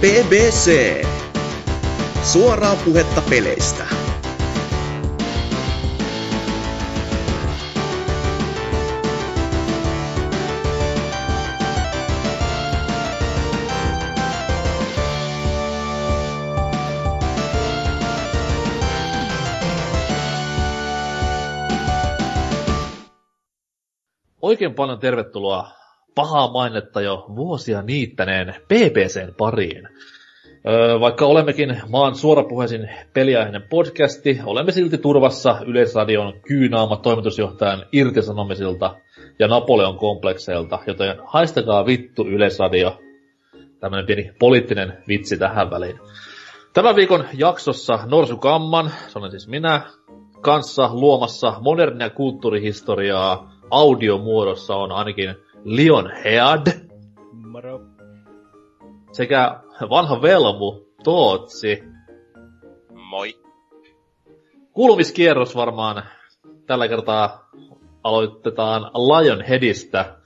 BBC. Suoraa puhetta peleistä. Oikein paljon tervetuloa pahaa mainetta jo vuosia niittäneen BBCn pariin. Öö, vaikka olemmekin maan suorapuheisin peliaiheinen podcasti, olemme silti turvassa Yleisradion kyynaama toimitusjohtajan irtisanomisilta ja Napoleon komplekseilta, joten haistakaa vittu Yleisradio. Tämmönen pieni poliittinen vitsi tähän väliin. Tämän viikon jaksossa Norsu Kamman, se olen siis minä, kanssa luomassa modernia kulttuurihistoriaa audiomuodossa on ainakin Leon Head. Moro. Sekä vanha velmu Tootsi. Moi. Kuulumiskierros varmaan tällä kertaa aloitetaan Lionheadistä.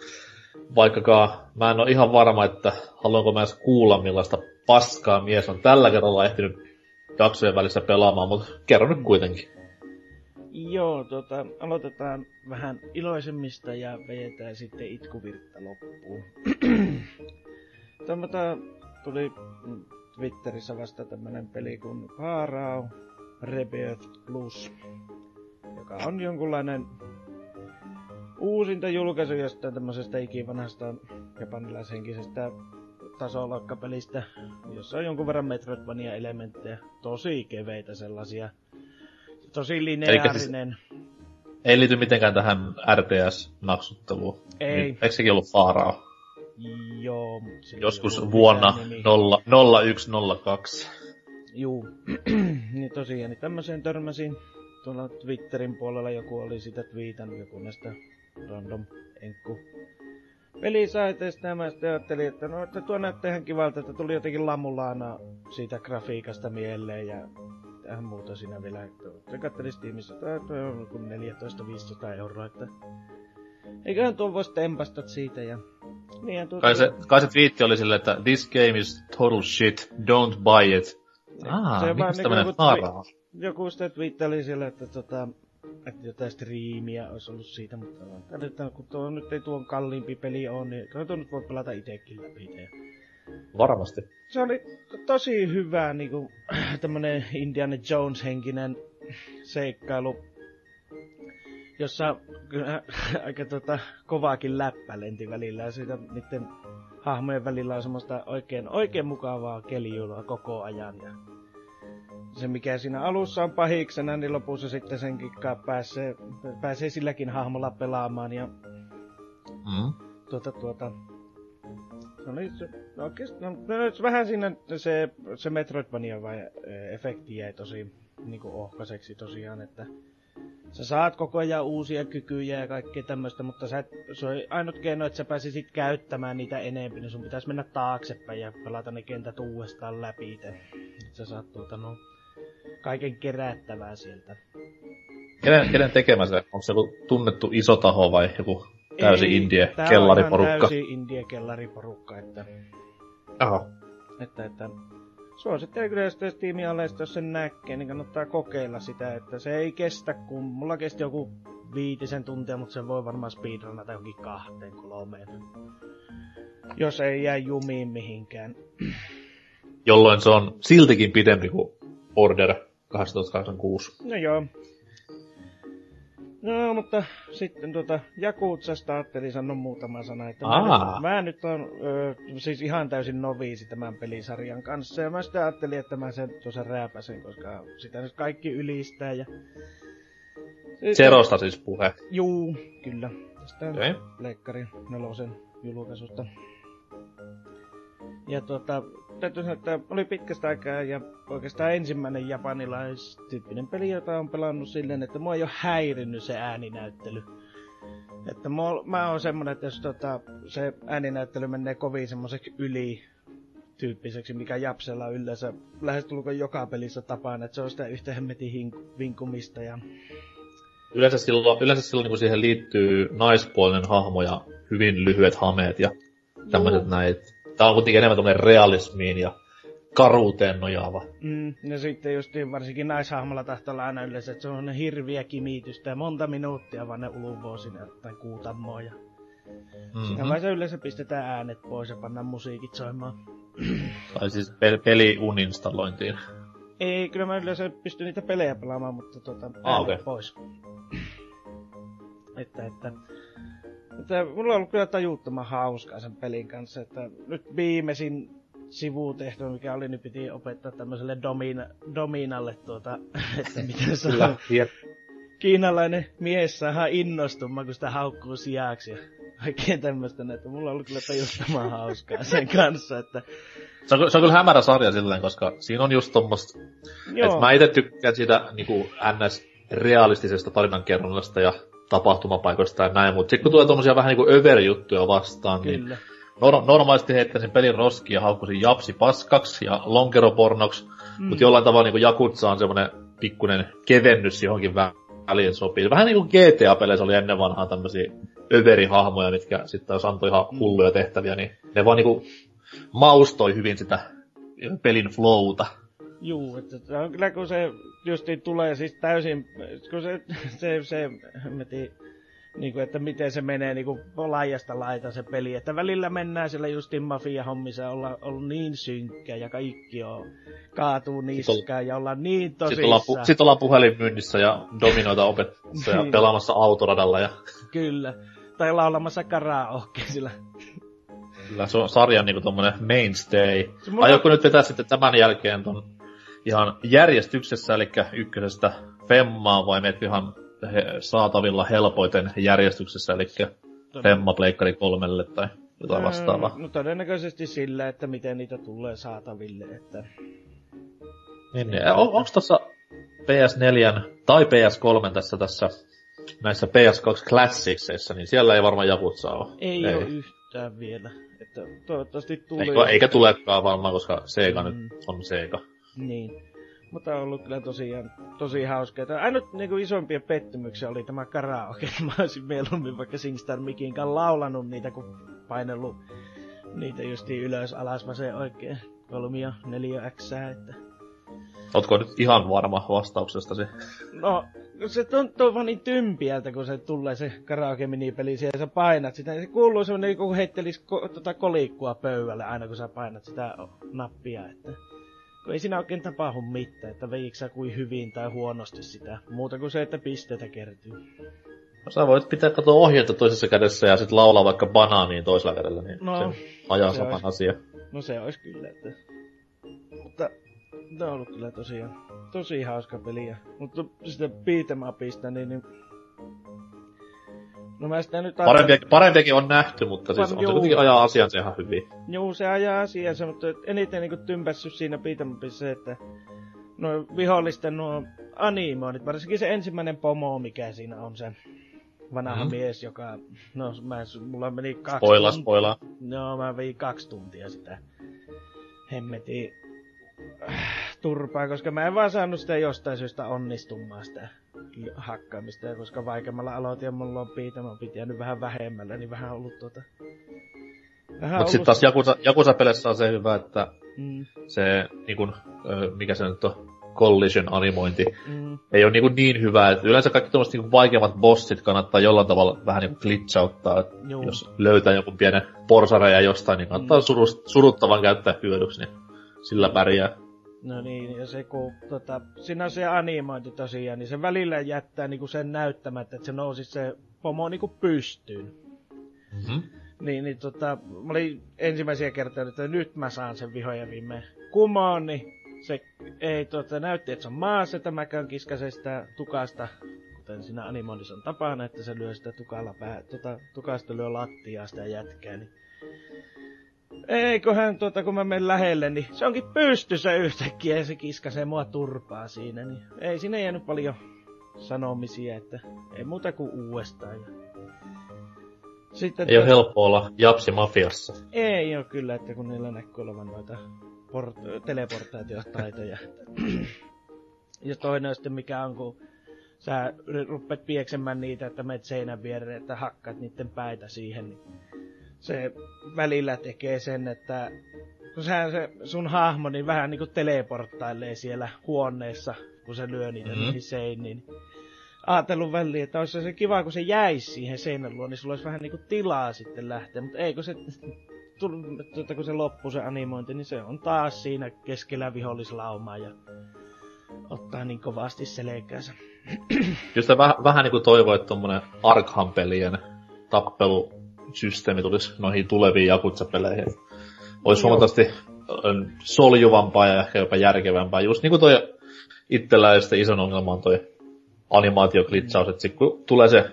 Vaikkakaan mä en ole ihan varma, että haluanko mä edes kuulla millaista paskaa mies on tällä kerralla ehtinyt jaksojen välissä pelaamaan, mutta kerro nyt kuitenkin. Joo, tota, aloitetaan vähän iloisemmista ja vedetään sitten itkuvirta loppuun. Tämmötä tuli Twitterissä vasta tämmönen peli kuin Pharaoh Rebirth Plus, joka on jonkunlainen uusinta julkaisu jostain tämmöisestä ikivanhasta japanilaishenkisestä tasolokkapelistä, jossa on jonkun verran Metroidvania-elementtejä, tosi keveitä sellaisia tosi lineaarinen. Siis ei liity mitenkään tähän RTS-naksutteluun. Ei. Niin, eikö sekin ollut Faaraa? Joo. Joskus vuonna 0, 0102. Juu. niin tosiaan, niin tämmöiseen törmäsin. Tuolla Twitterin puolella joku oli sitä twiitannut joku näistä random enkku pelisaiteista ja mä sitten ajattelin, että no, että tuo näyttää ihan kivalta, että tuli jotenkin lamulaana siitä grafiikasta mieleen ja tähän muuta siinä vielä. Se katteli Steamissa, että on kuin 14-15 euroa, että eiköhän tuo voisi tempasta siitä ja niin, tuo kai, se, kai se twiitti oli silleen, että this game is total shit, don't buy it. Ah, se miksi tämmönen joku, joku sitten twiitteli sille, että tota, että jotain striimiä olisi ollut siitä, mutta että kun tuo nyt ei tuon kalliimpi peli ole, niin kyllä tuo nyt voi pelata itekin läpi. Ja... Varmasti. Se oli tosi hyvä niinku, tämmönen Indiana Jones-henkinen seikkailu, jossa kyllä aika tota, kovaakin läppä lenti välillä ja siitä niiden hahmojen välillä on semmoista oikein, oikein mukavaa keliulua koko ajan. Ja se mikä siinä alussa on pahiksena, niin lopussa sitten sen kikkaa pääsee, pääsee silläkin hahmolla pelaamaan ja mm. tuota, tuota, No niin, se, no oikeesti, no, no, vähän siinä se, se Metroidvania vai efekti jäi tosi niinku ohkaiseksi tosiaan, että sä saat koko ajan uusia kykyjä ja kaikkea tämmöistä, mutta sä et, se on ainut keino, että sä pääsisit käyttämään niitä enemmän, niin sun pitäisi mennä taaksepäin ja pelata ne kentät uudestaan läpi itse. Sä saat tuota no, kaiken kerättävää sieltä. Kenen, kenen tekemä se? Onko se joku tunnettu iso taho vai joku täysin Ei, indie kellariporukka? täysin indie kellariporukka, että... Aha. Että, että suosittelen kyllä, jos alle, jos sen näkee, niin kannattaa kokeilla sitä, että se ei kestä, kun mulla kesti joku viitisen tuntia, mutta se voi varmaan speedrunata johonkin kahteen, kolmeen. Jos ei jää jumiin mihinkään. Jolloin se on siltikin pidempi kuin Order 1886. No joo. No, mutta sitten tuota Jakutsasta ajattelin sanoa muutama sana, että mä nyt, mä nyt on ö, siis ihan täysin noviisi tämän pelisarjan kanssa, ja mä sitten ajattelin, että mä sen tuossa rääpäsen, koska sitä nyt kaikki ylistää, ja... Zerosta siis puhe. Juu, kyllä. Tästä okay. Leikkari nelosen julkaisusta. Ja tuota, täytyy sanoa, että oli pitkästä aikaa ja oikeastaan ensimmäinen japanilaistyyppinen peli, jota on pelannut silleen, että mua ei ole häirinnyt se ääninäyttely. Että mä, mä oon semmonen, että jos tota, se ääninäyttely menee kovin semmoiseksi yli tyyppiseksi, mikä Japsella on yleensä lähestulkoon joka pelissä tapana, että se on sitä yhtä hemmetin vinkumista ja... Yleensä silloin, yleensä silloin niin siihen liittyy naispuolinen hahmo ja hyvin lyhyet hameet ja tämmöiset näin. Tää on kuitenkin enemmän tuommoinen realismiin ja karuuteen nojaava. Mm, ja sitten just varsinkin naishahmolla tahtoo olla aina yleensä, että se on hirviä kimitystä ja monta minuuttia vaan ne uluvoo sinne tai kuutamoa. Ja mm-hmm. Siinä yleensä pistetään äänet pois ja pannaan musiikit soimaan. Tai siis pel- peli uninstallointiin. Ei, kyllä mä yleensä pystyn niitä pelejä pelaamaan, mutta äänet ah, okay. pois. että, että, että mulla on ollut kyllä tajuuttoman hauskaa sen pelin kanssa, että nyt viimeisin sivutehtävä, mikä oli, niin piti opettaa tämmöiselle domina, Dominalle tuota, että miten saa kiinalainen mies saa innostumaan, kun sitä haukkuu sijaksi ja oikein tämmöistä, että mulla on ollut kyllä tajuttoman hauskaa sen kanssa, että... Se on, se on kyllä hämärä sarja silleen, koska siinä on just tommoista, että mä itse tykkään siitä niin kuin NS-realistisesta tarinankerronnasta ja tapahtumapaikoista ja näin, mutta sitten kun tulee tommosia vähän niinku överjuttuja vastaan, niin Kyllä. niin nor- normaalisti heittäisin pelin roskia ja haukkuisin japsi paskaksi ja lonkeropornoksi, mm. mutta jollain tavalla niinku Jakutsa on semmonen pikkunen kevennys johonkin väliin sopii. Vähän niinku GTA-peleissä oli ennen vanhaa tämmösiä överihahmoja, mitkä sitten jos antoi ihan mm. hulluja tehtäviä, niin ne vaan niinku maustoi hyvin sitä pelin flowta. Juu, että kyllä kun se justiin tulee siis täysin, kun se, se, se meti, niin kuin, että miten se menee niin kuin laajasta laita se peli. Että välillä mennään siellä justiin mafia-hommissa, olla ollut niin synkkä ja kaikki on kaatuu niskaan ja ollaan niin tosissaan. Sitten ollaan, pu- sit ollaan puhelinmyynnissä ja dominoita opettamassa ja niin. pelaamassa autoradalla. Ja... Kyllä. Tai laulamassa karaoke sillä. Kyllä, se on sarjan niinku tommonen mainstay. Mulla... Aiotko nyt vetää sitten tämän jälkeen ton ihan järjestyksessä, eli ykkösestä Femmaa, vai meet ihan he, saatavilla helpoiten järjestyksessä, eli Femma Pleikkari kolmelle tai jotain vastaavaa? No todennäköisesti sillä, että miten niitä tulee saataville, että... Niin, niin. On, onko tuossa PS4 tai PS3 tässä, tässä näissä PS2 Classicsissa, niin siellä ei varmaan Jakutsa ole. Ei, ei. ole yhtään vielä. Että toivottavasti tulee. Eikä, eikä tulekaan varmaan, koska Sega mm. nyt on Sega. Niin. Mutta on ollut kyllä tosiaan tosi hauskaa. Ainut niin kuin, isompia pettymyksiä oli tämä karaoke. Mä olisin mieluummin vaikka Singstar Mikin laulanut niitä, kun painellut niitä justiin ylös alas se oikein kolmio, neljä x että... Ootko nyt ihan varma vastauksestasi? No, se tuntuu vaan niin tympiältä, kun se tulee se karaoke minipeli ja sä painat sitä. Se kuuluu semmonen, kuin heittelis ko, tota kolikkua pöydälle aina, kun sä painat sitä nappia, että kun ei siinä oikein tapahdu mitään, että veiksä kuin hyvin tai huonosti sitä. Muuta kuin se, että pisteitä kertyy. No sä voit pitää katsoa ohjeita toisessa kädessä ja sitten laulaa vaikka banaaniin toisella kädellä, niin no, se ajaa saman asia. No se olisi kyllä, että... Mutta tämä on ollut kyllä tosiaan tosi hauska peli. Mutta sitä beat'em upista, niin, niin No mä sitä nyt parempiakin, parempiakin on nähty, mutta siis on juu. se kuitenkin ajaa asiansa ihan hyvin. Joo, se ajaa asiansa, mutta eniten niinku tympässy siinä beat'em se, että no vihollisten nuo animoinnit, varsinkin se ensimmäinen pomo, mikä siinä on se vanha mm. mies, joka, no mä, mulla meni kaksi Spoila, tuntia. spoila. No mä vein kaksi tuntia sitä hemmeti turpaa, koska mä en vaan saanut sitä jostain syystä onnistumaan sitä hakkaamista, ja koska vaikeammalla aloitin ja mulla on piitä, mä piti jäänyt vähän vähemmällä, niin vähän ollut tuota... Vähän Mut sit taas Jakusa, Jakusa-peleissä on se hyvä, että mm. se, niin kun, mikä se nyt on, collision animointi, mm. ei ole niin, niin hyvä, että yleensä kaikki tuommoiset niin vaikeammat bossit kannattaa jollain tavalla vähän niin glitchauttaa, jos löytää joku pienen porsareja jostain, niin kannattaa mm. suruttavan käyttää hyödyksi, niin sillä pärjää. No niin, ja se kun, tota, siinä on se animointi tosiaan, niin se välillä jättää niinku sen näyttämättä, että se nousi se pomo niinku pystyyn. Mm-hmm. Niin, niin tota, mä olin ensimmäisiä kertoja, että nyt mä saan sen vihoja viimein kumoon, niin se ei tota, näytti, että se on maassa, että mä käyn kiskasen sitä tukasta, kuten siinä animoinnissa on tapana, että se lyö sitä tukalla pää, tota, tukasta lyö lattiaa sitä jätkää, niin eiköhän tuota, kun mä menen lähelle, niin se onkin pystyssä yhtäkkiä ja se kiskasee mua turpaa siinä. Niin ei siinä jäänyt paljon sanomisia, että ei muuta kuin uudestaan. Sitten ei tuo... ole helppo olla japsi mafiassa. Ei ole kyllä, että kun niillä näkyy olevan noita port- teleportaatiotaitoja. ja toinen on sitten mikä on, kun sä rupeat pieksemään niitä, että menet seinän viereen, että hakkaat niiden päitä siihen, niin se välillä tekee sen, että kun sehän se sun hahmo niin vähän niinku teleporttailee siellä huoneessa, kun se lyö niitä Mhm. mm-hmm. niihin seiniin. Ajatellut väliin, että olisi se kiva, kun se jäisi siihen seinän luo, niin sulla olisi vähän niinku tilaa sitten lähteä. Mutta ei, kun se, tuota, kun se loppuu se animointi, niin se on taas siinä keskellä vihollislaumaa ja ottaa niin kovasti selkäänsä. Just vähän, vähän niinku toivoi, että tommonen Arkham-pelien tappelusysteemi tulisi noihin tuleviin Jakutsa-peleihin. Olisi huomattavasti soljuvampaa ja ehkä jopa järkevämpää. Just niinku toi itsellä ja sitten ison ongelma on toi animaatioklitsaus, että sit kun tulee se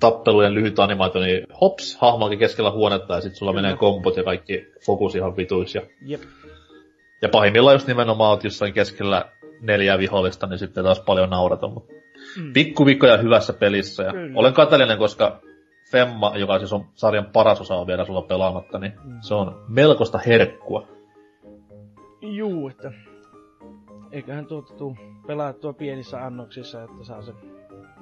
tappelujen lyhyt animaatio, niin hops, hahmoakin keskellä huonetta ja sit sulla Kyllä. menee kompot ja kaikki fokus ihan vituis. Ja, Jep. ja pahimmillaan just nimenomaan oot jossain keskellä neljää vihollista, niin sitten taas paljon naurata. Mutta Mm. pikkuvikkoja hyvässä pelissä. Ja Kyllä. olen kateellinen, koska Femma, joka siis on sarjan paras osa, on vielä sulla pelaamatta, niin Mm. se on melkoista herkkua. Juu, että eiköhän tuota tuu pelattua pienissä annoksissa, että saa se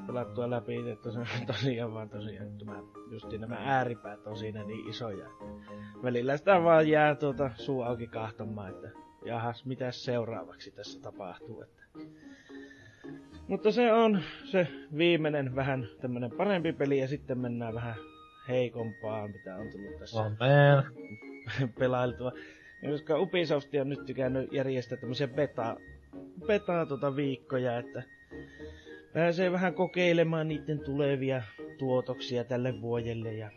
pelattua läpi, että se on tosiaan vaan tosiaan tämä, justi nämä ääripäät on siinä niin isoja. että Välillä sitä vaan jää tuota suu auki kahtomaan, että jahas, mitä seuraavaksi tässä tapahtuu. Että. Mutta se on se viimeinen vähän tämmönen parempi peli ja sitten mennään vähän heikompaa, mitä on tullut tässä man. pelailtua. Ja koska Ubisoft on nyt tykännyt järjestää tämmöisiä beta, beta tota viikkoja, että pääsee vähän kokeilemaan niiden tulevia tuotoksia tälle vuodelle ja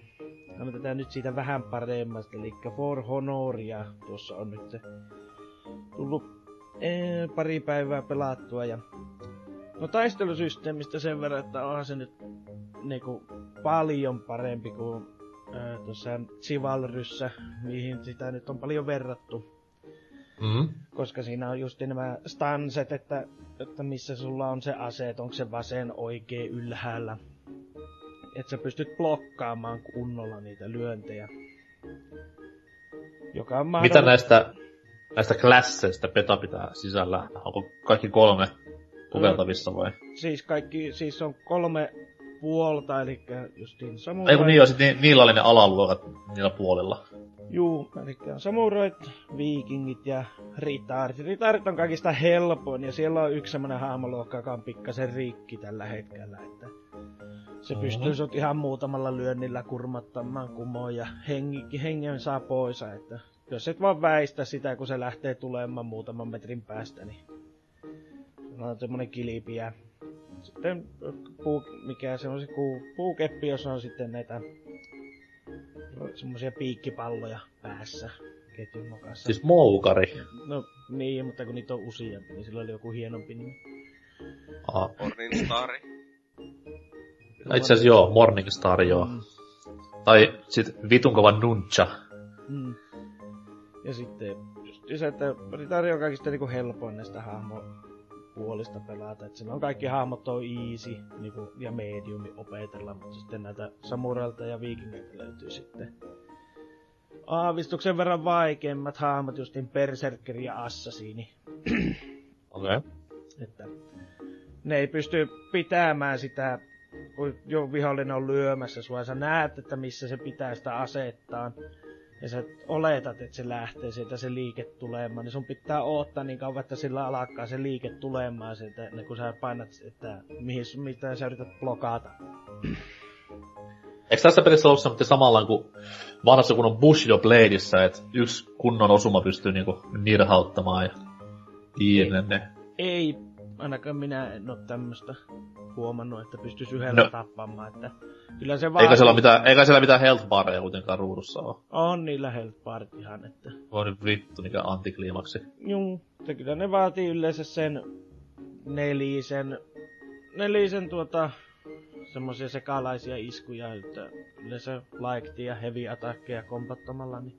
annetaan nyt siitä vähän paremmasta, eli For Honoria tuossa on nyt tullut ee, pari päivää pelattua ja no taistelusysteemistä sen verran, että onhan se nyt niinku paljon parempi kuin ää, tuossa Chivalryssä, mihin sitä nyt on paljon verrattu. Mm. Koska siinä on just nämä stanset, että, että missä sulla on se ase, että onko se vasen oikein ylhäällä. Että sä pystyt blokkaamaan kunnolla niitä lyöntejä. Joka on Mitä mahdollista. näistä, näistä klasseista beta pitää sisällä? Onko kaikki kolme koveltavissa vai? Siis kaikki, siis on kolme puolta, eli justiin samurai. Ei kun niin, on, sit ni, niillä oli ne alaluokat niillä puolilla. Juu, eli on samurait, viikingit ja ritaarit. Ritaarit on kaikista helpoin ja siellä on yksi semmonen hahmoluokka, joka on pikkasen rikki tällä hetkellä. Että se Mhm. pystyy sut ihan muutamalla lyönnillä kurmattamaan kumoon ja hengi, hengen saa pois. Että jos et vaan väistä sitä, kun se lähtee tulemaan muutaman metrin päästä, niin on semmonen kilpi ja sitten puu, mikä se on se kuu, puukeppi, jossa on sitten näitä semmoisia piikkipalloja päässä ketjun nokassa. Siis moukari. No niin, mutta kun niitä on useampi, niin sillä oli joku hienompi nimi. Aha. Morningstari. Itse asiassa joo, Morningstar joo. Mm, Tai sit vitun kova nuncha. mm. Ja sitten just se, että Ritari on kaikista niinku helpoin näistä hahmopuolista pelata. Että siinä on kaikki hahmot on easy niinku, ja mediumi opetella, mutta sitten näitä samurailta ja viikingeiltä löytyy sitten aavistuksen verran vaikeimmat hahmot, justiin Berserkeri ja Assassini. Okei. Okay. Että ne ei pysty pitämään sitä, kun jo vihollinen on lyömässä sua. Sä näet, että missä se pitää sitä asettaa. Ja sä oletat, että se lähtee sieltä se liike tulemaan, niin sun pitää odottaa niin kauan, että sillä alkaa se liike tulemaan sieltä, ennen kuin sä painat, että mihin, mitä sä yrität blokata. Eikö tässä pelissä ollut semmoinen samalla kuin vanhassa kunnon Bushido Bladeissa, että yksi kunnon osuma pystyy niinku nirhauttamaan ja jne. Ei, ainakaan minä en oo tämmöstä huomannut, että pystyisi yhdellä No. tappamaan, että kyllä se Eikä siellä, mitään, eikä siellä mitään health bareja kuitenkaan ruudussa ole. On niillä health barit ihan, että Voi vittu, mikä antikliimaksi. Juu, että kyllä ne vaatii yleensä sen nelisen, nelisen tuota, semmosia sekalaisia iskuja, että yleensä laikti ja heavy attackeja kompattomalla, niin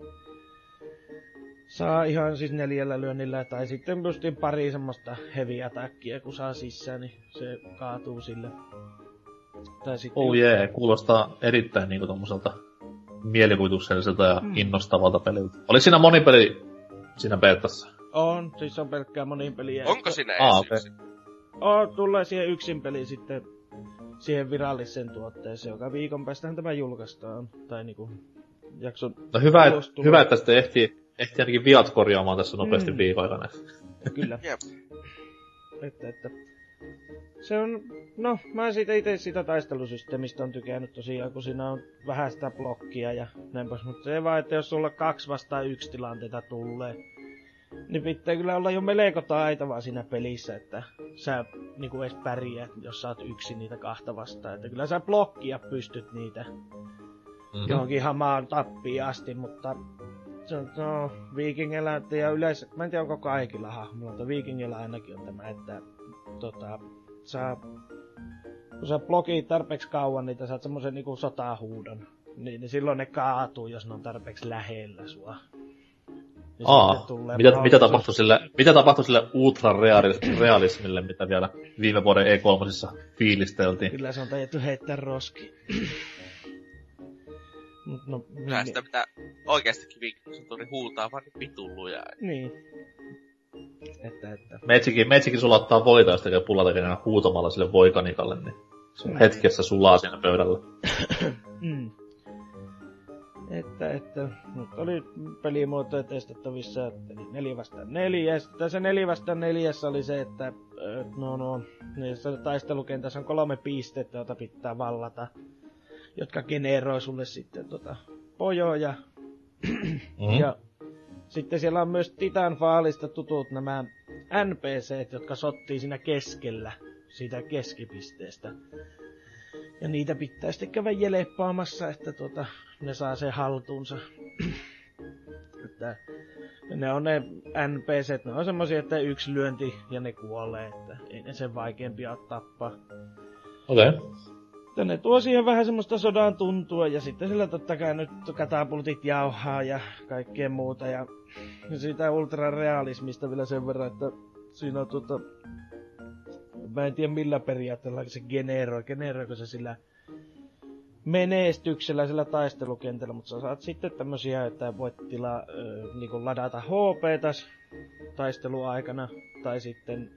saa ihan siis neljällä lyönnillä, tai sitten justiin pari semmoista heavy attackia, kun saa sisään, niin se kaatuu sille. Tai sitten Oh jee, yeah, kuulostaa erittäin niinku tommoselta mielikuvitukselliselta ja Mm. innostavalta peliltä. Oliko siinä monipeli siinä betassa? on, siis on pelkkää monin peliä. Onko siinä Aa, edes okei. yksi? Oh, tulee siihen yksin peli sitten siihen viralliseen tuotteeseen, joka viikon päästähän tämä julkaistaan. Tai niinku jakson No hyvä, et, hyvä että sitten ehtii, ehti ainakin viat korjaamaan tässä nopeasti Mm. viikon aikana. Kyllä. Jep. Että, että. Se on, no mä siitä itse siitä taistelusysteemistä on tykännyt tosiaan, kun siinä on vähän sitä blokkia ja näin pois, mutta se vaan, että jos sulla kaksi vastaan yksi tilanteita tulee, niin pitää kyllä olla jo melko taitava siinä pelissä, että sä niinku edes pärjäät, jos sä oot yksin niitä kahta vastaan. Että kyllä sä blokkia pystyt niitä Mm. johonkin hamaan tappiin asti, mutta no, viikingeillä ja yleensä, mä en tiedä onko kaikilla hahmoilla, mutta viikingeillä ainakin on tämä, että tota, sä, kun sä blokit tarpeeksi kauan, niin saat semmoisen niinku sotahuudon. Niin, niin silloin ne kaatuu, jos ne on tarpeeksi lähellä sua. Ja Aa, mitä, mitä, tapahtui sille, mitä tapahtui sille ultrarealismille, mitä vielä viime vuoden E3 fiilisteltiin? Kyllä se on tajettu heittää roski. Mut no, Kyllä niin, sitä pitää oikeastikin viikkosoturi huutaa vaan vitulluja. niin. Että, että. Metsikin, metsikin sulattaa voita, jos tekee pullatekenä huutamalla sille voikanikalle, niin se on Mm. hetkessä sulaa siinä pöydällä. Mm. Että, että nyt oli pelimuotoja testattavissa, että neljä vastaan neljä. Ja sitten tässä neljä vastaan neljässä oli se, että no no, niissä taistelukentässä on kolme pistettä, joita pitää vallata, jotka generoi sulle sitten tota pojoja. Mm. Ja sitten siellä on myös Titanfallista tutut nämä NPC, jotka sottii siinä keskellä, siitä keskipisteestä. Ja niitä pitää sitten käydä jeleppaamassa, että tuota, ne saa sen haltuunsa. että ne on ne NPC, ne on semmosia, että yksi lyönti ja ne kuolee, että ei ne sen vaikeampia tappaa. Okei. Okay. Että ne tuo siihen vähän semmoista sodan tuntua ja sitten sillä totta kai nyt katapultit jauhaa ja kaikkea muuta ja siitä ultrarealismista vielä sen verran, että siinä on tuota, mä en tiedä millä periaatteella se generoi, generoiko se sillä menestyksellä sillä taistelukentällä, mutta sä saat sitten tämmösiä, että voit tilaa, äh, niinku ladata HP tässä taisteluaikana, tai sitten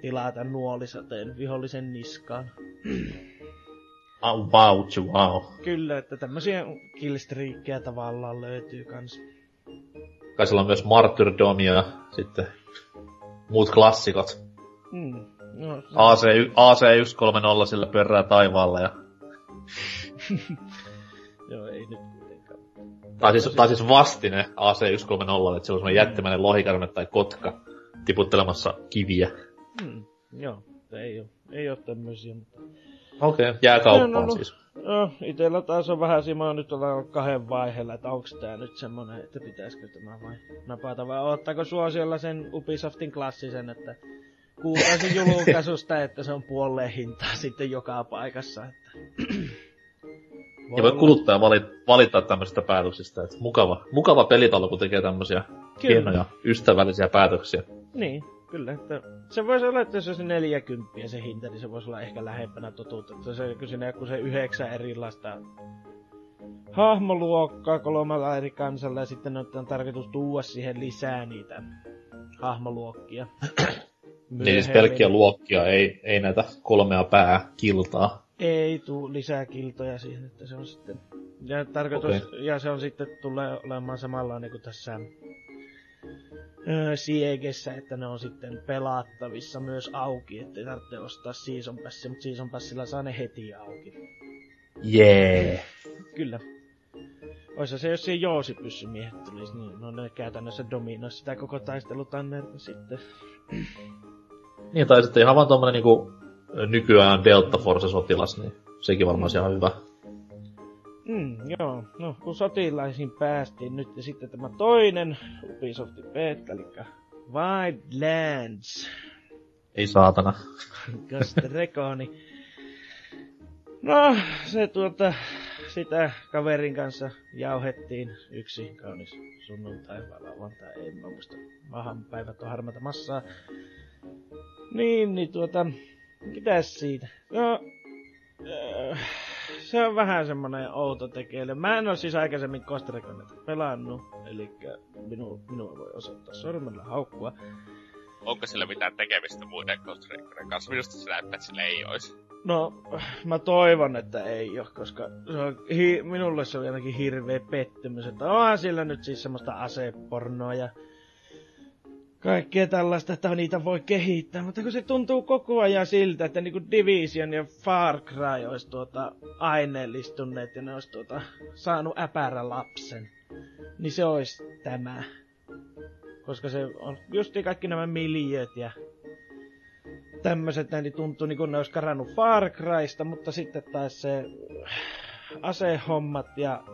tilata nuolisateen vihollisen niskaan. Au, wow, wow. Kyllä, että tämmösiä killstreakkejä tavallaan löytyy kans. Kai sillä on myös Martyrdomia ja sitten muut klassikot. Mm. No, se- AC, AC130 sillä pörrää taivaalla ja Joo, ei nyt kuitenkaan. Tai siis, tai siis vastine AC130, että se on semmoinen jättimäinen lohikärme tai kotka tiputtelemassa kiviä. Mm. Joo, ei oo, ei oo tämmösiä, mutta... Okei, okay. jää kauppaan No, no, no. siis. No, itellä taas on vähän Simo nyt ollaan kahden vaiheella, että onks tää nyt semmonen, että pitäisikö tämä vai napata, vai ottaako suosiolla sen Ubisoftin klassisen, että kuukausi julkaisusta, että se on puoleen hintaa sitten joka paikassa, että... Ja voi kuluttaja valita, valittaa tämmöisistä päätöksistä, että mukava, mukava pelitalo, kun tekee tämmöisiä hienoja, ystävällisiä päätöksiä. Niin, kyllä. Että se voisi olla, että jos se 40 se hinta, niin se voisi olla ehkä lähempänä totuutta. Että se, kun siinä kun se yhdeksän erilaista hahmoluokkaa kolmella eri kansalla ja sitten on tarkoitus tuoda siihen lisää niitä hahmoluokkia. Niin siis pelkkiä luokkia, ei, ei näitä kolmea pääkiltaa. Ei tuu lisää kiltoja siihen, että se on sitten... Ja tarkoitus, okay. ja se on sitten tulee olemaan samanlainen kuin tässä Siegessä, että ne on sitten pelattavissa myös auki, ettei tarvitse ostaa Season Passia, mutta Season Passilla saa ne heti auki. Jee. Yeah. Kyllä. Oissa se, jos siihen joosipyssymiehet tulisi, niin no ne käytännössä dominoisi sitä koko taistelutannerta sitten. Niin, tai sitten ihan vaan tommonen niinku nykyään Delta Force-sotilas, niin sekin varmaan ihan hyvä. Mm, joo, no kun sotilaisiin päästiin nyt ja sitten tämä toinen Ubisoftin beta, eli Wildlands, Ei saatana. Ghost Reconi. No, se tuota, sitä kaverin kanssa jauhettiin yksi kaunis sunnuntai vai lauantai, ei mä muista. Mahan päivät on harmata massaa. Niin, niin tuota, mitäs siitä? No, äh, se on vähän semmonen outo tekeily. Mä en oo siis aikaisemmin Ghost pelannut, eli minu, minua voi osoittaa sormella haukkua. Onko sillä mitään tekemistä muiden Ghost Reconin kanssa? Minusta se näyttää, että sillä ei olisi. No, mä toivon, että ei ole, koska se on, hi, minulle se on ainakin hirveä pettymys, että onhan sillä nyt siis semmoista asepornoa ja kaikkea tällaista, että niitä voi kehittää, mutta kun se tuntuu koko ajan siltä, että niinku Division ja Far Cry olisi tuota aineellistuneet ja ne olisi tuota saanut äpärä lapsen, niin se olisi tämä. Koska se on justi kaikki nämä miljöt ja tämmöiset niin tuntuu niin kuin ne olisi karannut Far Crysta, mutta sitten taas se asehommat ja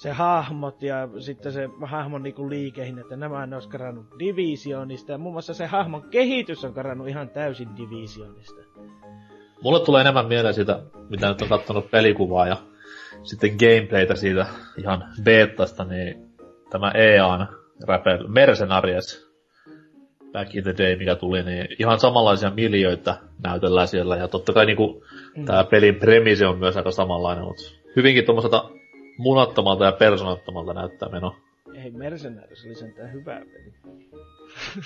se hahmot ja sitten se hahmon niinku liikehin, että nämä ne olisi karannut Divisionista. Ja muun muassa se hahmon kehitys on karannut ihan täysin Divisionista. Mulle tulee enemmän mieleen siitä, mitä nyt on kattonut pelikuvaa ja sitten gameplaytä siitä ihan beettasta, niin tämä EAN Rebel Mercenaries back in the day, mikä tuli, niin ihan samanlaisia miljöitä näytellään siellä. Ja totta kai niinku, mm. tämä pelin premise on myös aika samanlainen, mutta hyvinkin tuommoiselta munattomalta ja persoonattomalta näyttää meno. Ei Mercenaries oli sentään hyvä peli.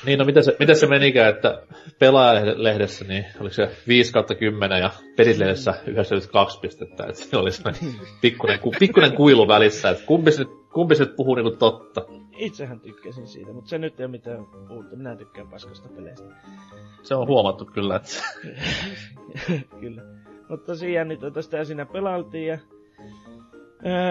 niin, no miten se, miten se menikään, että pelaajalehdessä, niin oliko se 5 kautta 10 ja pelislehdessä 92 pistettä, että se oli semmoinen pikkuinen, pikkuinen kuilu välissä, että kumpi se, kumpi se puhuu niinku totta. Itsehän tykkäsin siitä, mutta se nyt ei ole mitään uutta. Minä tykkään paskasta peleistä. Se on huomattu kyllä, että... kyllä. Mutta tosiaan niin tuota sitä siinä pelailtiin ja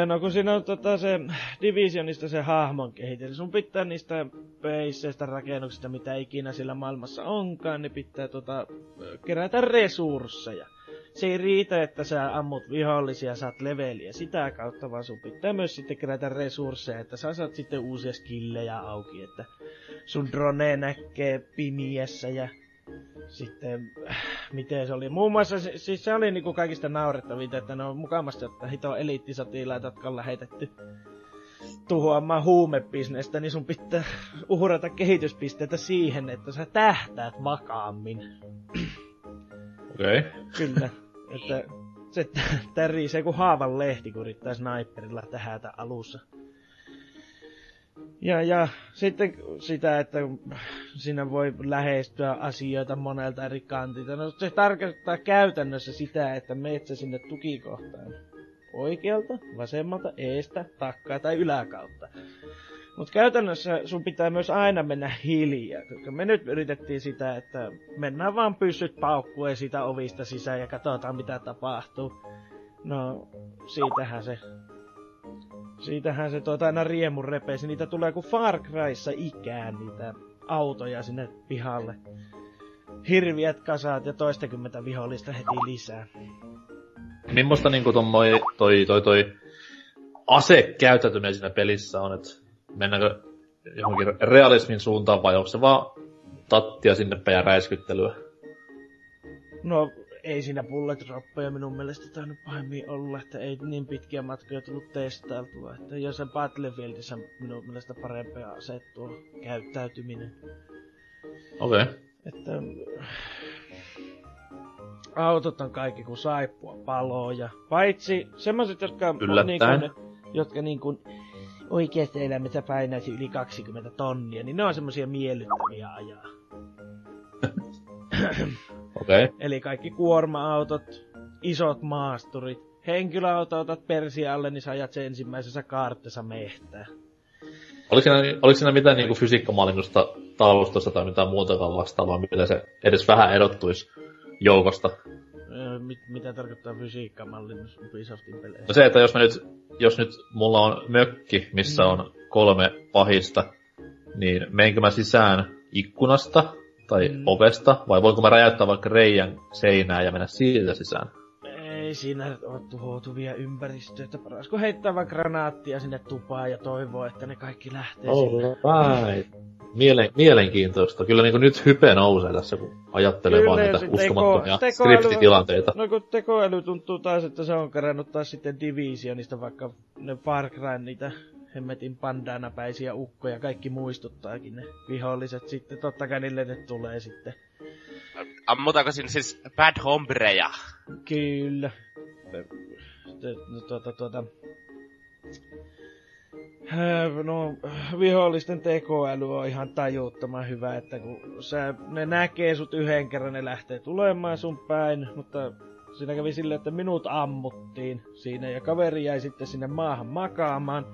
No kun siinä on tota se Divisionista se hahmon kehitys, sun pitää niistä peisseistä rakennuksista, mitä ikinä sillä maailmassa onkaan, niin pitää tota, kerätä resursseja. Se ei riitä, että sä ammut vihollisia, saat leveliä sitä kautta, vaan sun pitää myös sitten kerätä resursseja, että sä saat sitten uusia skillejä auki, että sun drone näkee pimiessä ja sitten, miten se oli, muun muassa, siis se oli niinku kaikista naurettavinta, että ne on mukamassa, että hito eliittisotilaita, jotka on lähetetty tuhoamaan huumebisnestä, niin sun pitää uhrata kehityspisteitä siihen, että sä tähtäät vakaammin. Okei. Okay. Kyllä. Että se tärisee kuin haavan lehti, kun yrittää sniperilla tähätä alussa. Ja, ja sitten sitä, että siinä voi lähestyä asioita monelta eri kantilta. No se tarkoittaa käytännössä sitä, että meet sinne tukikohtaan. Oikealta, vasemmalta, eestä, takkaa tai yläkautta. Mutta käytännössä sun pitää myös aina mennä hiljaa, koska me nyt yritettiin sitä, että mennään vaan pyssyt paukkuen siitä ovista sisään ja katsotaan mitä tapahtuu. No, siitähän se Siitähän se tuota aina riemun repeisi. Niitä tulee kuin Far Cryssa ikään niitä autoja sinne pihalle. Hirviät kasaat ja toistakymmentä vihollista heti lisää. Mimmosta niinku toi, toi, toi, toi ase käyttäytyminen siinä pelissä on, että mennäänkö johonkin realismin suuntaan vai onko se vaan tattia sinne päin ja räiskyttelyä? No ei siinä bullet droppeja minun mielestä tainnut pahemmin olla, että ei niin pitkiä matkoja tullut testailtua. Että jos se Battlefieldissä minun mielestä parempia asettua käyttäytyminen. Okei. Okay. Että autot on kaikki kuin saippua paloja. Paitsi semmoiset, jotka on niin kuin, jotka niin kuin oikeassa elämässä painaisi yli 20 tonnia, niin ne on semmoisia miellyttäviä ajaa. Okay. Eli kaikki kuorma-autot, isot maasturit, henkilöauto otat persialle, niin sä ajat sen ensimmäisessä kaartessa mehtää. Oliko siinä, oliko siinä mitään niinku fysiikkamallinnusta taustassa tai mitään muutakaan vastaavaa, millä se edes vähän erottuisi joukosta? mit, mitä tarkoittaa fysiikkamallinnus Ubisoftin peleissä? No se, että jos, mä nyt, jos nyt mulla on mökki, missä mm. on kolme pahista, niin menenkö mä sisään ikkunasta tai mm. ovesta, vai voinko mä räjäyttää vaikka reijän seinää ja mennä siitä sisään? Ei siinä ole tuhoutuvia ympäristöitä. Parasko heittää vaikka granaattia sinne tupaan ja toivoo, että ne kaikki lähtee oh, Right. Mielen, mielenkiintoista. Kyllä niin nyt hype nousee tässä, kun ajattelee Kyllä, vaan niitä uskomattomia teko, skriptitilanteita. No kun tekoäly tuntuu taas, että se on kerännyt taas sitten Divisionista, vaikka ne Far Cry niitä hemmetin pandanapäisiä ukkoja, kaikki muistuttaakin ne viholliset sitten, totta kai niille ne tulee sitten. Ammutaanko sinne siis bad hombreja? Kyllä. No, tuota, tuota, No, vihollisten tekoäly on ihan tajuttoman hyvä, että kun sä, ne näkee sut yhden kerran, ne lähtee tulemaan sun päin, mutta siinä kävi silleen, että minut ammuttiin siinä ja kaveri jäi sitten sinne maahan makaamaan.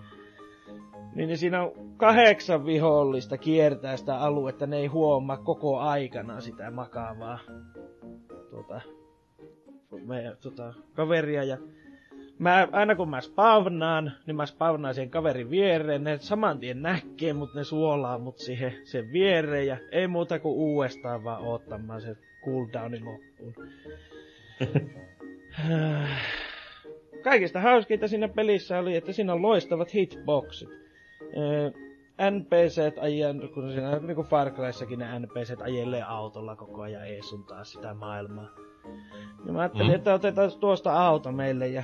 Niin, niin siinä on kahdeksan vihollista kiertää sitä aluetta, ne ei huomaa koko aikana sitä makaavaa tuota, meidän tuota, kaveria. Ja mä, aina kun mä spawnaan, niin mä spawnaan sen kaverin viereen. Ne saman tien näkee, mutta ne suolaa mut siihen sen viereen. Ja ei muuta kuin uudestaan vaan oottamaan se cooldownin loppuun. Kaikista hauskinta siinä pelissä oli, että siinä on loistavat hitboxit. NPCt ajan, kun siinä niin kuin Far Cryssakin ne NPCt ajelee autolla koko ajan eesuntaa sitä maailmaa. Ja mä ajattelin, mm. että otetaan tuosta auto meille ja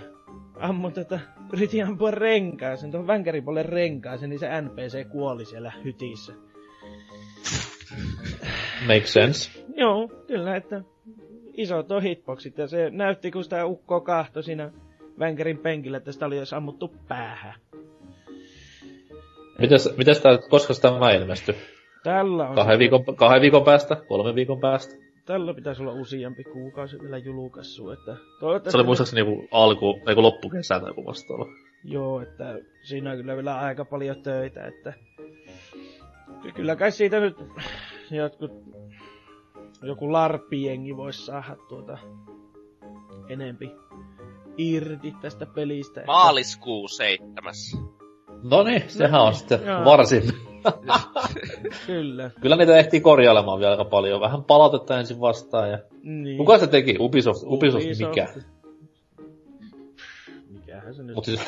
ammun tätä, yritin ampua renkaaseen, tuohon vänkäripuolen renkaaseen, niin se NPC kuoli siellä hytissä. Makes sense. Joo, kyllä, että isot on hitboxit ja se näytti, kun sitä ukkoa kahto siinä vänkärin penkillä, että sitä oli jos ammuttu päähän. Mites, mites tää, koska tämä ilmestyi? Tällä on... Kahden viikon, kahden viikon päästä? Kolmen viikon päästä? Tällä pitäisi olla useampi kuukausi vielä julkaissut, että... Se oli muistaakseni joku alku, joku loppukesä tai joku vastaava. Joo, että siinä on kyllä vielä aika paljon töitä, että... Kyllä kai siitä nyt jotkut... Joku larppiengi voisi saada tuota... Enempi irti tästä pelistä. Maaliskuu seitsemäs. No niin, sehän on sitten varsin. Kyllä. Kyllä niitä ehtii korjailemaan vielä aika paljon. Vähän palautetta ensin vastaan. Ja... Niin. Kuka se teki? Ubisoft, Ubisoft, Ubisoft. mikä? Mikähän se nyt Mut siis,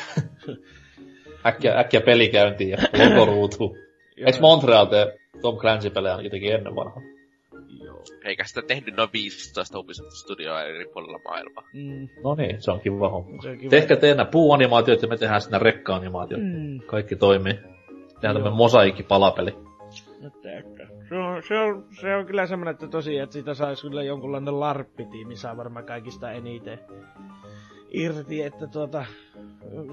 äkkiä, äkkiä pelikäyntiin ja logoruutuun. Eiks Montreal tee Tom Clancy-pelejä teki ennen vanhaa? Eikä sitä tehnyt noin 15 Ubisoft-studioa eri puolilla maailmaa. Mm. No niin, se on kiva homma. Se on kiva. Tehkää te nämä puuanimaatiot ja me tehdään sitten rekka-animaatiot. Mm. Kaikki toimii. Tehdään tämmönen mosaikki-palapeli. No teekö. Se on, se, on, se on kyllä semmonen, että tosiaan, että siitä saisi kyllä jonkunlainen larppitiimi, saa varmaan kaikista eniten irti, että tuota,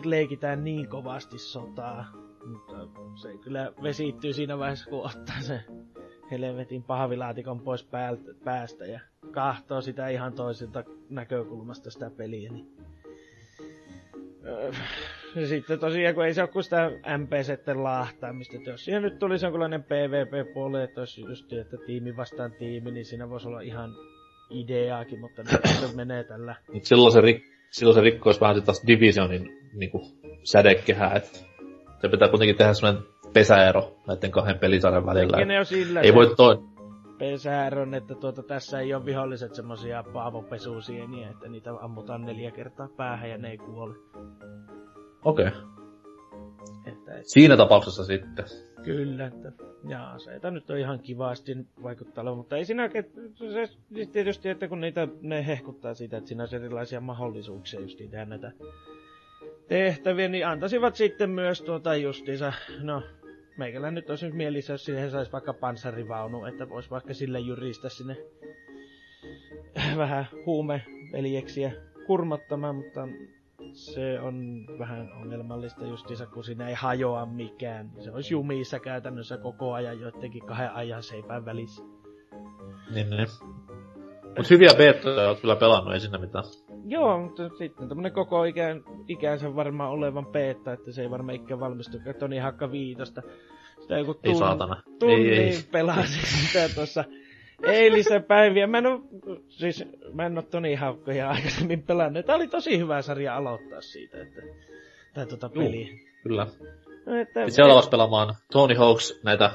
leikitään niin kovasti sotaa. Mutta se kyllä vesittyy siinä vaiheessa, kun ottaa se helvetin pahvilaatikon pois päältä, päästä ja kahtoo sitä ihan toiselta näkökulmasta sitä peliä. Niin... Öö, Ja sitten tosiaan, kun ei se ole kuin sitä MP-sitten lahtaamista, että jos siihen nyt tulisi jonkunlainen PvP-puoli, että olisi just, että tiimi vastaan tiimi, niin siinä voisi olla ihan ideaakin, mutta nyt se menee tällä. Mut silloin se, rik, silloin se rikkoisi vähän taas Divisionin niinku, sädekehää, että se pitää kuitenkin tehdä semmoinen pesäero näiden kahden pelisarjan välillä. Ne ole sillä Ei voi toi... P-sääron, että tuota, tässä ei ole viholliset semmosia paavopesusieniä, että niitä ammutaan neljä kertaa päähän ja ne ei kuole. Okei. Okay. Että, et, Siinä tapauksessa sitten. kyllä, että ja aseita nyt on ihan kivasti vaikuttaa olevan, mutta ei siinä se, tietysti, että kun niitä, ne hehkuttaa siitä, että siinä olisi erilaisia mahdollisuuksia just tehdä näitä tehtäviä, niin antaisivat sitten myös tuota justiinsa, no, meikällä nyt olisi mielissä, jos siihen saisi vaikka panssarivaunu, että voisi vaikka sille jyristä sinne vähän huumeveljeksiä kurmottamaan, mutta se on vähän ongelmallista justiinsa, kun siinä ei hajoa mikään. Se olisi jumissa käytännössä koko ajan joidenkin kahden ajan seipään välissä. Niin, niin. Mut hyviä betoja oot kyllä pelannut, ei siinä mitään. Joo, mutta sitten tämmönen koko ikään, ikänsä varmaan olevan beta, että se ei varmaan ikään valmistu. Toni Hakka viitosta. Sitä joku Ei tunn, saatana. tunnin Ei, ei. pelasin sitä tuossa eilisen päiviä. Mä en oo, siis mä en oo Toni Haukkoja aikaisemmin pelannut. Tää oli tosi hyvä sarja aloittaa siitä, että, tai tota Juu. peliä. Kyllä. No, että, Sitten seuraavaksi pelaamaan Tony Hawks näitä,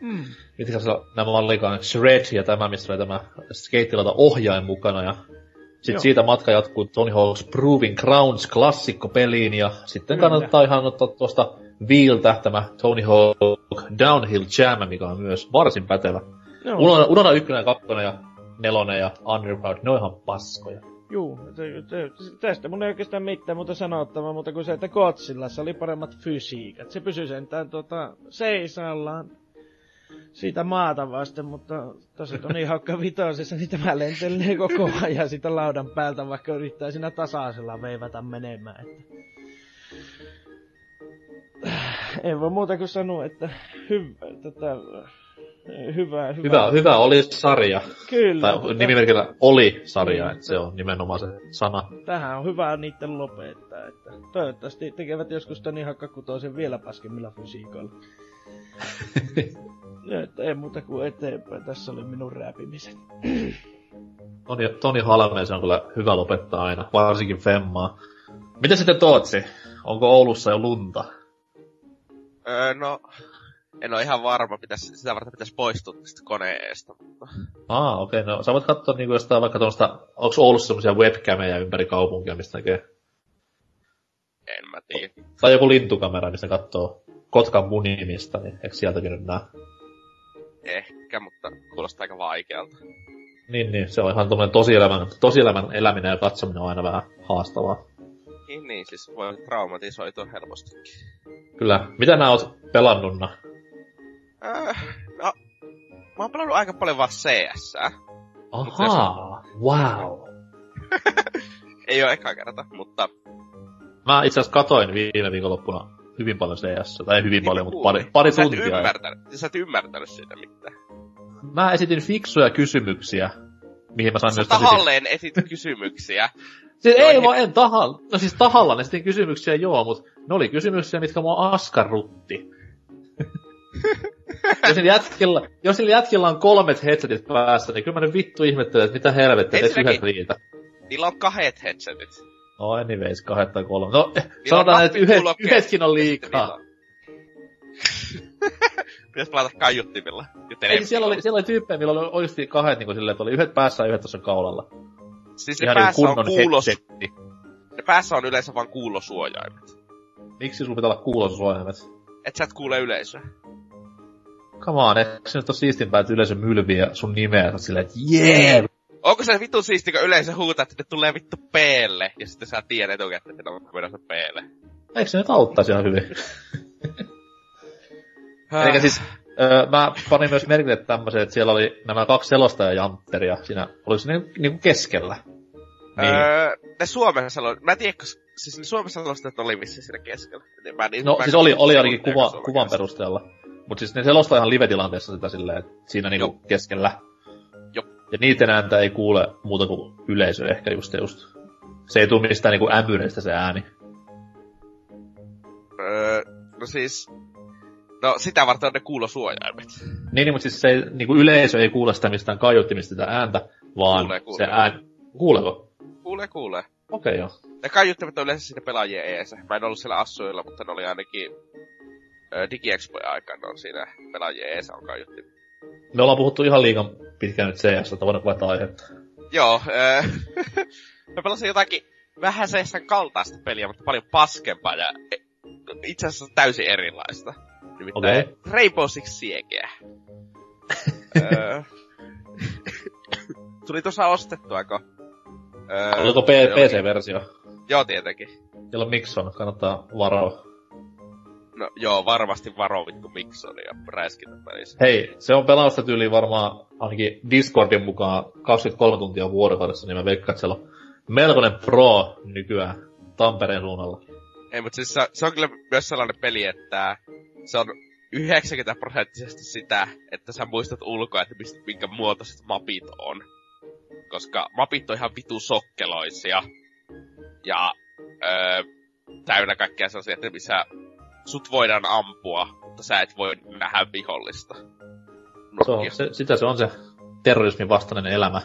Mm. mitkä se nämä olikaan, Shred ja tämä, missä oli tämä skeittilauta ohjain mukana. Ja sitten Joo. siitä matka jatkuu Tony Hawk's Proving Grounds klassikkopeliin ja sitten Kyllä. kannattaa ihan ottaa tuosta Viiltä tämä Tony Hawk Downhill Jam, mikä on myös varsin pätevä. Joo. Unohda, unohda ykkönen, kakkonen ja nelonen ja Underground, ne on ihan paskoja. Juu, tästä mun ei oikeastaan mitään muuta sanottavaa, mutta kuin se, että Godzillassa oli paremmat fysiikat. Se pysyi sentään tota, seisallaan siitä maata vasten, mutta tosi on ihan haukka vitosessa, niin tämä lentelee koko ajan sitä laudan päältä, vaikka yrittää siinä tasaisella veivata menemään. Että... En voi muuta kuin sanoa, että hyvä, tätä, hyvä, hyvä. Hyvä, hyvä oli sarja. Kyllä. Tai mutta nimimerkillä oli sarja, että se on nimenomaan se sana. Tähän on hyvä niitten lopettaa, että toivottavasti tekevät joskus tän ihan kakkutoisen vielä paskemmilla fysiikoilla. Ja, että ei muuta kuin eteenpäin. Tässä oli minun räpimiset. Toni, Toni Halmeen se on kyllä hyvä lopettaa aina, varsinkin Femmaa. Mitä sitten Tootsi? Onko Oulussa jo lunta? Öö, no, en ole ihan varma, pitäis, sitä varten pitäisi poistua tästä koneesta, mutta... Aa, okei, okay, no sä voit katsoa niinku jostain vaikka tuosta, onko Oulussa semmosia webcameja ympäri kaupunkia, mistä näkee? En mä tiedä. Tai joku lintukamera, mistä katsoo Kotkan munimista, niin eikö sieltäkin nyt nää? Ehkä, mutta kuulostaa aika vaikealta. Niin, niin, se on ihan tommonen tosielämän, tosielämän eläminen ja katsominen on aina vähän haastavaa. Niin, niin, siis voi traumatisoitua helpostikin. Kyllä. Mitä nää oot pelannunna? Öö, no, mä oon pelannut aika paljon vaan CS. Ahaa, wow. Ei oo eka kerta, mutta Mä itse asiassa katoin viime viikonloppuna hyvin paljon CS, tai hyvin Niin paljon, mutta pari, pari sä et tuntia. ymmärtänyt, sä et ymmärtänyt siitä mitään. Mä esitin fiksuja kysymyksiä, mihin mä sain Sä myös tahalleen esit kysymyksiä. Siis ei Joihin- vaan, en tahalla. No siis tahalla esitin kysymyksiä joo, mutta ne oli kysymyksiä, mitkä mua askarrutti. jos, niillä jätkillä, jos niillä jätkillä on kolmet headsetit päässä, niin kyllä mä nyt vittu ihmettelen, että mitä helvettiä, Ensinnäkin- yhdet riitä. Niillä on kahdet headsetit. No anyways, kahdet tai kolme. No, on sanotaan, että yhdet, yhdetkin on liikaa. on- Pitäis pelata kaiuttimilla. Ei, siellä oli, siellä oli tyyppejä, millä oli oikeasti kahdet niin kuin silleen, että oli yhdet päässä ja yhdet tuossa kaulalla. Siis ne Ihan niin päässä on kunnon kuulos... headsetti. Ne päässä on yleensä vaan kuulosuojaimet. Miksi sulla pitää olla kuulosuojaimet? Et sä et kuule yleisöä. Come on, eikö se nyt ole siistimpää, että yleisö mylvii ja sun nimeä, ja silleen, että jee! Onko se vittu siisti, kun yleisö huutaa, että ne tulee vittu peelle, ja sitten sä tiedät etukäteen, että ne on menossa peelle. Eikö se nyt auttaisi ihan hyvin? Eikä siis, öö, mä panin myös merkille tämmöisen, että siellä oli nämä kaksi selostajajantteria siinä, oliko se niinku, niinku keskellä? Niin. Öö, ne Suomessa salo... Mä en tiedä, koska... Siis ne Suomessa selostajat oli vissiin siinä keskellä. Niin mä, niin, no mä siis oli, oli ainakin kuva, kuvan perusteella. Mut siis ne selostaa ihan live-tilanteessa sitä silleen, että siinä niinku Joo. keskellä. Ja niiden ääntä ei kuule muuta kuin yleisö ehkä just just. Se ei tuu mistään niinku ämyreistä se ääni. Öö, no siis... No sitä varten on ne kuulosuojaimet. Niin, niin mutta siis se ei, niinku yleisö ei kuule sitä mistään kaiuttimista sitä ääntä, vaan Kuulee, kuulee. se ään... Kuuleeko? Kuulee, kuulee. Okei okay, joo. Ne kaiuttimet on yleensä siinä pelaajien eessä. Mä en ollut siellä assuilla, mutta ne oli ainakin... Öö, DigiExpojen aikana on siinä pelaajien eessä on kaiuttimet. Me ollaan puhuttu ihan liian pitkään nyt CS, että voidaan vaihtaa aihetta. Joo, öö, mä pelasin jotakin vähän seessä kaltaista peliä, mutta paljon paskempaa ja itse asiassa täysin erilaista. Nimittäin Okei. Rainbow Six Siegeä. öö, tuli tuossa ostettua, kun... Öö, Oliko P- PC-versio? Joo, tietenkin. Jolla Mixon, kannattaa varoa. No joo, varmasti varo vittu Mixon ja räiskintä pelissä. Hei, se on pelausta tyyli varmaan ainakin Discordin mukaan 23 tuntia vuorokaudessa, niin mä veikkaan, että siellä on melkoinen pro nykyään Tampereen suunnalla. Ei, mutta siis se, se on kyllä myös sellainen peli, että se on 90 prosenttisesti sitä, että sä muistat ulkoa, että mistä, minkä muotoiset mapit on. Koska mapit on ihan vitu sokkeloisia. Ja öö, täynnä kaikkea sellaisia, että missä sut voidaan ampua, mutta sä et voi nähdä vihollista. Se on, se, sitä se on se terrorismin vastainen elämä.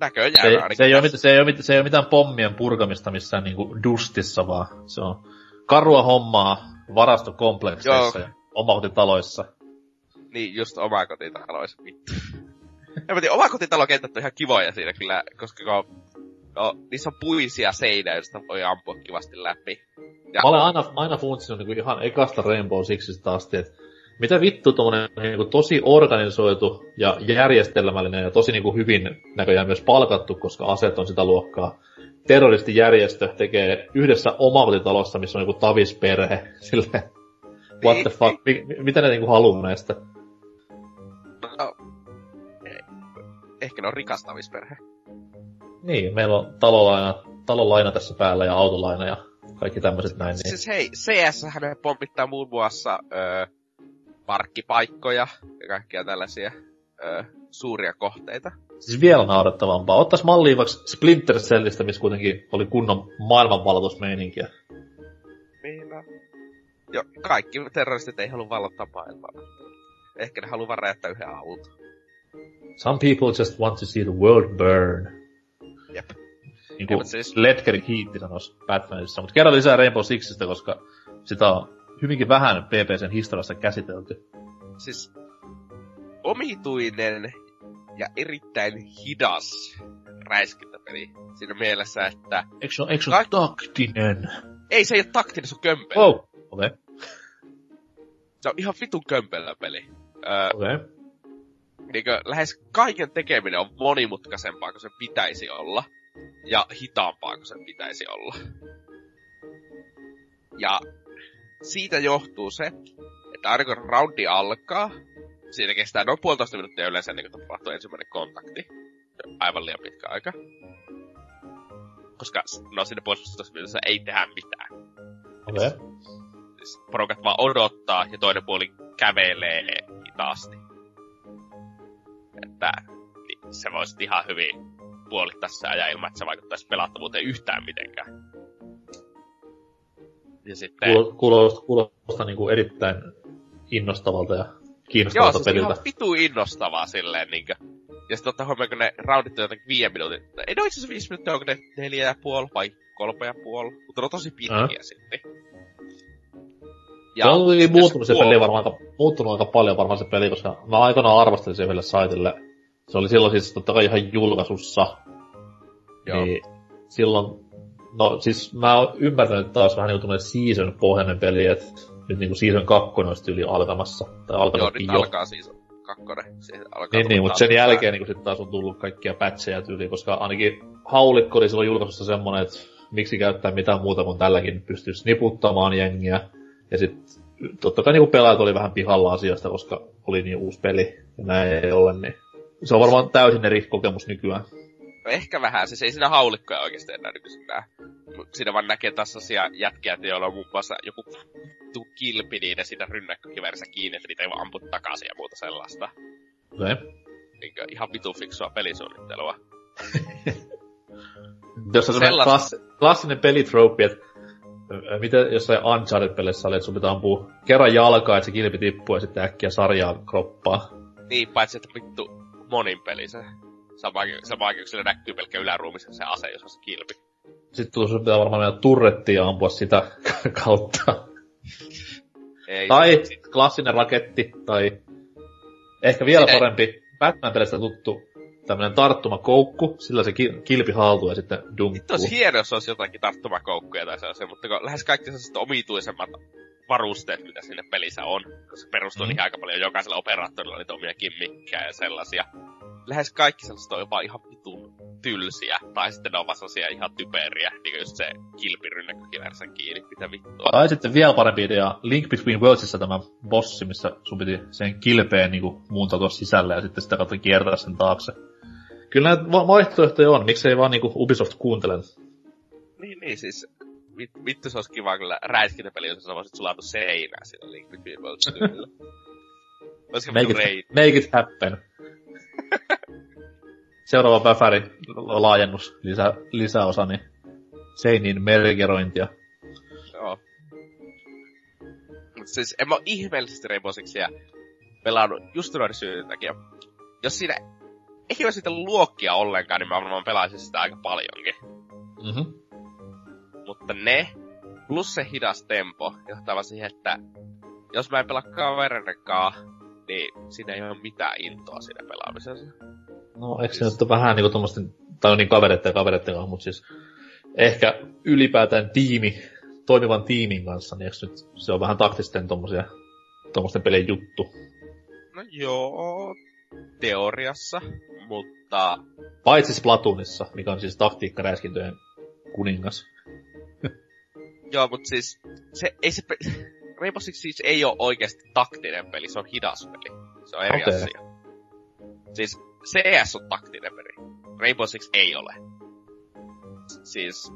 Näköjään Se, se, ei ole, mit- se, ei ole, mit- se ei ole mitään pommien purkamista missään niinku dustissa, vaan se on karua hommaa varastokomplekseissa Joo. ja omakotitaloissa. Niin, just omakotitaloissa, vittu. En mä tiedä, omakotitalokentät on ihan kivoja siinä kyllä, koska kun, no, niissä on puisia seinä, joista voi ampua kivasti läpi. Ja, Mä olen aina, aina funtsinut niinku ihan ekasta Rainbow Sixistä asti, että mitä vittu tommonen niinku tosi organisoitu ja järjestelmällinen ja tosi niinku hyvin näköjään myös palkattu, koska aseet on sitä luokkaa. Terroristijärjestö tekee yhdessä omakotitalossa, missä on niinku tavisperhe. Sille, what the fuck, mi, mi- mitä ne niinku haluu näistä? no, eh, ehkä ne on rikastamisperhe. Niin, meillä on talolaina, talolaina tässä päällä ja autolaina ja kaikki tämmöiset näin. Niin. Siis hei, CS hän pommittaa muun muassa öö, parkkipaikkoja ja kaikkia tällaisia ö, suuria kohteita. Siis vielä naurettavampaa. Ottais malliin vaikka Splinter Cellistä, missä kuitenkin oli kunnon maailmanvalotusmeininkiä. Niin no. Jo, kaikki terroristit ei halua vallottaa maailmaa. Ehkä ne haluaa räjäyttää yhden auton. Some people just want to see the world burn. Niin kuin siis- Ledgerin hiitti sanoisi Batmanissa. Mutta kerran lisää Rainbow Sixistä, koska sitä on hyvinkin vähän PPCn historiassa käsitelty. Siis omituinen ja erittäin hidas räiskintäpeli. Siinä mielessä, että Eikö se ole, eikö se ole taktinen? ei se ei ole taktinen, se on kömpelö. Oh, okei, okay, Se on ihan vitun kömpelö peli. Öö, okei. Okay. niinkö, lähes kaiken tekeminen on monimutkaisempaa kuin se pitäisi olla. Ja hitaampaa kuin sen pitäisi olla. Ja siitä johtuu se, että aina kun roundi alkaa, siitä kestää noin puolitoista minuuttia yleensä ennen kuin tapahtuu ensimmäinen kontakti. Aivan liian pitkä aika. Koska no sinne puolitoista minuutissa ei tehdä mitään. Okay. Siis porukat vaan odottaa ja toinen puoli kävelee hitaasti. Että niin, se voisi ihan hyvin puolittaa se ajan ilman, että se vaikuttaisi pelattavuuteen yhtään mitenkään. Ja sitten... Kuulo- Kuulostaa, kuulostaa niin kuin erittäin innostavalta ja Joo, kiinnostavalta siis peliltä. ihan vitu innostavaa silleen niinkö. Ja sitten ottaa huomioon, kun ne roundit on jotakin viiden minuutin. Ei ne ole itse asiassa viisi minuuttia, onko ne neljä ja puoli vai kolme ja puoli. Mutta ne on tosi pitkiä Äh. silti. Ja, se on muuttunut se peli varmaan aika, muuttunut aika paljon varmaan se peli, koska mä aikoinaan arvostelin sen yhdelle saitille. Se oli silloin siis totta kai ihan julkaisussa. Joo. Niin silloin, no siis mä oon ymmärtänyt, että taas vähän niinku season pohjainen peli, että nyt niinku season 2 olisi yli alkamassa. Tai Joo, nyt jo. alkaa siis kakkonen. Alkaa Niin, niin, mutta sen jälkeen niin sitten taas on tullut kaikkia patcheja tyyliin, koska ainakin haulikko oli silloin julkaisussa semmonen, että miksi käyttää mitään muuta kuin tälläkin pystyisi niputtamaan jengiä. Ja sitten totta kai niin pelaajat oli vähän pihalla asiasta, koska oli niin uusi peli ja näin ei ole, niin se on varmaan täysin eri kokemus nykyään. No ehkä vähän, siis ei siinä haulikkoja oikeasti enää nykyisin näe. Siinä vaan näkee taas sellaisia jätkiä, joilla on muun muassa joku vittu kilpi niiden siinä rynnäkkökiväärissä kiinni, että niitä ei vaan ampu takaisin ja muuta sellaista. Okay. Niinkö ihan vitu fiksua pelisuunnittelua. Jos on Sellaista. klass, klassinen pelitrope, että ö, miten jossain Uncharted-pelissä oli, että sun pitää ampua kerran jalkaa, että se kilpi tippuu ja sitten äkkiä sarjaa kroppaa. Niin, paitsi että vittu monin peli se. Sama, sillä näkyy pelkkä yläruumissa se ase, jos on se kilpi. Sitten sun pitää varmaan mennä turrettiin ja ampua sitä kautta. Ei, Tai klassinen raketti, tai ehkä vielä Sitä- parempi, Batman-pelistä tuttu tämmönen tarttumakoukku, sillä se ki- kilpi haltuu ja sitten dunkkuu. Vittu olisi hieno, jos olisi jotakin tarttumakoukkuja tai sellaisia, mutta kun lähes kaikki sellaiset omituisemmat varusteet, mitä siinä pelissä on, koska se perustuu Mm. niin aika paljon jokaisella operaattorilla niitä omia kimmikkejä ja sellaisia. Lähes kaikki sellaiset on jopa ihan vitun tylsiä, tai sitten ne on vaan sellaisia ihan typeriä, niin kuin just se kilpirynnäkkökiväärissä kiinni, mitä vittua. Tai sitten vielä parempi idea, Link Between Worldsissa tämä bossi, missä sun piti sen kilpeen niin muuntautua sisälle ja sitten sitä kautta kiertää sen taakse. Kyllä näitä va- vaihtoehtoja on, miksei vaan niinku Ubisoft kuuntele. Niin, niin siis vit, vittu se olisi kiva kyllä räiskintäpeli, jos sä voisit sulata seinää sillä Link Between Worlds tyylillä. Make vittu it, make it happen. Seuraava päfäri, laajennus, lisä, lisäosa, niin seiniin mergerointia. Joo. Mut siis en mä ihmeellisesti Rainbow Sixia pelannut just noiden syiden takia. Jos siinä ei olisi sitä luokkia ollenkaan, niin mä varmaan pelaisin sitä aika paljonkin. Mm-hmm. Mutta ne, plus se hidas tempo, johtaa siihen, että jos mä en pelaa kavereidenkaan, niin siinä ei ole mitään intoa siinä pelaamisessa. No, eikö se nyt ole vähän niinku tommosten, tai on niin kavereiden ja kavereiden kanssa, mutta siis ehkä ylipäätään tiimi, toimivan tiimin kanssa, niin eikö nyt se on vähän taktisten tommosia, tommosten pelien juttu. No joo, teoriassa, mutta Paitsi Splatoonissa, mikä on siis taktiikkaräiskintöjen kuningas. Joo, mutta siis se, ei se pe- Rainbow Six siis ei ole oikeasti taktinen peli, se on hidas peli. Se on eri okay. asia. Siis CS on taktinen peli. Rainbow Six ei ole. Siis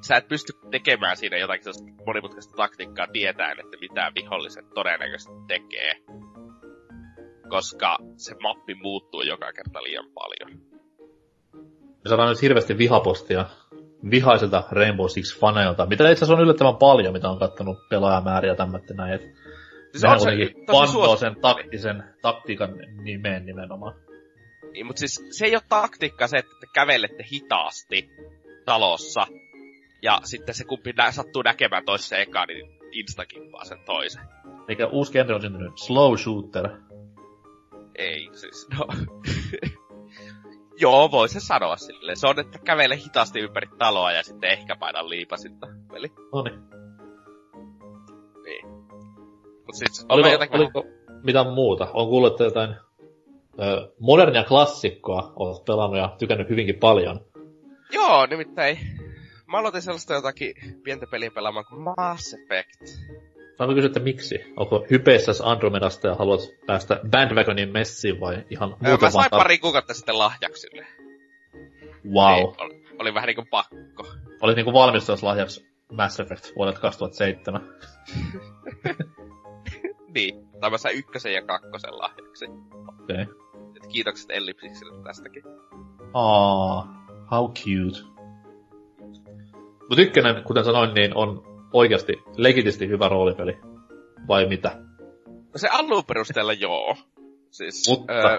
sä et pysty tekemään siinä jotakin sellaista monimutkaista taktiikkaa tietäen, että mitä viholliset todennäköisesti tekee. Koska se mappi muuttuu joka kerta liian paljon. Me saadaan nyt hirveästi vihapostia vihaisilta Rainbow Six faneilta, mitä itse asiassa on yllättävän paljon, mitä on kattonut pelaajamääriä tämmötten näin, että Siis on se suos... sen taktisen, taktiikan nimeen nimenomaan. Niin, mutta siis se ei ole taktiikka se, että te kävelette hitaasti talossa. Ja sitten se kumpi nä- sattuu näkemään toisessa ekaan, niin instakippaa sen toisen. Eikä uusi genre on syntynyt slow shooter. Ei, siis no... Joo, voi se sanoa silleen. Se on, että kävele hitaasti ympäri taloa ja sitten ehkä paina liipasinta. Eli, Noniin. niin. Mut siis, Oliko, on jotakin oliko mitään muuta? On kuullut, että jotain ö, modernia klassikkoa olet pelannut ja tykännyt hyvinkin paljon. Joo, nimittäin mä aloitin sellaista jotakin pientä peliä pelaamaan kuin Mass Effect. Saanko kysyä, että miksi? Onko hypeissäs Andromedasta ja haluat päästä bandwagonin messiin vai ihan muuten mä sain vaan... pari kuukautta sitten lahjaksi sille. Wow. Niin, oli, oli vähän niinku pakko. Olit niinku valmistuslahjaksi Mass Effect vuodelta 2007. Niin, tai mä sain ykkösen ja kakkosen lahjaksi. Okei. Okay. Et kiitokset Ellipsikselle tästäkin. Aa, how cute. Mutta ykkönen, kuten sanoin, niin on oikeasti legitisti hyvä roolipeli. Vai mitä? No se alun perusteella joo. Siis, Mutta- Öö,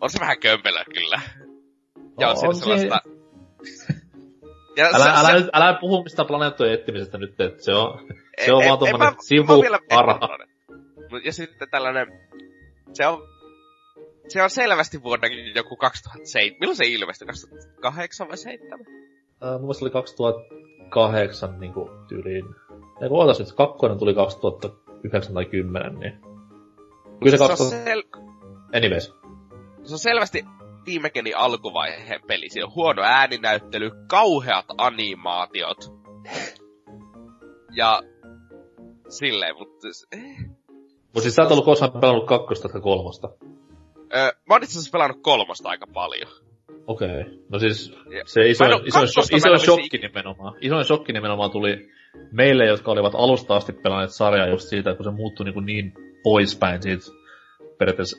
on se vähän kömpelö kyllä. Ja on, On siinä se- sellaista... Ja Älä, älä, nyt, älä puhu mistä planeettojen etsimisestä nyt, että se on, se on vaan tommonen. Mut Ja sitten tällainen... Se on... Se on selvästi vuonna joku 2007. Milloin se ilmestyi? 2008 vai 7? Äh, mun mielestä oli 2008 niinku tyyliin. Ei kun ootas nyt, kakkonen tuli 2009 tai 10, niin... Kyllä se se, on 2000... sel- Anyways. se on selvästi viime geni alkuvaiheen peli. Siinä on huono ääninäyttely, kauheat animaatiot. Ja silleen, mutta... Eh. Mut siis sä et ollut koskaan pelannut kakkosta tai kolmosta. Öö, mä oon itse asiassa pelannut kolmosta aika paljon. Okei. Okay. No siis se iso, iso, iso, shokki nimenomaan. Isoin shokki nimenomaan tuli meille, jotka olivat alusta asti pelanneet sarjaa just siitä, että kun se muuttui niin, niin poispäin siitä periaatteessa.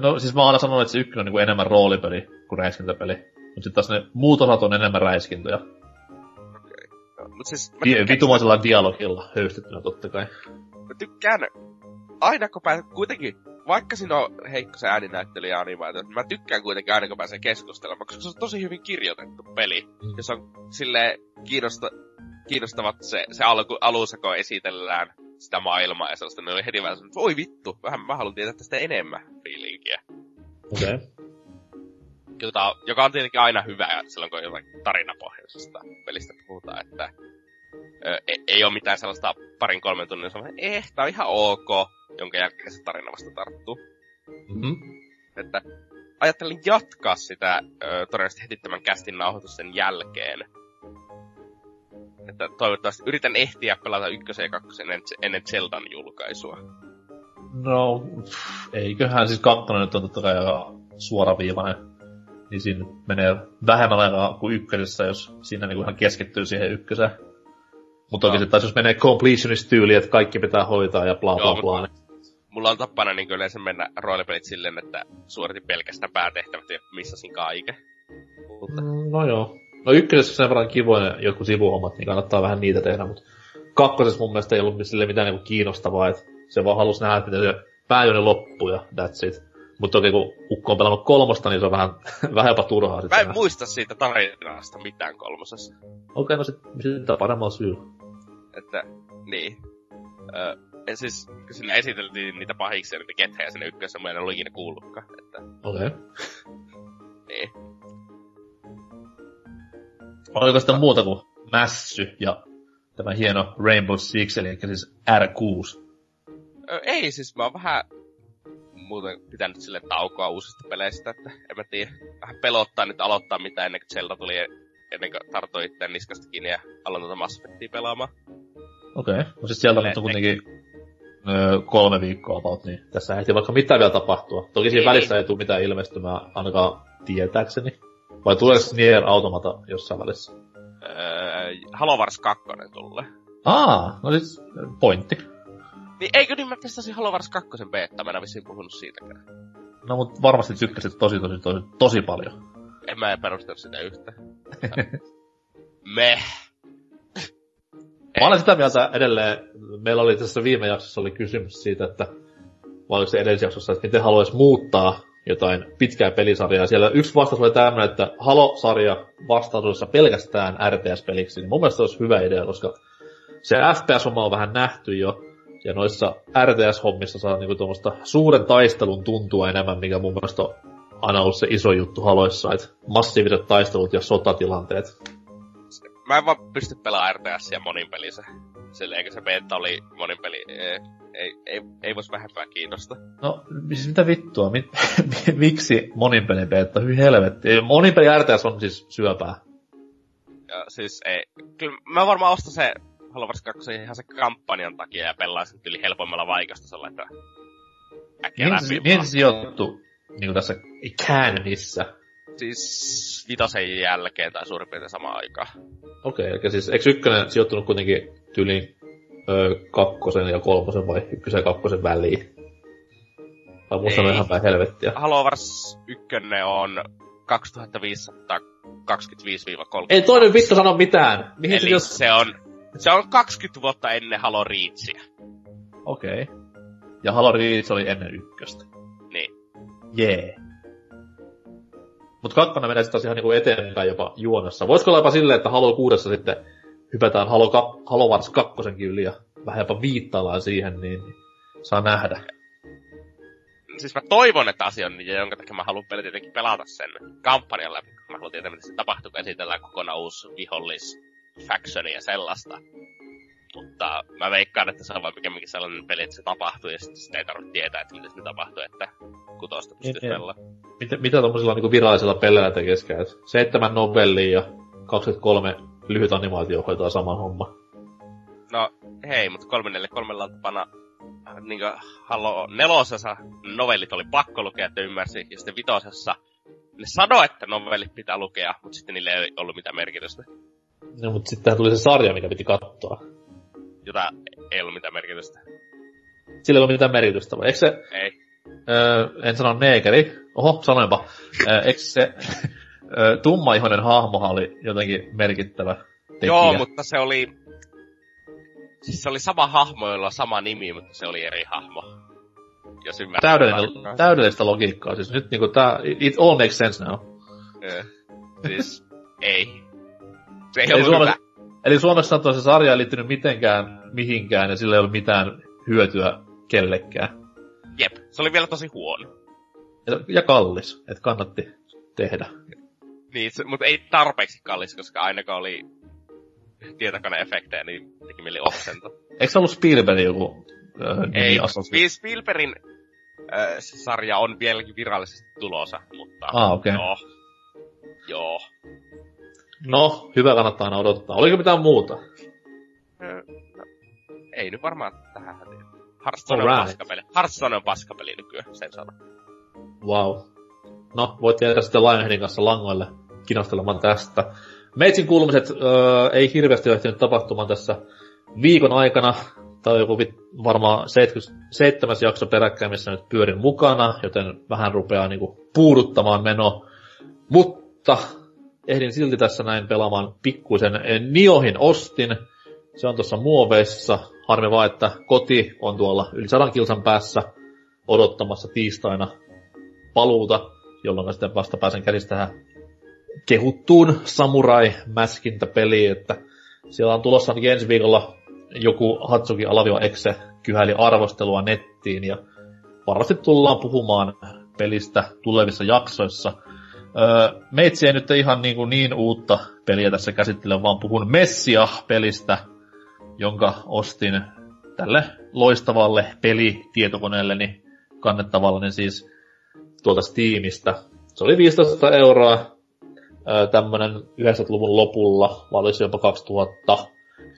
No siis mä aina sanonut, että se ykkönen on niin kuin enemmän roolipeli kuin räiskintäpeli. Mutta sitten taas ne muut osat on enemmän räiskintöjä. Mut siis mä Di- tykkään, vitumaisella dialogilla höystettynä totta kai. mä tykkään aina kun pääsee, kuitenkin, vaikka siinä on heikko se ääninäyttely ja animaatio, mä tykkään kuitenkin aina kun pääsee keskustelemaan, koska se on tosi hyvin kirjoitettu peli. Mm. Ja se on silleen kiinnosta, kiinnostavat se, se alku, alussa, kun esitellään sitä maailmaa ja sellaista, ne oli heti vähän sellainen, voi vittu, vähän mä haluan tietää tästä enemmän fiilinkiä. Okei. Okay. Jota, joka on tietenkin aina hyvä silloin, kun jotain tarinapohjaisesta pelistä puhutaan, että ö, ei, ei ole mitään sellaista parin kolmen tunnin sellainen, eh, tää on ihan ok, jonka jälkeen se tarina vasta tarttuu. Mm-hmm. Että ajattelin jatkaa sitä ö, todennäköisesti heti tämän kästin nauhoitusten jälkeen. Että toivottavasti yritän ehtiä pelata ykkösen ja kakkosen ennen, Zeldan julkaisua. No, pff, eiköhän siis kakkonen nyt on totta kai aika suoraviivainen. Niin siinä menee vähemmän aikaa kuin ykkösessä, jos siinä niinku ihan keskittyy siihen ykköseen. Mutta toki sitten taas jos menee completionist-tyyli, että kaikki pitää hoitaa ja bla bla bla. Mulla on tapana niin yleensä mennä roolipelit silleen, että suoritin pelkästään päätehtävät ja missasin kaiken. Mutta Mm, No joo. No ykkösessä sen verran kivoja jotkut sivuhommat, niin kannattaa vähän niitä tehdä, mutta kakkosessa mun mielestä ei ollut sille mitään niinku kiinnostavaa, että se vaan halusi nähdä, että se pääjuoni loppuu ja that's it. Mutta toki kun Ukko on pelannut kolmosta, niin se on vähän, vähän jopa turhaa mä en muista siitä tarinasta mitään kolmosessa. Okei, no sit, sitä paremmalla syyllä. Että, niin. Öö, ja siis, kun sinne esiteltiin niitä pahiksi ja niitä kethejä sinne ykkössä, mä en ollut ikinä kuullutkaan. Että, Okei. Okay. niin. Oliko sitten muuta kuin Mässy ja tämä hieno Rainbow Six, eli siis R6? Öö, ei, siis mä oon vähän muuten pitänyt sille taukoa uusista peleistä, että en mä tiedä. Vähän pelottaa nyt aloittaa mitä ennen kuin Zelda tuli, ennen kuin tartoi itseään niskasta kiinni ja aloin tuota Mass Effectia pelaamaan. Okei. Okay. No siis sieltä on kuitenkin öö, kolme viikkoa about, niin tässä ehti vaikka mitä vielä tapahtua. Toki siinä Niin, välissä ei tule mitään ilmestymää, ainakaan tietääkseni. Vai tuleeko Nier Automata jossain välissä? öö, Halo Wars 2 tulee. Aa, no siis pointti. Niin eikö niin mä pistäisin Halo Wars 2 beta, mä en vissiin puhunut siitäkään. No mut varmasti tykkäsit tosi tosi tosi tosi paljon. En mä perustella sitä yhtä. Me. Mä olen sitä mieltä edelleen, meillä oli tässä viime jaksossa oli kysymys siitä, että vai oliko se edellisessä jaksossa, että miten haluaisi muuttaa jotain pitkää pelisarjaa. Siellä yksi vastaus oli tämmöinen, että Halo-sarja vastaisuudessa pelkästään RTS-peliksi, niin mun mielestä olisi hyvä idea, koska se FPS-homma on vähän nähty jo, ja noissa RTS-hommissa saa niinku tuommoista suuren taistelun tuntua enemmän, mikä mun mielestä on aina ollut se iso juttu haloissa, että massiiviset taistelut ja sotatilanteet. Mä en vaan pysty pelaamaan RTS ja monin pelissä. Sillä eikä se beta oli monin peli. Ei, ei, ei, ei vois vähempää kiinnosta. No, siis mitä vittua? Mi- miksi monin pelin beta? Hyvin helvetti. Monin peli RTS on siis syöpää. Ja siis ei. Kyllä mä varmaan ostan se Halo Wars 2 ihan se kampanjan takia ja pelaa sen yli helpommalla vaikastasella, että äkkiä läpi. mihin se sijoittuu niin tässä canonissa? Siis vitosen jälkeen tai suurin piirtein samaan aikaan. Okei, okay, eli siis eikö ykkönen sijoittunut kuitenkin tyyliin ö, kakkosen ja kolmosen vai ykkösen ja kakkosen väliin? Vai musta on ihan päin helvettiä. Halo Wars 1 on 2525-30. Ei toinen vittu sano mitään. Mihin se Eli jos... se on, se on 20 vuotta ennen Halo Reachia. Okei. Okay. Ja Halo Reach oli ennen ykköstä. Jee. Yeah. Mut kakkonen menee sitten ihan niinku eteenpäin jopa juonessa. Voisiko olla jopa silleen, että Halo 6 sitten hypätään Halo, ka- Halo Wars 2 yli ja vähän jopa viittaillaan siihen, niin saa nähdä. Siis mä toivon, että asia on niin, jonka takia mä haluan pelata tietenkin pelata sen kampanjan läpi. Mä haluan tietää, mitä se tapahtuu, kun esitellään kokonaan uusi vihollis factioni ja sellaista. Mutta mä veikkaan, että se on vaan pikemminkin sellainen peli, että se tapahtuu ja sitten sitä ei tarvitse tietää, että miten se tapahtuu, että kutosta pystyy Niin, pelaamaan. Mitä, mitä tommosilla niinku virallisilla peleillä tekeskään? Et Seitsemän novellia ja 23 lyhyt animaatio hoitaa saman homma. No hei, mutta 343 on tapana niin Halo nelosessa novellit oli pakko lukea, että ymmärsi, ja sitten vitosessa ne sanoi, että novellit pitää lukea, mutta sitten niille ei ollut mitään merkitystä, No, mutta sitten tuli se sarja, mikä piti katsoa. jota ei ollut mitään merkitystä. Sillä ei ole mitään merkitystä, vai eikö se, Ei. Öö, en sano neekeri, oho, sanoinpa, öö, eikö se öö, tummaihoinen hahmohan oli jotenkin merkittävä tekijä? Joo, mutta se oli... Siis se oli sama hahmo, jolla on sama nimi, mutta se oli eri hahmo. Jos. Täydellinen, täydellistä logiikkaa, siis nyt niinku tää, it all makes sense now. Joo. Siis, ei. Se ei Eli ollut Suomessa, eli Suomessa se sarja ei liittynyt mitenkään mihinkään ja sillä ei ollut mitään hyötyä kellekään. Jep, se oli vielä tosi huono. Ja, ja kallis, että kannatti tehdä. Niin, se, mutta ei tarpeeksi kallis, koska aina kun oli tietokoneefektejä, niin teki mieli oksenta. Eikö se ollut Spielberg joku äh, ei? Spiel- Spielbergin äh, sarja on vieläkin virallisesti tulossa, mutta Ah, okei. joo. Joo. No, hyvä kannattaa aina odottaa. Oliko mitään muuta? Ö, no, ei nyt varmaan tähän hätiin. Hearthstone on Alright. paskapeli. Hearthstone on paskapeli nykyään, sen sanon. Wow. No, voit jäädä sitten Lionheadin kanssa langoille kinostelemaan tästä. Meitsin kuulumiset öö, ei hirveästi ole ehtinyt tapahtumaan tässä viikon aikana. Tämä on joku varmaan 77. jakso peräkkäin, missä nyt pyörin mukana, joten vähän rupeaa niinku puuduttamaan meno. Mutta ehdin silti tässä näin pelaamaan pikkuisen Niohin ostin. Se on tuossa muoveissa. Harmi vaan, että koti on tuolla yli sadan kilsan päässä odottamassa tiistaina paluuta, jolloin sitten vasta pääsen käsistä tähän kehuttuun samurai-mäskintäpeliin, että siellä on tulossa ensi viikolla joku Hatsuki Alavio Exe kyhäili arvostelua nettiin ja varmasti tullaan puhumaan pelistä tulevissa jaksoissa. Öö, meitsi ei nyt ihan niin, kuin niin uutta peliä tässä käsittele, vaan puhun Messia-pelistä, jonka ostin tälle loistavalle pelitietokoneelleni kannettavalle, niin siis tuolta Steamista. Se oli 15 euroa tämmönen 90-luvun lopulla, vai olisi jopa 2000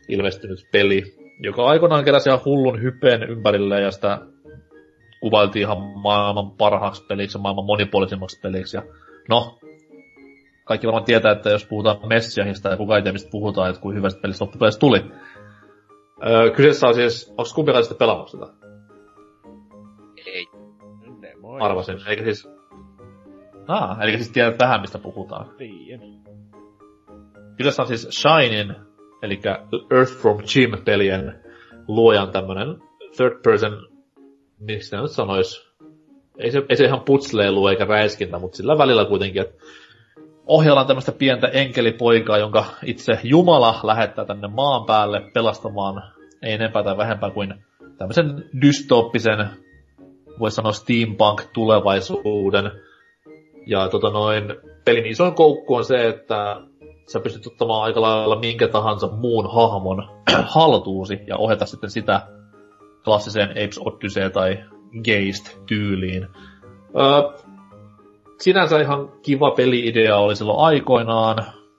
ilmestynyt peli, joka aikoinaan keräsi ihan hullun hypeen ympärille ja sitä kuvailtiin ihan maailman parhaaksi peliksi ja maailman monipuolisimmaksi peliksi. Ja no, kaikki varmaan tietää, että jos puhutaan Messiahista ja kukaan ei tiedä, mistä puhutaan, että kuin hyvästä pelistä loppupeleissä tuli. Öö, kyseessä on siis, onko kumpikaan sitten pelannut sitä? Ei. Arvasin, eikä siis... Ah, eli siis tiedät vähän, mistä puhutaan. Tiedän. Kyseessä on siis Shinin, eli Earth from Jim-pelien luojan tämmönen third person, miksi se nyt sanois, ei se, ei se ihan putsleilu eikä räiskintä, mutta sillä välillä kuitenkin, että ohjellaan tämmöistä pientä enkelipoikaa, jonka itse Jumala lähettää tänne maan päälle pelastamaan ei enempää tai vähempää kuin tämmöisen dystooppisen, voisi sanoa steampunk-tulevaisuuden. Ja tota noin, pelin isoin koukku on se, että sä pystyt ottamaan aika lailla minkä tahansa muun hahmon haltuusi ja ohjata sitten sitä klassiseen Apes Odyssey tai Geist-tyyliin. Öö, sinänsä ihan kiva peli-idea oli silloin aikoinaan,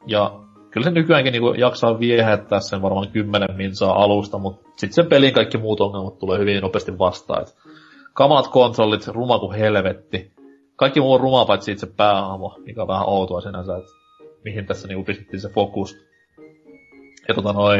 ja kyllä se nykyäänkin niinku jaksaa viehättää sen varmaan kymmenen minsaa alusta, mutta sitten sen pelin kaikki muut ongelmat tulee hyvin nopeasti vastaan. Et kamalat kontrollit, ruma kuin helvetti. Kaikki muu on ruma paitsi itse päähahmo, mikä on vähän outoa sinänsä, että mihin tässä niinku pistettiin se fokus. Ja tota noin,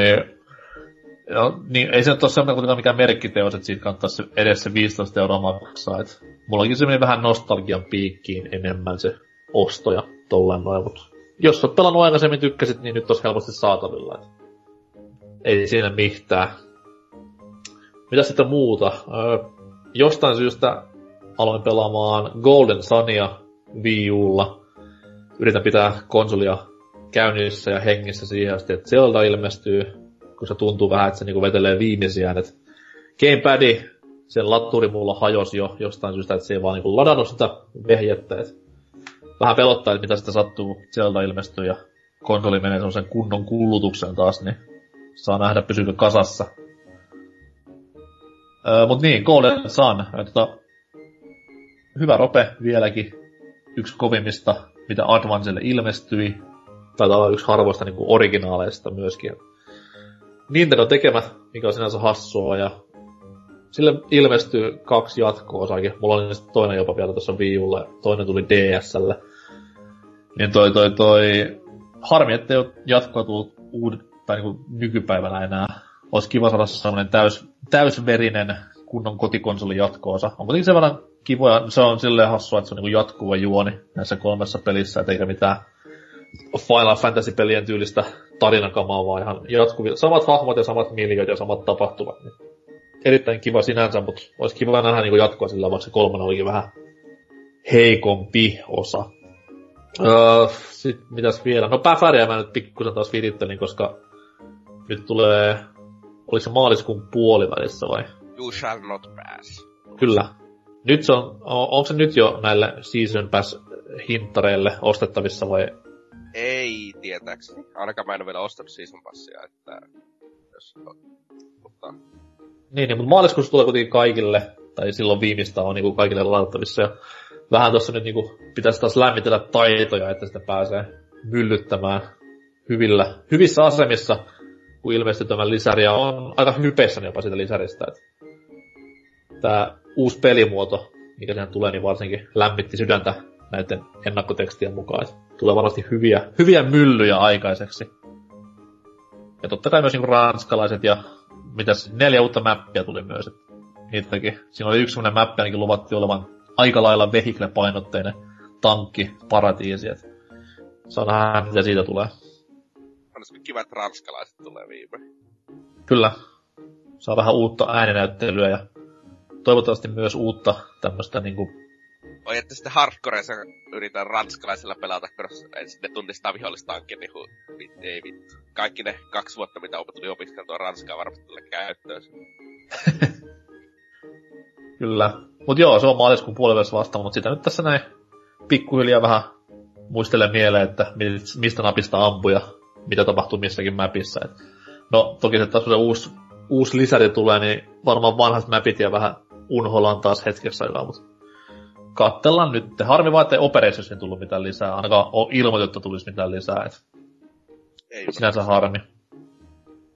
ja, niin ei se nyt ole semmoinen kuitenkaan mikään merkkiteos, että siitä kannattaisi edes se 15 euroa maksaa. Et mullakin se meni vähän nostalgian piikkiin enemmän se ostoja tolleen noin, mutta jos olet pelannut aikaisemmin tykkäsit, niin nyt olisi helposti saatavilla. Et ei siinä mitään. Mitä sitten muuta? Öö, jostain syystä aloin pelaamaan Golden Sunia Wii Ulla. Yritän pitää konsolia käynnissä ja hengissä siihen asti, että Zelda ilmestyy kun se tuntuu vähän, että se niinku vetelee viimeisiään. Et gamepadi, sen latturi mulla hajosi jo jostain syystä, että se ei vaan niinku ladannut sitä vehjettä. Et vähän pelottaa, että mitä sitä sattuu. Sieltä ilmestyy ja konsoli menee sen kunnon kulutuksen taas, niin saa nähdä pysyykö kasassa. Öö, mut niin, Golden Sun. Tota, hyvä rope vieläkin. Yksi kovimmista, mitä Advancelle ilmestyi. Taitaa olla yksi harvoista niin originaaleista myöskin. Nintendo tekemä, mikä on sinänsä hassua, ja sille ilmestyy kaksi jatko-osakin. Mulla oli toinen jopa vielä tuossa Wii Ulla, ja toinen tuli DSlle. Niin toi toi toi... Harmi, ettei ole jatkoa tullut uud... tai niinku nykypäivänä enää. Olisi kiva saada sellainen täys, täysverinen kunnon kotikonsoli jatko-osa. On kuitenkin sen verran kivoja, se on silleen hassua, että se on niinku jatkuva juoni näissä kolmessa pelissä, eikä mitään Final Fantasy-pelien tyylistä tarinakamaa, vaan ihan jatkuvia, samat hahmot ja samat miljöt ja samat tapahtumat. Niin erittäin kiva sinänsä, mutta olisi kiva nähdä niin jatkoa sillä, vaikka se kolmannen olikin vähän heikompi osa. Öö, sit mitäs vielä? No Päfäriä mä nyt pikkusen taas virittelin, koska nyt tulee, oliko se maaliskuun puolivälissä vai? You shall not pass. Kyllä. Nyt se on, on, onko se nyt jo näille Season Pass hintareille ostettavissa vai ei tietääkseni. Ainakaan mä en ole vielä ostanut season passia, että... Jos, mutta... Niin, niin mutta maaliskuussa tulee kuitenkin kaikille, tai silloin viimeistä on niin kuin kaikille laitettavissa. Ja vähän tuossa nyt niin kuin, pitäisi taas lämmitellä taitoja, että sitä pääsee myllyttämään hyvillä, hyvissä asemissa, kun ilmeisesti tämä lisäri on aika hypeissä jopa siitä lisäristä. Että tämä uusi pelimuoto, mikä siihen tulee, niin varsinkin lämmitti sydäntä näiden ennakkotekstien mukaan. Tulee varmasti hyviä, hyviä myllyjä aikaiseksi. Ja totta kai myös niin ranskalaiset ja mitäs, neljä uutta mappia tuli myös. Niitäkin. Siinä oli yksi sellainen mappi ainakin luvattiin olevan aika lailla vehikle-painotteinen tankki, paratiisi. Että saa nähdä, mitä siitä tulee. Olisiko kiva, että ranskalaiset tulee viime. Kyllä. Saa vähän uutta ääninäyttelyä ja toivottavasti myös uutta tämmöistä niinku Oi, että sitten hardcoreissa yritän ranskalaisella pelata, ensin ne tunnistaa vihollistankin, niin hu, ei vittu. Kaikki ne kaksi vuotta, mitä tuli opiskeltua ranskaa, varmasti tulee käyttöön. Kyllä. Mut joo, se on maaliskuun puolivälissä vasta, mutta sitä nyt tässä näin pikkuhiljaa vähän muistelen mieleen, että mistä napista ampuja, mitä tapahtuu missäkin mapissa. Et no, toki se taas se uusi, uusi lisäri tulee, niin varmaan vanhat mapit ja vähän unholaan taas hetkessä aikaa, mutta kattellaan nyt. Harmi vaan, ettei Operationsin tullut mitään lisää. Ainakaan ole ilmoitettu tulisi mitään lisää. Et Ei sinänsä harmi.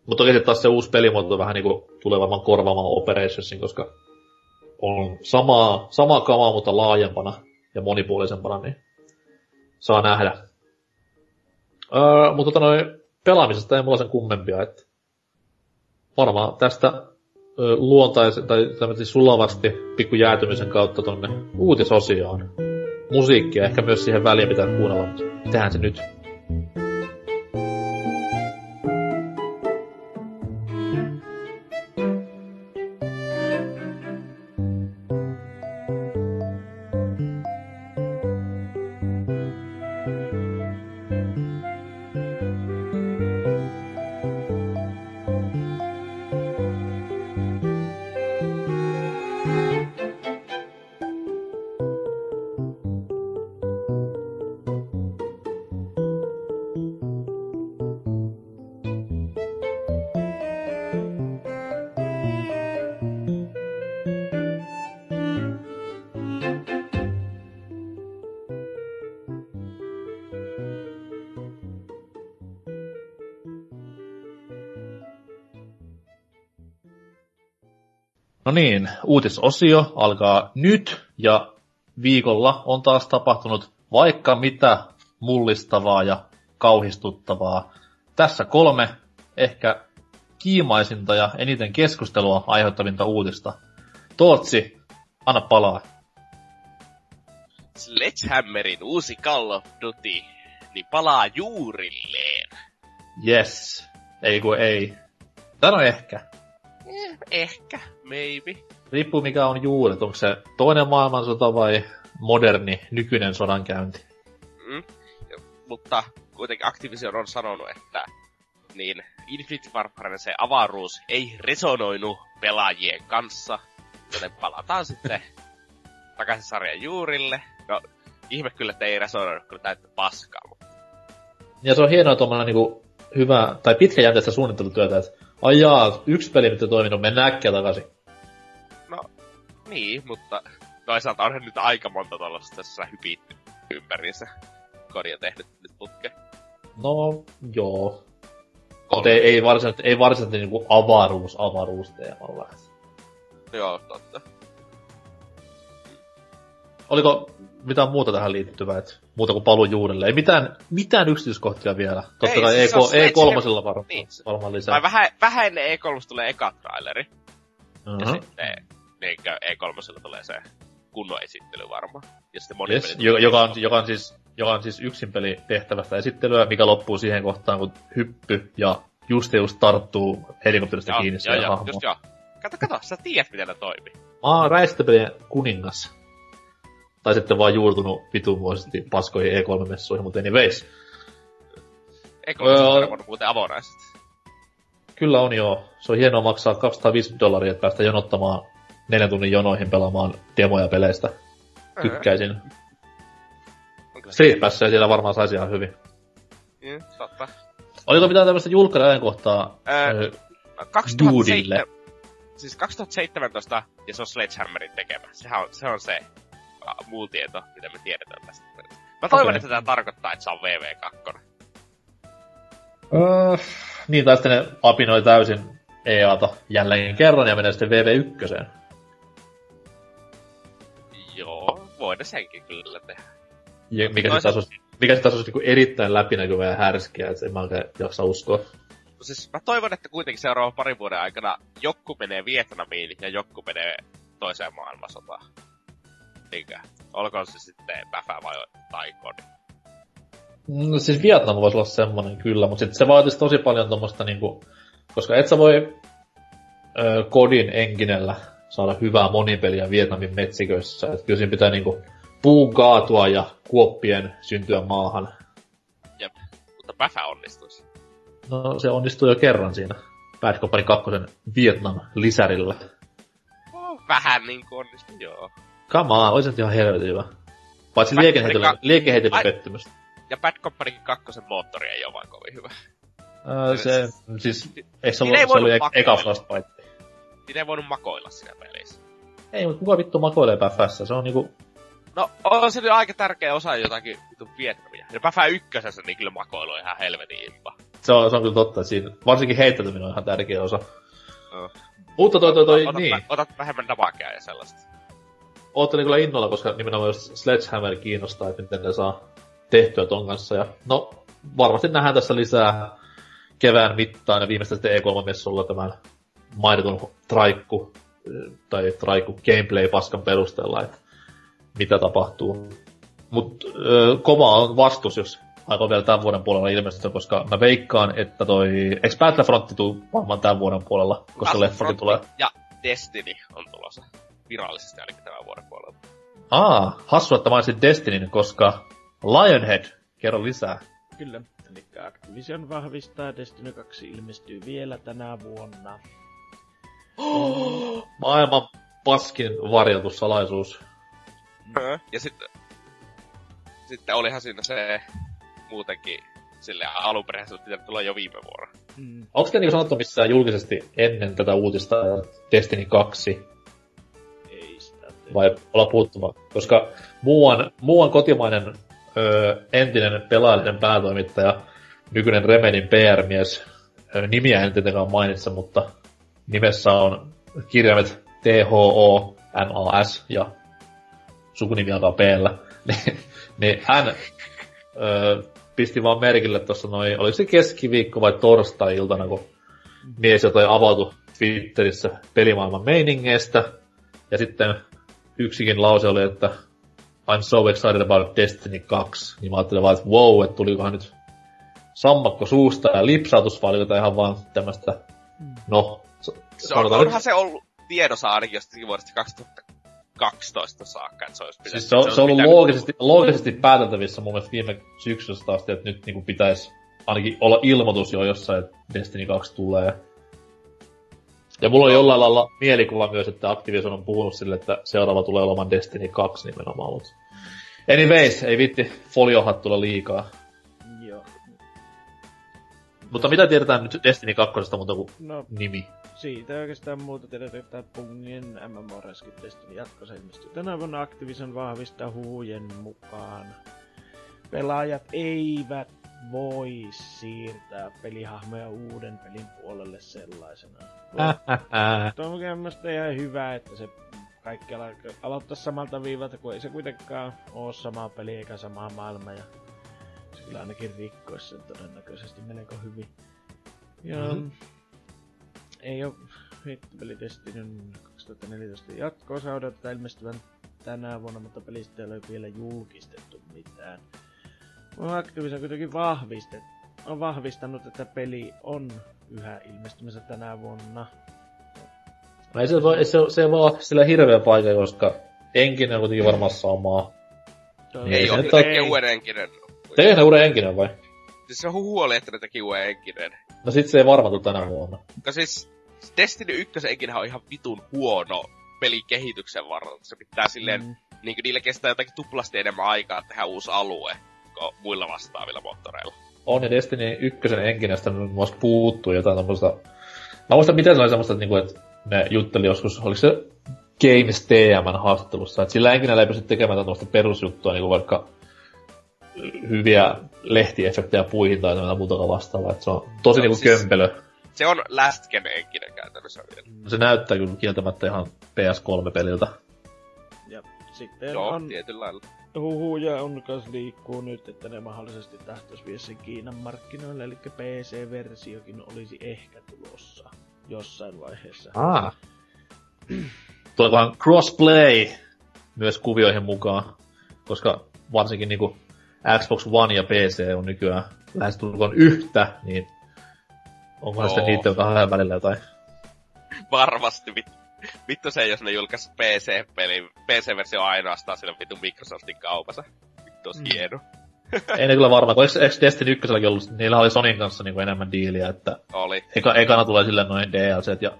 Mutta toki taas se uusi pelimuoto vähän niinku tulee varmaan korvaamaan Operationsin, koska on samaa, samaa kamaa, mutta laajempana ja monipuolisempana, niin saa nähdä. Öö, mutta tota noin, pelaamisesta ei mulla sen kummempia, että varmaan tästä luontaisen, tai tämmöisesti sulavasti pikku jäätymisen kautta tonne uutisosioon. Musiikkia ehkä myös siihen väliin pitää kuunnella, mutta tehdään se nyt. Uutisosio alkaa nyt ja viikolla on taas tapahtunut vaikka mitä mullistavaa ja kauhistuttavaa. Tässä kolme ehkä kiimaisinta ja eniten keskustelua aiheuttavinta uutista. Tootsi, anna palaa. Sledgehammerin uusi Call of Duty, niin palaa juurilleen. Yes. Ei kun ei. On ehkä. Eh, ehkä, maybe. Riippuu mikä on juuret. Onko se toinen maailmansota vai moderni, nykyinen sodankäynti? Mm. Mutta kuitenkin Activision on sanonut, että niin Infinity Warfaren se avaruus ei resonoinut pelaajien kanssa, joten palataan sitten takaisin sarjan juurille. No, ihme kyllä, että ei resonoinut kyllä täyttä paskaa, mutta Ja se on hienoa tuommoinen niinku hyvä, tai pitkäjänteistä suunnittelutyötä, että ai jaa, yksi peli nyt ei toiminut, mennään äkkiä takaisin. Niin, mutta toisaalta onhan nyt aika monta tuollaista tässä hypitty ympäriinsä kodia tehnyt nyt putke. No, joo. Mutta ei, ei varsinaisesti, ei varsinaisesti niinku avaruus avaruusteemalla. Joo, totta. Oliko mitään muuta tähän liittyvää, että muuta kuin paluu juurelle? Ei mitään, mitään yksityiskohtia vielä. Totta Ei, kai siis se on E3, Sledgehammer- E3 varmaan, Niin. varmaan lisää. Tai vähän, vähän ennen E3 tulee eka traileri, ja uh-huh. sitten niinkö E3 tulee se kunnon esittely varmaan. Ja sitten moni yes, joka, joka, on, joka, on siis, joka on siis yksin peli tehtävästä esittelyä, mikä loppuu siihen kohtaan, kun hyppy ja just ja just tarttuu helikopterista joo, kiinni siihen joo, hahmoon. just joo. Kato, kato, sä tiedät miten ne toimii. Mä oon räistöpelien kuningas. Tai sitten vaan juurtunut vitumuisesti paskoihin E3-messuihin, mutta anyways. E3 Öö. on muuten avonaiset. Kyllä on joo. Se on hienoa maksaa 250 dollaria, että päästä jonottamaan neljän tunnin jonoihin pelaamaan demoja peleistä. Tykkäisin. Street Passia siellä varmaan saisi ihan hyvin. Mm, totta. Oliko mitään tämmöistä julkkari-ajankohtaa Öö, öö, no, 2007, Duudille? siis 2017, ja se on Sledgehammerin tekemä. Sehän on, se on se a, muu tieto, mitä me tiedetään tästä. Mä toivon, Okei. että tämä tarkoittaa, että se on VV2. öö, niin, tai sitten ne apinoi täysin EAta jälleen kerran ja menee sitten VV1. Voidaan senkin kyllä tehdä. Ja mikä sitten taas olisi, mikä sitten taas olisi niinku erittäin läpinäkyvä ja härskiä, että en mä oikein jaksa uskoa. No siis mä toivon, että kuitenkin seuraavan parin vuoden aikana jokku menee Vietnamiin ja jokku menee toiseen maailmansotaan. Niinkö? Olkoon se sitten Päfä vai tai Kodi. No siis Vietnam voisi olla semmonen kyllä, mutta sitten se vaatisi tosi paljon tommoista niinku, koska et sä voi ö, kodin enkinellä saada hyvää monipeliä Vietnamin metsiköissä. Et kyllä siinä pitää niinku puun kaatua ja kuoppien syntyä maahan. Jep. Mutta Päfä onnistuisi. No se onnistui jo kerran siinä Bad Company 2 Vietnam-lisärillä. Oh, vähän niinku onnistui, joo. Come on, olisi ihan helvetin hyvä. Paitsi Company ka- pettymys. Ja Bad Company 2 moottori ei ole vaan kovin hyvä. Öö, se, siis, eikö se ollut, se voinut ek- eka Frostbite? Siinä ei voinut makoilla siinä pelissä. Ei, mutta kuka vittu makoilee päfässä? Se on niinku, No, on se nyt aika tärkeä osa jotakin vittu Vietnamia. Ja Päfä ykkösessä niin kyllä makoilu on ihan helvetin impa. se on, se on kyllä totta, siinä, varsinkin heittäytyminen on ihan tärkeä osa. Joo. Mutta toi, toi, toi, otat, niin. otat vähemmän damagea ja sellaista. Oottelin kyllä innolla, koska nimenomaan just Sledgehammer kiinnostaa, että miten ne saa tehtyä ton kanssa. Ja no, varmasti nähdään tässä lisää kevään mittaan ja viimeistä sitten E3-messulla tämän mainitun traikku tai traikku gameplay-paskan perusteella, että mitä tapahtuu. Mutta kova on vastus, jos aika vielä tämän vuoden puolella ilmestynyt, koska mä veikkaan, että toi... Eikö Battlefront tuu varmaan tämän vuoden puolella, koska leffakin tulee? Ja Destiny on tulossa virallisesti ainakin tämän vuoden puolella. Aa, hassu, että mainitsin Destinyn, koska Lionhead, kerro lisää. Kyllä, eli Activision vahvistaa Destiny 2 ilmestyy vielä tänä vuonna. Maailman paskin varjeltu salaisuus. Mm. Ja sitten sitten olihan siinä se muutenkin sille alunperäisesti olisi pitänyt tulla jo viime vuonna. Mm. Onko te niin sanottu missään julkisesti ennen tätä uutista Destiny 2? Ei sitä tee. Vai olla puuttumaan? Koska muuan, muuan kotimainen ö, entinen pelaajallinen päätoimittaja, nykyinen Remedin PR-mies, nimiä en tietenkään mainitse, mutta nimessä on kirjaimet THO, NAS ja sukunimi alkaa p niin, hän ö, pisti vaan merkille tuossa noin, oliko se keskiviikko vai torstai-iltana, kun mies jotain avautui Twitterissä pelimaailman meiningeistä. Ja sitten yksikin lause oli, että I'm so excited about Destiny 2. Niin mä ajattelin vaan, että wow, että tulikohan nyt sammakko suusta ja lipsautus vai ihan vaan tämmöstä, no... Se on, onhan nyt... se ollut tiedossa ainakin jostakin vuodesta 2000 12 saakka, että se olisi pitänyt. Siis se on, se, se on ollut loogisesti, loogisesti pääteltävissä mun mielestä viime syksystä asti, että nyt niinku pitäisi ainakin olla ilmoitus jo jossain, että Destiny 2 tulee. Ja mulla on jollain lailla mielikuva myös, että Activision on puhunut sille, että seuraava tulee olemaan Destiny 2 nimenomaan, mutta... Anyways, ei vitti foliohat tulla liikaa. Mutta mitä tiedetään nyt Destiny 2 muuta kuin no, nimi? siitä oikeastaan muuta tiedetään, että Pungin MMO-reskitteistin jatkossa ilmestyy tänä vuonna Activision vahvistaa huujen mukaan. Pelaajat eivät voi siirtää pelihahmoja uuden pelin puolelle sellaisena. Tuo on mielestäni ihan hyvä, että se kaikki aloittaa samalta viivalta, kun ei se kuitenkaan ole sama peli eikä sama maailma. Ja kyllä ainakin rikkoisi sen todennäköisesti melko hyvin. Ja mm-hmm ei ole hittipeli Destinyn 2014 jatko-osa odotetaan ilmestyvän tänä vuonna, mutta pelistä ei ole vielä julkistettu mitään. Activision kuitenkin vahvistet, on vahvistanut, että peli on yhä ilmestymässä tänä vuonna. No ei se, voi, se, se voi olla sillä hirveä paikka, koska enkinen on kuitenkin varmaan samaa. Ei, ei ole, tekee uuden enkinen. Tekee uuden enkinen vai? Siis se huoli, että ne teki uuden enkinen. No sit se ei varmaan tule tänä vuonna. No siis Destiny 1 enkinä on ihan vitun huono pelikehityksen varrella. Se pitää silleen, mm. niin kuin niille kestää jotakin tuplasti enemmän aikaa tehdä uusi alue kuin muilla vastaavilla moottoreilla. On, ja Destiny 1 enkinästä muun muassa puuttuu jotain tommoista... Mä muistan, miten se oli semmoista, että, niinku, että ne jutteli joskus, oliko se Games TMn haastattelussa, että sillä enkinällä ei pysty tekemään tämmöistä perusjuttua, niin kuin vaikka hyviä lehtiefektejä puihin tai jotain muuta vastaavaa, että se on tosi no, niinku siis, kömpelö. Se on last gen henkinen käytännössä vielä. No se näyttää kyllä kieltämättä ihan PS3-peliltä. Ja sitten Joo, on tietyllä lailla. huhuja on kas liikkuu nyt, että ne mahdollisesti tahtois vie sen Kiinan markkinoille, eli PC-versiokin olisi ehkä tulossa jossain vaiheessa. Ah. Tuleekohan crossplay myös kuvioihin mukaan, koska varsinkin niinku Xbox One ja PC on nykyään lähestulkoon yhtä, niin Onko sitten niitä kahden välillä jotain? Varmasti. Vit, vittu se, jos ne julkaisi PC-peli, PC-versio ainoastaan sillä vittu Microsoftin kaupassa. Vittu olisi mm. hieno. Ei ne kyllä varmaan, kun eikö, Destiny 1 ollut, niillä oli Sonin kanssa niinku enemmän diiliä, että... Oli. Eka, ekana tulee sille noin DLC ja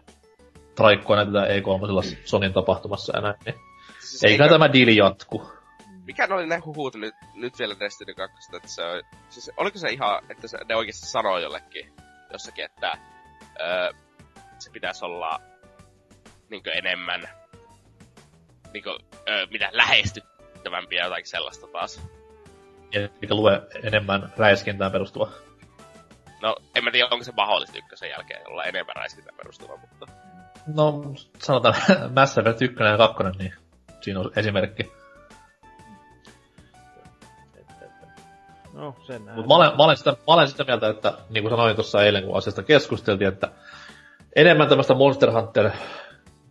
traikkoa näytetään E3 Sonin tapahtumassa ja näin, niin siis eikä eikö... tämä diili jatku. Mikä oli ne huhut nyt, nyt vielä Destiny 2, että se on, siis oliko se ihan, että se, ne oikeasti sanoo jollekin jossakin, että öö, se pitäisi olla niin enemmän niin kuin, öö, mitä lähestyttävämpiä jotakin sellaista taas. Mikä lue enemmän räiskintään perustuva. No, en mä tiedä, onko se mahdollista ykkösen jälkeen olla enemmän räiskintään perustuva, mutta... No, sanotaan Mass Effect 1 ja 2, niin siinä on esimerkki. No, sen. Mutta mä olen, mä, olen sitä, mä olen sitä mieltä, että niin kuin sanoin tuossa eilen, kun asiasta keskusteltiin, että enemmän tämmöistä Monster Hunter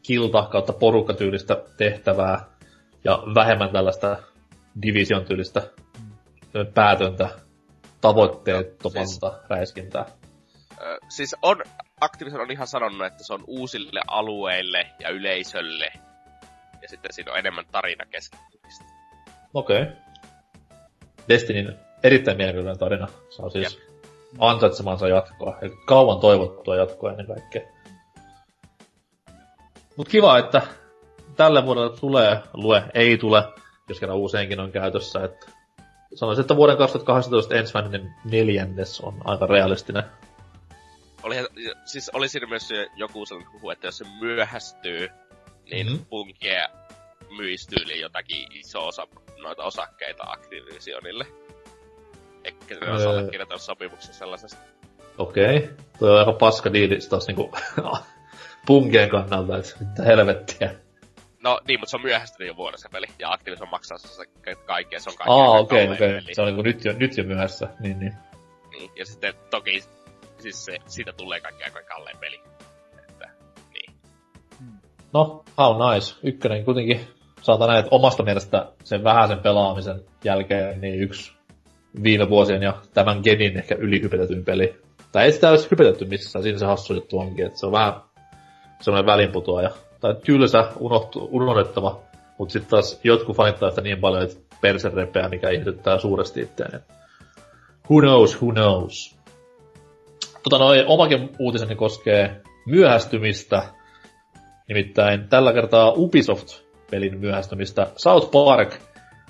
kilta kautta porukkatyylistä tehtävää ja vähemmän tällaista division tyylistä päätöntä tavoitteettomasta siis, räiskintää. Ö, siis on, Activision on ihan sanonut, että se on uusille alueille ja yleisölle. Ja sitten siinä on enemmän tarina keskittymistä. Okei. Okay. Destinin erittäin mielenkiintoinen tarina. Se on siis Jep. ansaitsemansa jatkoa. Eli kauan toivottua jatkoa ennen kaikkea. Mut kiva, että tälle vuodelle tulee, lue, ei tule, jos kerran uuseenkin on käytössä. Että sanoisin, että vuoden 2018 ensimmäinen neljännes on aika realistinen. Oli, siis oli siinä myös joku sellainen huhu, että jos se myöhästyy, niin mm-hmm. myisi tyyliin jotakin iso osa noita osakkeita Activisionille. Ehkä ne on öö... kirjoittanut sopimuksen sellaisesta. Okei. Okay. Tuo on aika paska diili taas niinku punkien kannalta, että mitä helvettiä. No niin, mutta se on myöhästynyt jo vuodessa peli, ja Activision maksaa se kaikkea, se on kaikkea. Aa, okei, okei. Okay. Se on niinku nyt jo, nyt jo myöhässä, niin niin. Niin, ja sitten toki, siis se, siitä tulee kaikkea aika kalleen peli. Että, niin. No, how nice. Ykkönen kuitenkin saatan näin, että omasta mielestä sen vähäisen pelaamisen jälkeen niin yksi viime vuosien ja tämän genin ehkä ylihypetetyn peli. Tai ei sitä olisi hypetetty missään, siinä se hassu juttu onkin, että se on vähän semmoinen välinputoaja. Tai tylsä, unohtu, unohdettava, mutta sitten taas jotkut fanittaa sitä niin paljon, että perse repeää, mikä ihmetyttää suuresti itseään. Who knows, who knows. Tota noin, omakin uutiseni koskee myöhästymistä. Nimittäin tällä kertaa Ubisoft-pelin myöhästymistä. South Park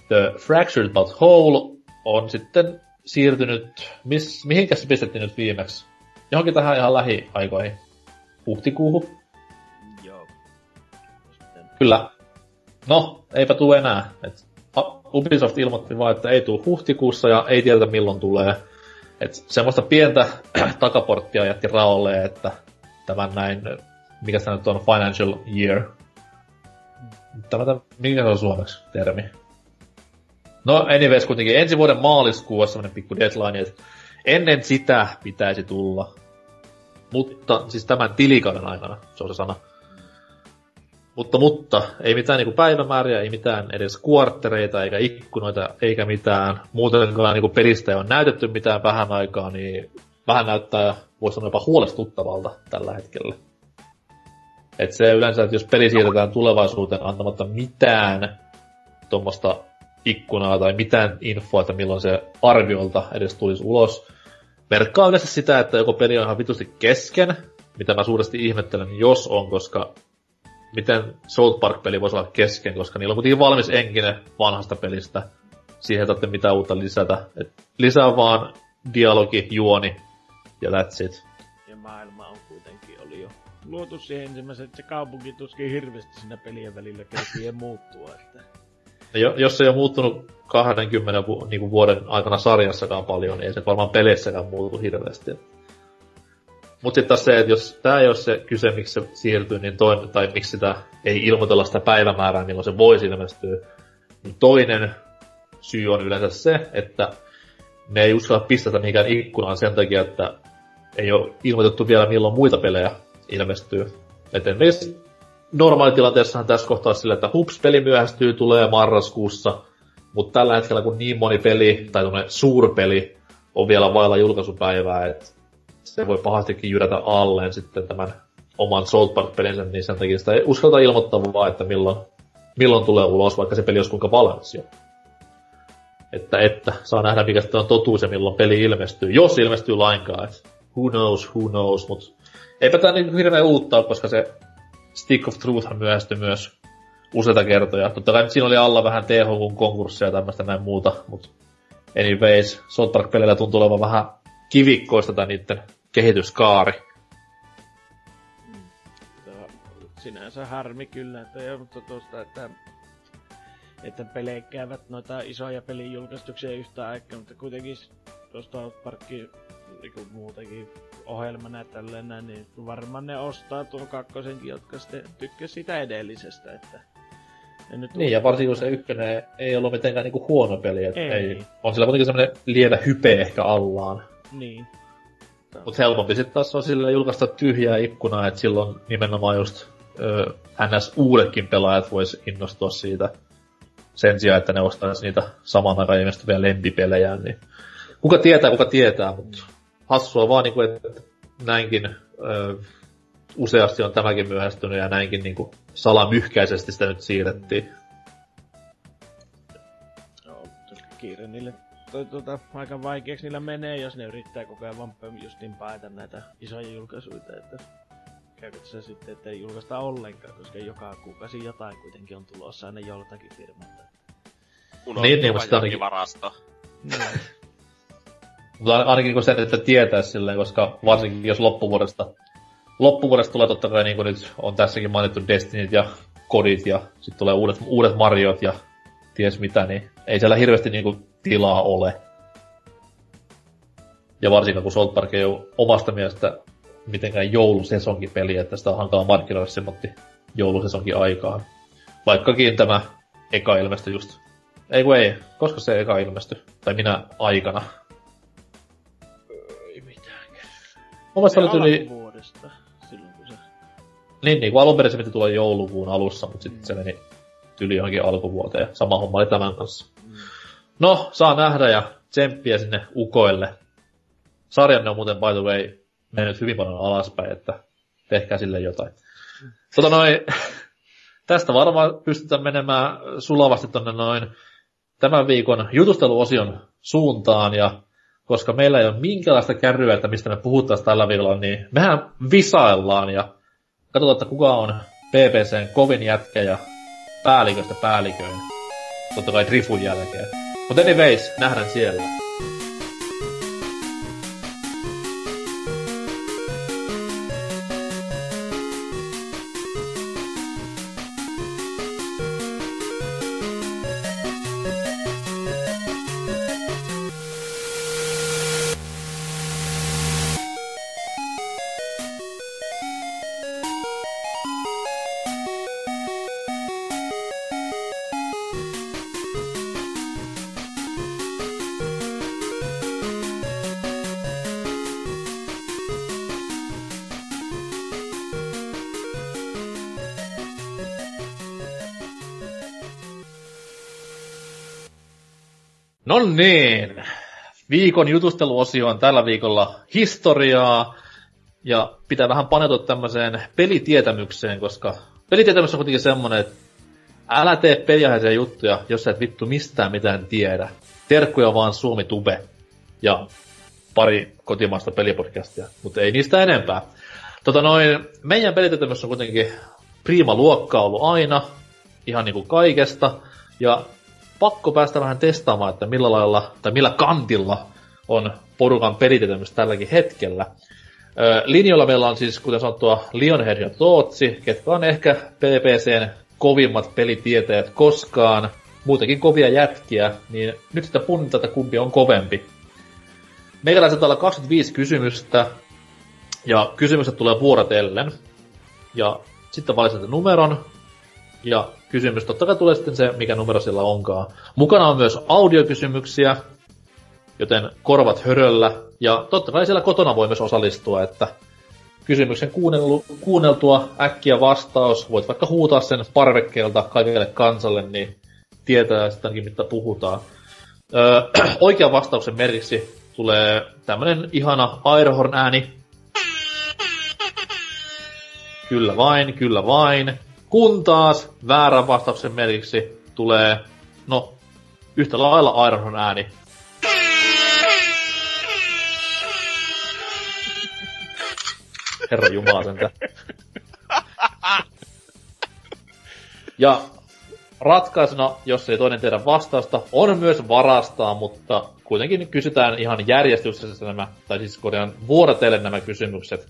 The Fractured But Whole on sitten siirtynyt, mis, mihinkä se pistettiin nyt viimeksi? Johonkin tähän ihan lähiaikoihin. Huhtikuuhun. Joo. Sitten... Kyllä. No, eipä tule enää. Et Ubisoft ilmoitti vaan, että ei tule huhtikuussa ja ei tiedetä milloin tulee. Et semmoista pientä takaporttia jätti raolle, että tämän näin, mikä se nyt on, financial year. Tämä, mikä se on suomeksi termi? No anyways, kuitenkin ensi vuoden maaliskuu on semmonen pikku deadline, että ennen sitä pitäisi tulla. Mutta, siis tämän tilikauden aikana, se on se sana. Mutta, mutta, ei mitään niinku päivämääriä, ei mitään edes kuarttereita, eikä ikkunoita, eikä mitään. Muutenkaan niinku pelistä ei ole näytetty mitään vähän aikaa, niin vähän näyttää, voisi sanoa jopa huolestuttavalta tällä hetkellä. Et se yleensä, että jos peli siirretään tulevaisuuteen antamatta mitään tuommoista ikkunaa tai mitään infoa, että milloin se arviolta edes tulisi ulos. Merkkaa yleensä sitä, että joko peli on ihan vitusti kesken, mitä mä suuresti ihmettelen, jos on, koska miten South Park-peli voisi olla kesken, koska niillä on kuitenkin valmis enkinen vanhasta pelistä. Siihen ei tarvitse mitään uutta lisätä. Et lisää vaan dialogi, juoni ja that's it. Ja maailma on kuitenkin oli jo luotu siihen ensimmäisen, että se kaupunki tuskin hirveästi siinä pelien välillä kerkii muuttua. Että jo, jos se ei ole muuttunut 20 vu- niin vuoden aikana sarjassakaan paljon, niin ei se varmaan peleissäkään muutu hirveästi. Mutta sitten taas se, että jos tämä ei ole se kyse, miksi se siirtyy, niin toinen, tai miksi sitä ei ilmoitella sitä päivämäärää, milloin se voisi ilmestyä, niin toinen syy on yleensä se, että ne ei uskalla pistetä mihinkään ikkunaan sen takia, että ei ole ilmoitettu vielä milloin muita pelejä ilmestyy. Et esimerkiksi normaalitilanteessahan tässä kohtaa sillä, että hups, peli myöhästyy, tulee marraskuussa, mutta tällä hetkellä kun niin moni peli, tai suurpeli, on vielä vailla julkaisupäivää, että se voi pahastikin jyrätä alleen sitten tämän oman South Park-pelinsä, niin sen takia sitä ei uskalta ilmoittaa vaan, että milloin, milloin tulee ulos, vaikka se peli olisi kuinka valmis jo. Että, että, saa nähdä mikä sitten on totuus ja milloin peli ilmestyy, jos ilmestyy lainkaan, että who knows, who knows, mutta eipä tämä niin hirveän uutta koska se Stick of Truth myöhästyi myös useita kertoja. Totta kai siinä oli alla vähän THQn konkursseja ja tämmöistä näin muuta, mutta anyways, South Park-peleillä tuntuu olevan vähän kivikkoista tai niiden kehityskaari. Sinänsä harmi kyllä, että, ja, mutta tuosta, että, että pelejä käyvät noita isoja pelijulkaistuksia yhtä aikaa, mutta kuitenkin tuosta Parkin niin muutenkin ohjelmana ja tälleen näin, niin varmaan ne ostaa tuon kakkosenkin, jotka sitten tykkäsivät sitä edellisestä, että En nyt Niin, ja varsinkin kun se ykkönen ei ollut mitenkään niinku huono peli, et Ei. ei. on sillä kuitenkin semmoinen lievä hype ehkä allaan. Niin. Mut helpompi sitten taas on sille julkaista tyhjää ikkunaa, että silloin nimenomaan just ö, NS uudetkin pelaajat vois innostua siitä sen sijaan, että ne ostaisi niitä saman aikaan ilmestyviä lempipelejä, niin kuka tietää, kuka tietää, mutta hassua vaan niinku, että näinkin ö, useasti on tämäkin myöhästynyt ja näinkin niinku salamyhkäisesti sitä nyt siirrettiin. Joo, kiire niille toi, tuota, aika vaikeaksi niillä menee, jos ne yrittää koko ajan vaan justiin paeta näitä isoja julkaisuja, että käykö se sitten, että ei julkaista ollenkaan, koska joka kuukausi jotain kuitenkin on tulossa aina joltakin firmalta. Niin, niin, ainakin- varasto. Niin. Mutta ainakin kun sen, että tietää silleen, koska varsinkin jos loppuvuodesta, loppuvuodesta tulee totta kai niin kuin nyt on tässäkin mainittu Destinyt ja Kodit ja sitten tulee uudet, uudet Mariot ja ties mitä, niin ei siellä hirveästi niin kuin tilaa ole. Ja varsinkin kun Salt Park ei ole omasta mielestä mitenkään joulusesonkin peli, että sitä on hankala markkinoida semmoitti joulusesonkin aikaan. Vaikkakin tämä eka ilmestyi just. Ei kun ei, koska se eka ilmestyi. Tai minä aikana. Mun Se oli yli, alkuvuodesta, silloin kun se... niin, niin kun alun perin se piti tulla joulukuun alussa, mutta sitten se meni tyli johonkin alkuvuoteen. Sama homma oli tämän kanssa. No, saa nähdä ja tsemppiä sinne ukoille. Sarjanne on muuten by the way mennyt hyvin paljon alaspäin, että tehkää sille jotain. Tota noin, tästä varmaan pystytään menemään sulavasti tonne noin tämän viikon jutusteluosion suuntaan ja koska meillä ei ole minkäänlaista kärryä, että mistä me puhuttaisiin tällä viikolla, niin mehän visaillaan ja katsotaan, että kuka on PPCn kovin jätkä ja päälliköstä päälliköin. Totta kai Drifun jälkeen. Mutta anyways, nähdään siellä. Niin, viikon jutusteluosio on tällä viikolla historiaa, ja pitää vähän paneutua tämmöiseen pelitietämykseen, koska pelitietämys on kuitenkin semmonen, että älä tee peliaiheisia juttuja, jos sä et vittu mistään mitään tiedä. Terkkuja vaan Suomi Tube ja pari kotimaista pelipodcastia, mutta ei niistä enempää. Tota noin, meidän pelitietämys on kuitenkin prima luokka ollut aina, ihan niinku kaikesta, ja pakko päästä vähän testaamaan, että millä lailla, tai millä kantilla on porukan pelitietämys tälläkin hetkellä. Linjoilla meillä on siis, kuten sanottua, Lionhead ja Tootsi, ketkä on ehkä PPCn kovimmat pelitietäjät koskaan, muutenkin kovia jätkiä, niin nyt sitä punnitaan, että kumpi on kovempi. Meikäläiset täällä 25 kysymystä, ja kysymykset tulee vuorotellen. Ja sitten valitsette numeron, ja kysymys totta kai tulee sitten se, mikä numero sillä onkaan. Mukana on myös audiokysymyksiä, joten korvat höröllä. Ja totta kai siellä kotona voi myös osallistua, että kysymyksen kuunnellu, kuunneltua äkkiä vastaus, voit vaikka huutaa sen parvekkeelta kaikille kansalle, niin tietää sittenkin, mitä puhutaan. Öö, oikean vastauksen merkiksi tulee tämmönen ihana Airhorn ääni. Kyllä vain, kyllä vain. Kun taas väärän vastauksen merkiksi tulee, no, yhtä lailla Airhorn ääni. Herra Jumala sentä. Ja ratkaisuna, jos ei toinen tiedä vastausta, on myös varastaa, mutta kuitenkin kysytään ihan järjestyksessä nämä, tai siis korjaan vuorotellen nämä kysymykset.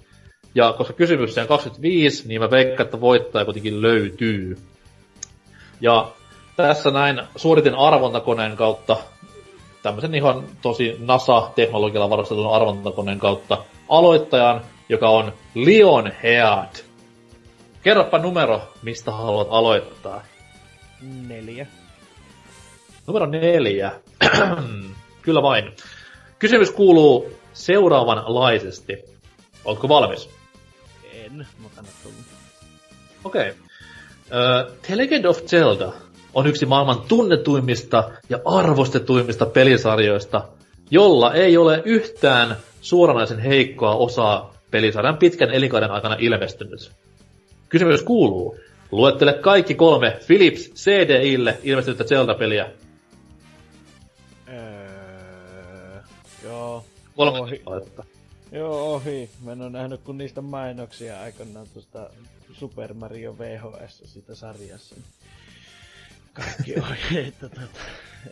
Ja koska kysymyksiä on 25, niin mä veikkaan, että voittaja kuitenkin löytyy. Ja tässä näin suoritin arvontakoneen kautta, tämmöisen ihan tosi NASA-teknologialla varustetun arvontakoneen kautta, aloittajan, joka on Leon Head. Kerropa numero, mistä haluat aloittaa. Neljä. Numero neljä. Kyllä vain. Kysymys kuuluu seuraavanlaisesti. Oletko valmis? En, mutta tulla. Okei. Okay. Uh, The Legend of Zelda on yksi maailman tunnetuimmista ja arvostetuimmista pelisarjoista, jolla ei ole yhtään suoranaisen heikkoa osaa pelisarjan pitkän elinkauden aikana ilmestynyt. Kysymys kuuluu, luettele kaikki kolme Philips CDIlle ilmestynyttä Zelda-peliä. Öö, joo. Kolme Ohi. kappaletta. Joo, ohi. Mä en oo nähnyt kun niistä mainoksia aikanaan tuosta Super Mario VHS siitä sarjassa. Kaikki ohi, että tota,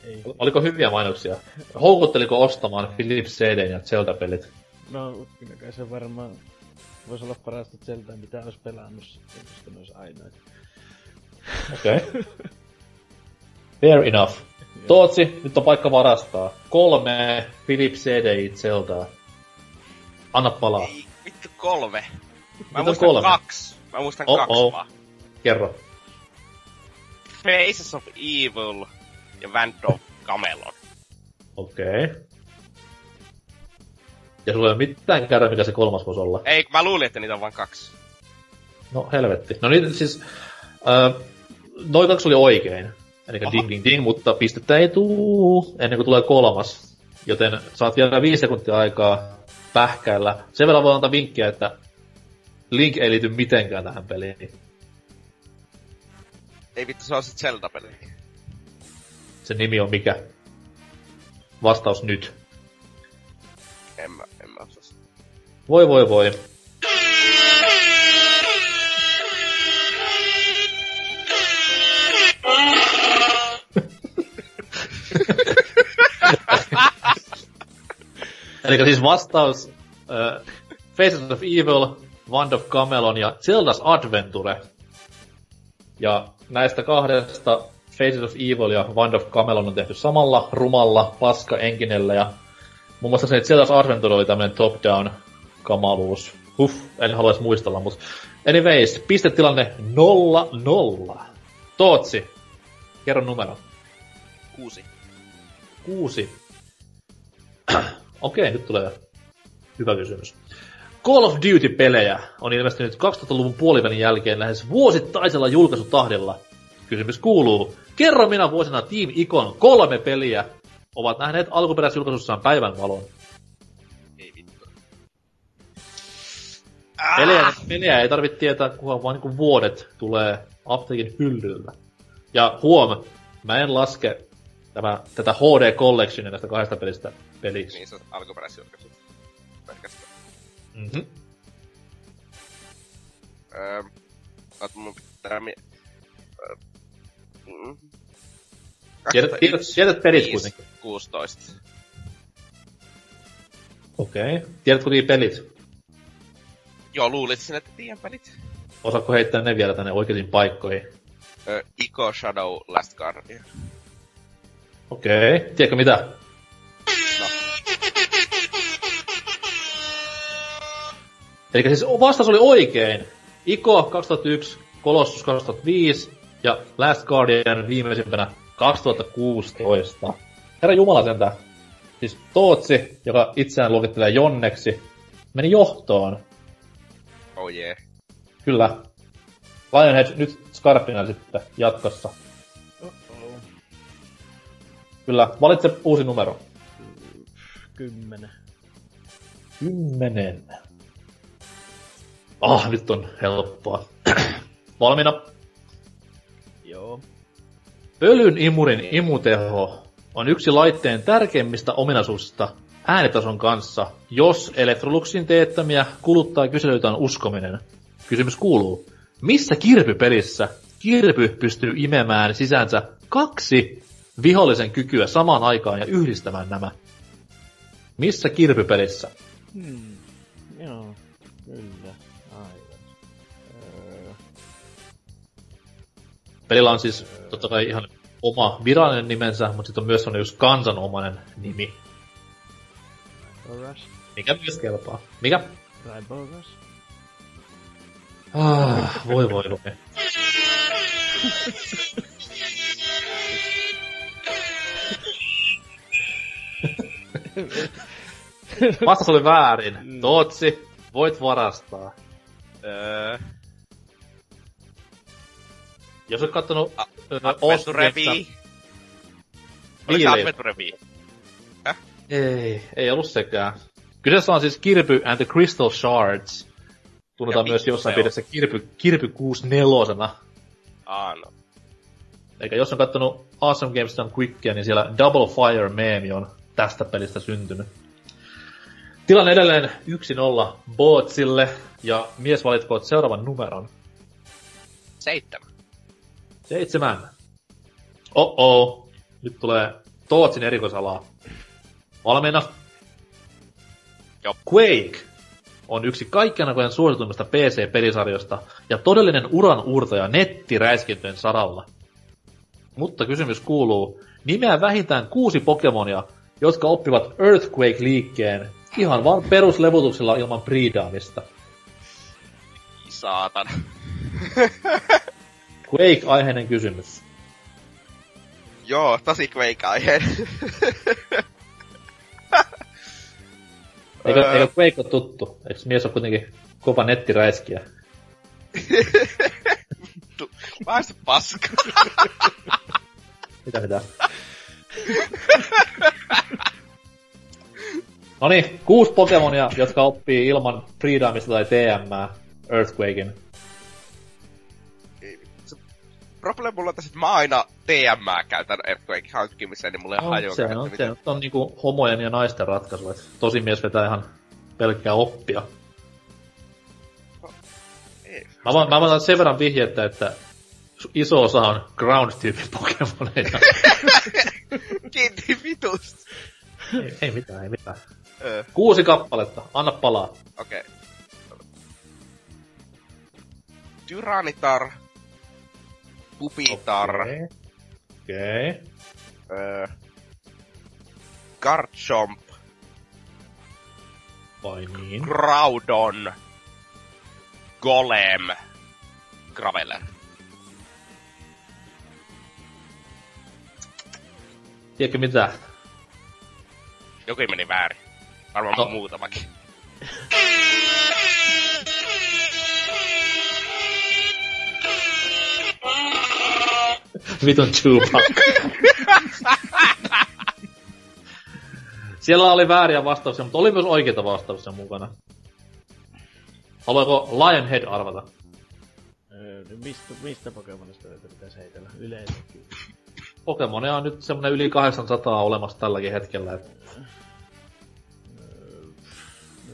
ei. Oliko hyviä mainoksia? Houkutteliko ostamaan Philips CD ja Zelda-pelit? No, kyllä kai se varmaan voisi olla parasta Zeldaa, mitä olisi pelannut sitten, koska ne olisi ainoita. Okei. Okay. Fair enough. Tootsi, nyt on paikka varastaa. Kolme Philips CDI Zeldaa. Anna palaa. Ei, vittu kolme. Mä muistan kolme? kaksi. Mä muistan Oh, kaksi oh. vaan. Kerro. Faces of Evil ja Band of Camelon. Okei. Okay. Ja sulla ei ole mitään käydä, mikä se kolmas voisi olla. Ei, mä luulin, että niitä on vain kaksi. No helvetti. No niin, siis... Äh, noin kaksi oli oikein. Eli ding ding ding, mutta pistettä ei tuu ennen kuin tulee kolmas. Joten saat vielä viisi sekuntia aikaa pähkäillä. Sen verran voi antaa vinkkiä, että Link ei liity mitenkään tähän peliin. Ei vittu, se on sit Zelda-peli. Sen nimi on mikä? Vastaus nyt. En mä, en mä osaa. Voi voi voi. Eli siis vastaus uh, Faces of Evil, Wand of Camelon ja Zelda's Adventure. Ja näistä kahdesta Faces of Evil ja Wand of Camelon on tehty samalla rumalla paska enkinellä ja Muun muassa se, että Zelda's Adventure oli tämmönen top-down kamaluus. Huh, en halua edes muistella, mutta... Anyways, pistetilanne 0-0. Tootsi, kerro numero. Kuusi. Kuusi. Okei, nyt tulee hyvä kysymys. Call of Duty-pelejä on ilmestynyt 2000-luvun puolivälin jälkeen lähes vuosittaisella julkaisutahdilla. Kysymys kuuluu, kerro minä vuosina Team Icon kolme peliä ovat nähneet alkuperäisjulkaisussaan päivänvalon. Ei vittu. Pelejä, pelejä ei tarvitse tietää, kunhan vaan niin vuodet tulee apteekin hyllyltä. Ja huom, mä en laske tämä, tätä HD Collectionia näistä kahdesta pelistä peliksi. Niin se on alkuperäisjulkaisu. Pelkästään. Mm-hmm. Öö, mun pitää mie... Öö, mm. Tiedät, tiedät, tiedät pelit kuitenkin. 16. Okei. Okay. Tiedätkö niitä pelit? Joo, luulit sinä, että tiedän pelit. Osaatko heittää ne vielä tänne oikeisiin paikkoihin? Öö, Ico Shadow Last Guardian. Okei. Okay. Tiedätkö mitä? Eli siis vastaus oli oikein. Ico 2001, Colossus 2005 ja Last Guardian viimeisimpänä 2016. Herra Jumala sentään. Siis Tootsi, joka itseään luokittelee Jonneksi, meni johtoon. oh yeah. Kyllä. Lionhead nyt Scarpina sitten jatkossa. Oh-oh. Kyllä, valitse uusi numero. Kymmenen. Kymmenen. Ah, nyt on helppoa. Valmiina. Joo. Pölyn imurin imuteho on yksi laitteen tärkeimmistä ominaisuuksista äänitason kanssa, jos Electroluxin teettämiä kuluttaa kyselyitä on uskominen. Kysymys kuuluu, missä kirpypelissä kirpy pystyy imemään sisäänsä kaksi vihollisen kykyä samaan aikaan ja yhdistämään nämä? Missä kirpypelissä? Hmm. Joo. Kyllä. Pelillä on siis totta kai ihan oma virallinen nimensä, mutta sitten on myös on just kansanomainen nimi. Mikä myös kelpaa. Mikä? Tai Ah, voi voi voi. Vastaus oli väärin. Mm. Tootsi, voit varastaa. Öö. Jos olet kattonut... A- Adventure V. Oliko se Viilein. Adventure V? Ei, ei ollut sekään. Kyseessä on siis Kirby and the Crystal Shards. Tunnetaan myös jossain se on. piirissä Kirby, Kirby 64. Aa, no. Eikä jos on kattonut Awesome Games Done Quickia, niin siellä Double Fire meemi on tästä pelistä syntynyt. Tilanne edelleen 1-0 Bootsille, ja mies valitkoot seuraavan numeron. Seitsemän. Seitsemän. Oh-oh. Nyt tulee Tootsin erikoisalaa. Valmiina? Joo. Quake on yksi kaikkien aikojen suosituimmista PC-pelisarjoista ja todellinen uran uurtaja nettiräiskintöjen saralla. Mutta kysymys kuuluu, nimeä vähintään kuusi Pokemonia, jotka oppivat Earthquake-liikkeen ihan vaan peruslevutuksella ilman priidaamista. Saatan. Quake-aiheinen kysymys. Joo, tosi Quake-aiheen. Eikö, eikö Quake ole tuttu? Eikö mies ole kuitenkin kova nettiräiskiä? Mä se paska. Mitä mitä? No niin, kuusi Pokemonia, jotka oppii ilman Freedomista tai TM Earthquakein. Problem mulla on tässä, että mä aina TM käytän Earthquake hankkimiseen, niin mulla ei No, hajua. se on, se on niinku homojen ja naisten ratkaisu, että tosi mies vetää ihan pelkkää oppia. Ei. Mä vaan, mä vaan sen verran vihjettä, että iso osa on ground-tyypin Pokemoneja. Kiinni vitusta. ei, ei mitään, ei mitään. Öö, Kuusi kappaletta, anna palaa. okei. Okay. Tyranitar. Pupitar. Okei. Okei. Öö, Garchomp. Vai niin? Groudon. Golem. Graveler. Tiedätkö mitä? Joku meni väärin. Varmaan No. muutamakin. Vitun Chewbacca. Siellä oli vääriä vastauksia, mutta oli myös oikeita vastauksia mukana. Haluaako Lionhead arvata? Öö, mistä, mistä Pokemonista näitä pitäisi heitellä yleensäkin? Pokemonia on nyt semmonen yli 800 olemassa tälläkin hetkellä. Et Öö,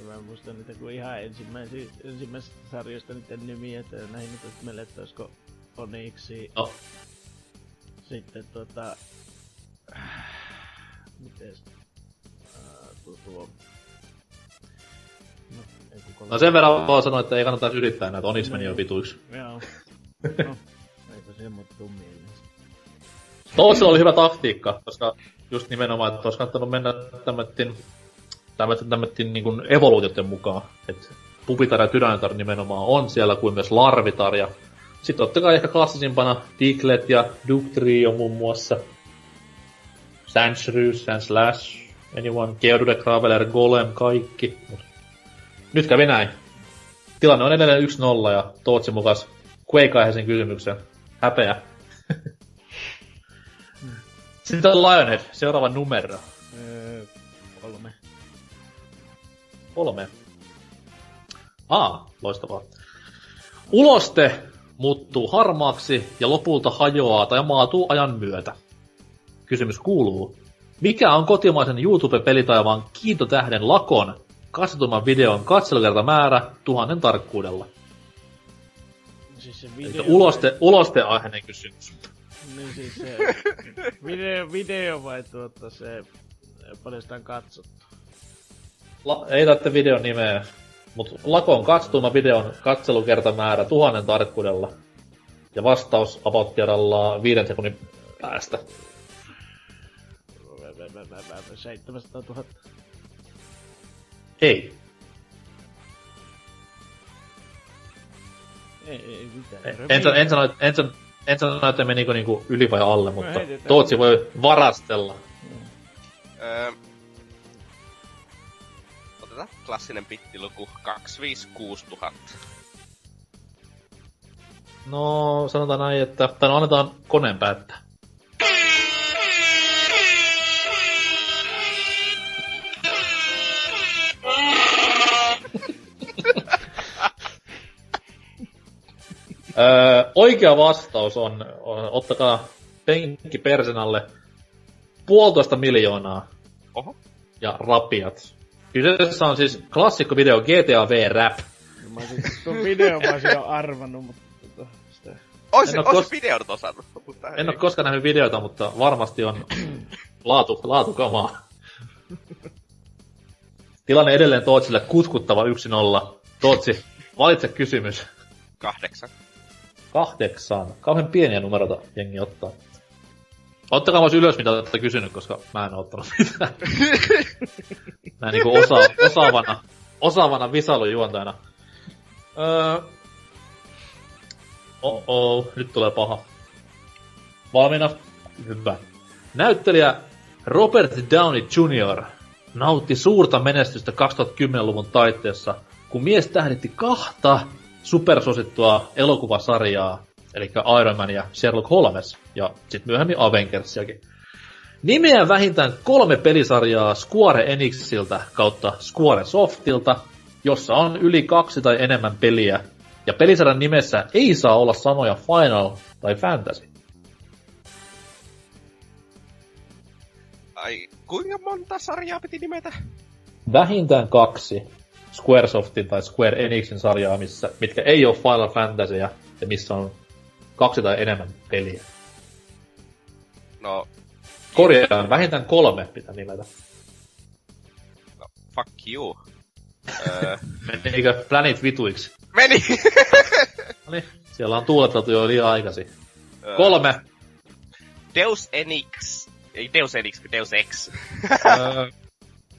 mä muistan niitä kuin ihan ensimmäisi, ensimmäisestä sarjoista niiden nimiä, että näihin nyt olisi meille, että olisiko Oniksi, no, sitten tota... Mites? Ää, tuo, tuo. No, no sen verran vaan sanoa, että ei kannata yrittää näitä, Onix meni jo vituiksi. Joo. No, eipä se mut tuu mieleen. Oli hyvä taktiikka, koska just nimenomaan, että olisi kannattanut mennä tämmöttin, tämmöttin, tämmöttin niin kuin evoluutioiden mukaan. Että Pupitar ja Tyranitar nimenomaan on siellä, kuin myös Larvitar ja sitten totta kai ehkä klassisimpana Diglett ja Dugtrio muun muassa. Sandshrew, Sandslash, anyone, Geodude, Graveler, Golem, kaikki. Mut Nyt kävi näin. Tilanne on edelleen 1-0 ja Tootsi mukas Quake-aiheisen kysymyksen. Häpeä. Sitten on Lionhead, seuraava numero. Öö, kolme. Kolme. Aa, loistavaa. Uloste muuttuu harmaaksi ja lopulta hajoaa tai maatuu ajan myötä. Kysymys kuuluu, mikä on kotimaisen YouTube-pelitaivaan kiintotähden lakon kasvatumman videon katselukertamäärä tuhannen tarkkuudella? Siis se Eli video... uloste, ulosteaiheinen kysymys. Niin siis se video, video vai tuota se paljon sitä on katsottu. La, ei tarvitse videon nimeä, mutta lakon katsotuimman videon katselukertamäärä tuhannen tarkkuudella. Ja vastaus about tiedallaan viiden sekunnin päästä. 700 000. Ei. Ei, ei mitään. En, en, sano- en, sano, että- en, sano- en sano, että menikö niinku yli vai alle, mutta. Tootsi voi varastella. Öö, klassinen pittiluku 256000. No, sanotaan näin, että... Tai no, annetaan koneen päättää. Öö, oikea vastaus on, on, ottakaa penkki persenalle puolitoista miljoonaa Oho. ja rapiat. Kyseessä on siis klassikko video GTA V Rap. Mä olisin, tuon video mä olisin jo arvannut, mutta tota, sitä... Ois, En ois kos- videot osannut, mutta En ei. ole koskaan nähnyt videota, mutta varmasti on laatu, laatukamaa. Tilanne edelleen Tootsille kutkuttava 1-0. Tootsi, valitse kysymys. Kahdeksan. Kahdeksan. Kauhean pieniä numeroita jengi ottaa. Ottakaa myös ylös, mitä olette kysynyt, koska mä en oo ottanut mitään. Mä niinku osa, osaavana, osaavana visailujuontajana. Öö, oh, oh, nyt tulee paha. Valmiina? Hyvä. Näyttelijä Robert Downey Jr. nautti suurta menestystä 2010-luvun taitteessa, kun mies tähditti kahta supersuosittua elokuvasarjaa, eli Iron Man ja Sherlock Holmes, ja sitten myöhemmin Avengersiakin. Nimeä vähintään kolme pelisarjaa Square Enixiltä kautta Square Softilta, jossa on yli kaksi tai enemmän peliä, ja pelisarjan nimessä ei saa olla sanoja Final tai Fantasy. Ai, kuinka monta sarjaa piti nimetä? Vähintään kaksi Squaresoftin tai Square Enixin sarjaa, missä, mitkä ei ole Final Fantasy ja missä on kaksi tai enemmän peliä. No, Korjaan, vähintään kolme pitää nimetä. no fuck you. öö, Menikö Planet vituiksi? meni! No niin, siellä on tuuleteltu jo liian aikaisin. Öö, Kolme. Deus Enix. Ei Deus Enix, Deus Ex. Öö,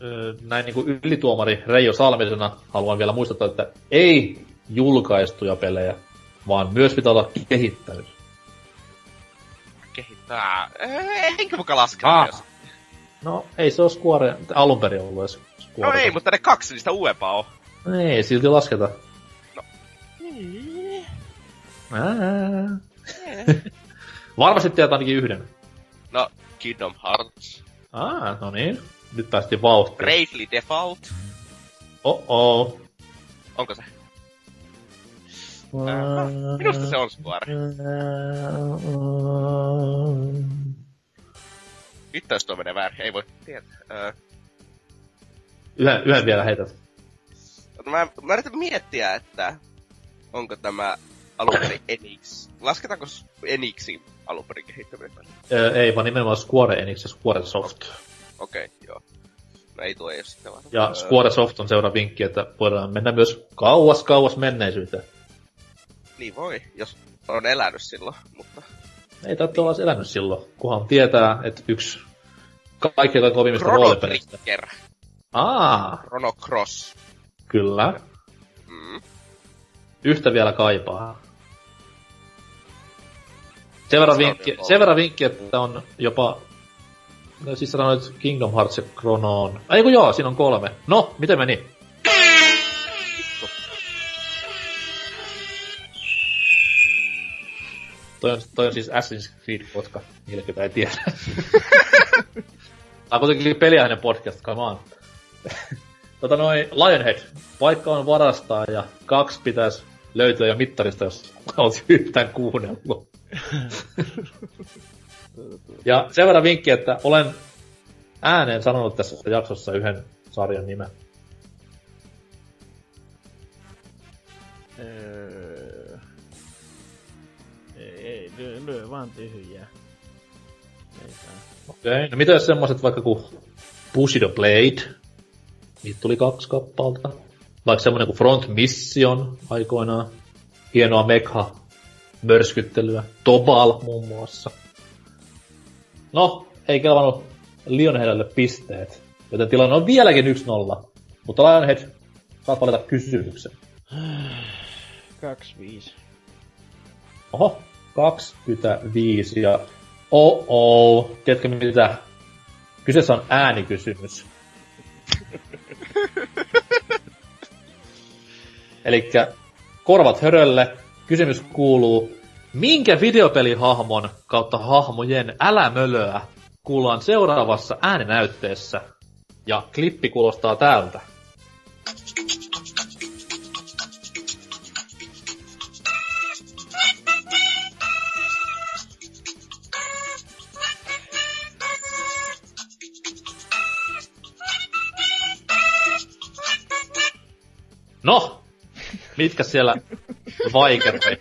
öö, näin niinku ylituomari Reijo Salmisena haluan vielä muistuttaa, että ei julkaistuja pelejä, vaan myös pitää olla kehittänyt. Kehittää. Öö, enkä muka lasketa, Ah. No, ei se ole Square, alun perin ollut edes Square. No ei, mutta ne kaksi niistä uudempaa on. Ei, silti lasketa. No. Ää. Varmasti tietää ainakin yhden. No, Kingdom Hearts. Ah, no niin. Nyt päästiin vauhtiin. Bravely Default. Oh oh. Onko se? Minusta se on Square. Nyt jos tuo menee väärin, ei voi tietää. Öö, Yhden, yhden vielä heität. mä, mä yritän miettiä, että onko tämä alun perin Enix. Lasketaanko Enixin alun perin kehittäminen? Ö, ei, vaan nimenomaan Square Enix ja Square Soft. Okei, okay, joo. No ei tuo ei oo sitten vaan. Ja Square Soft on seuraava vinkki, että voidaan mennä myös kauas kauas menneisyyteen. Niin voi, jos on elänyt silloin, mutta... Ei tarvitse olla elänyt silloin, kunhan tietää, että yksi kaikkein kovimmista. Trigger, Aa, Chrono Cross. kyllä. Mm. Yhtä vielä kaipaa. Sen verran, vinkki, sen verran vinkki, että on jopa... No siis sanoit Kingdom Hearts ja Chronoon. Ai kun joo, siinä on kolme. No, miten meni? Toi on, toi on siis Assassin's Creed koska niille ketä ei tiedä. Tää on kuitenkin peliainen podcast, come on. tota noin, Lionhead, vaikka on varastaa ja kaksi pitäisi löytyä jo mittarista, jos olet yhtään kuunnellut. ja sen verran vinkki, että olen ääneen sanonut tässä jaksossa yhden sarjan nimen. Lyö, vaan tyhjää. Okei, okay. no mitä semmoset vaikka kuin Bushido Blade? Niitä tuli kaksi kappalta. Vaikka semmonen kuin Front Mission aikoinaan. Hienoa mekha mörskyttelyä. Tobal muun muassa. No, ei kelvannut Lionheadille pisteet. Joten tilanne on vieläkin 1-0. Mutta Lionhead, saat valita kysymyksen. 25. Oho, 25 ja... Oh oh, tiedätkö mitä? Kyseessä on äänikysymys. Eli korvat hörölle. Kysymys kuuluu, minkä videopelihahmon kautta hahmojen älämölöä kuullaan seuraavassa ääninäytteessä? Ja klippi kuulostaa tältä. Mitkä siellä vaikeroi?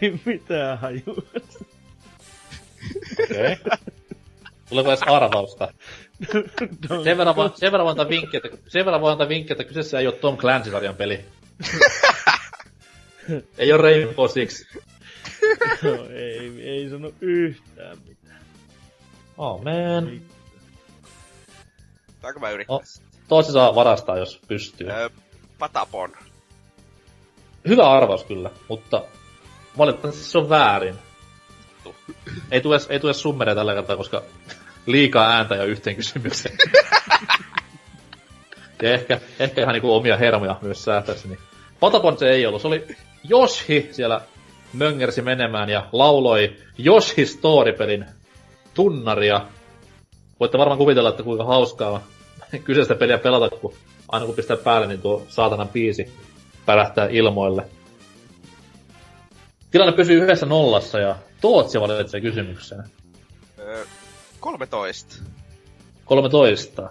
niin mitään hajua. Okei. Okay. Tuleeko edes arvausta? Sen verran, voin, sen verran voin antaa vinkkiä, että, sen verran voin antaa vinkkiä, että kyseessä ei ole Tom Clancy-sarjan peli. ei ole Rainbow Six. no, ei, ei sano yhtään mitään. Oh man. Saanko mä yrittää? No, tosi saa varastaa, jos pystyy. Öö, Patapon. Hyvä arvaus kyllä, mutta valitettavasti se on väärin. Ei tule, ei tule summereja tällä kertaa, koska liikaa ääntä jo yhteen kysymykseen. ja ehkä, ehkä ihan niinku omia hermoja myös säästäkseni. Patapon se ei ollut, se oli Joshi siellä möngersi menemään ja lauloi Yoshi Story-pelin tunnaria. Voitte varmaan kuvitella, että kuinka hauskaa on kyseistä peliä pelata, kun aina kun pistää päälle, niin tuo saatanan biisi pärähtää ilmoille. Tilanne pysyy yhdessä nollassa ja Tootsi valitsee kysymykseen. Öö, 13. 13.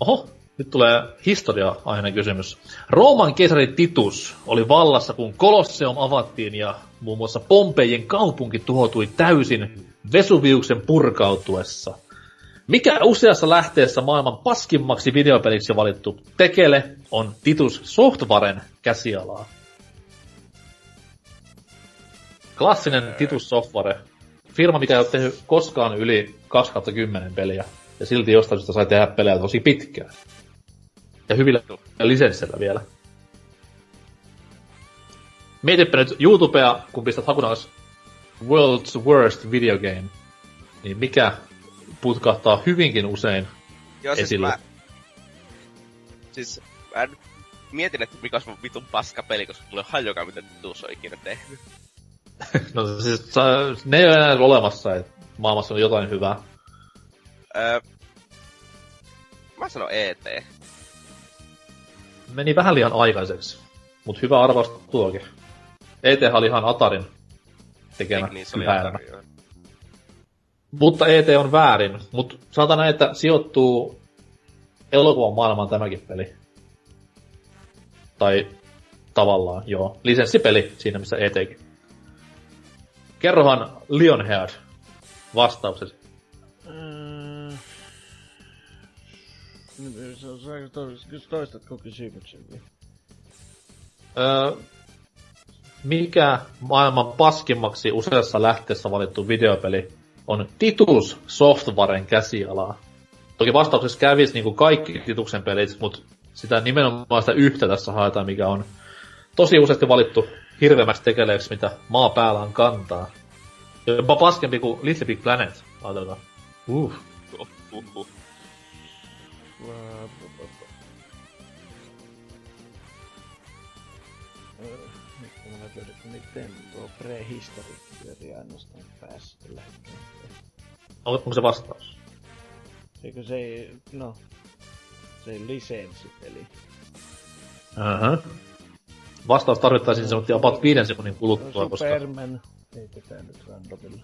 Oho, nyt tulee historia-aiheinen kysymys. Rooman keisari Titus oli vallassa, kun Kolosseum avattiin ja muun muassa Pompeijin kaupunki tuhoutui täysin Vesuviuksen purkautuessa. Mikä useassa lähteessä maailman paskimmaksi videopeliksi valittu tekele on Titus Softwaren käsialaa? Klassinen Titus Software. Firma, mikä ei ole tehnyt koskaan yli 2010 peliä. Ja silti jostain syystä sai tehdä pelejä tosi pitkään. Ja hyvillä lisenssillä vielä. Mietipä nyt YouTubea, kun pistät hakunakas World's Worst Video Game. Niin mikä putkahtaa hyvinkin usein Joo, siis esille? mä... Siis mä nyt mietin, että mikä olisi vitun paska peli, koska ole hajuakaan, mitä Titus on ikinä tehnyt. No siis ne ei ole enää olemassa, että maailmassa on jotain hyvää. Öö, mä sanon ET. Meni vähän liian aikaiseksi, mutta hyvä arvaus tuokin. ET oli ihan Atarin tekemä Niin, se oli. Atari. Mutta ET on väärin, mutta sanotaan että sijoittuu elokuvan maailmaan tämäkin peli. Tai tavallaan, joo. Lisenssipeli siinä, missä ETkin. Kerrohan Lionhead vastauksesi. Öö? Öö, mikä maailman paskimmaksi useassa lähteessä valittu videopeli on Titus Softwaren käsialaa? Toki vastauksessa kävisi niinku kaikki Tituksen pelit, mutta sitä nimenomaan sitä yhtä tässä haetaan, mikä on tosi useasti valittu hirveämmäksi tekeleeksi, mitä maa päällään kantaa. Jopa paskempi kuin Little Big Planet, ajatellaan. Uh. Uh, uh, uh. Että Nintendo Prehistoric pyörii ainoastaan päässä tällä hetkellä. On- Onko se vastaus? Eikö se ei, no, se ei lisenssipeli. Aha. Vastaus tarvittaisiin semmoinen about viiden sekunnin kuluttua, koska... Superman. Ei tätä nyt randomilla.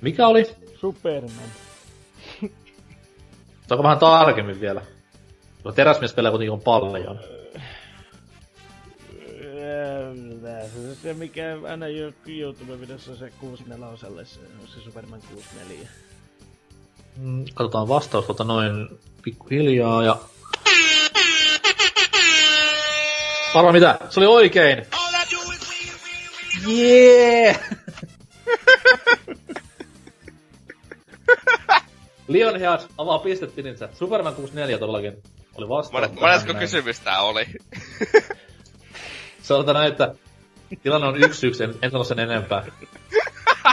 Mikä oli? Superman. Saanko vähän tarkemmin vielä? No teräsmiespelejä kuitenkin on paljon. Se, se mikä aina jo YouTube-videossa se 64 se on se Superman 64. Mm, Katsotaan vastaus tuota noin pikkuhiljaa ja... Arvaa mitä? Se oli oikein! Yeah! Lionhead avaa pistetilinsä. Superman 64 todellakin oli vastaus. Monesko kysymys tää oli? Sanotaan näin, että tilanne on yksi yksi, en, en sano sen enempää.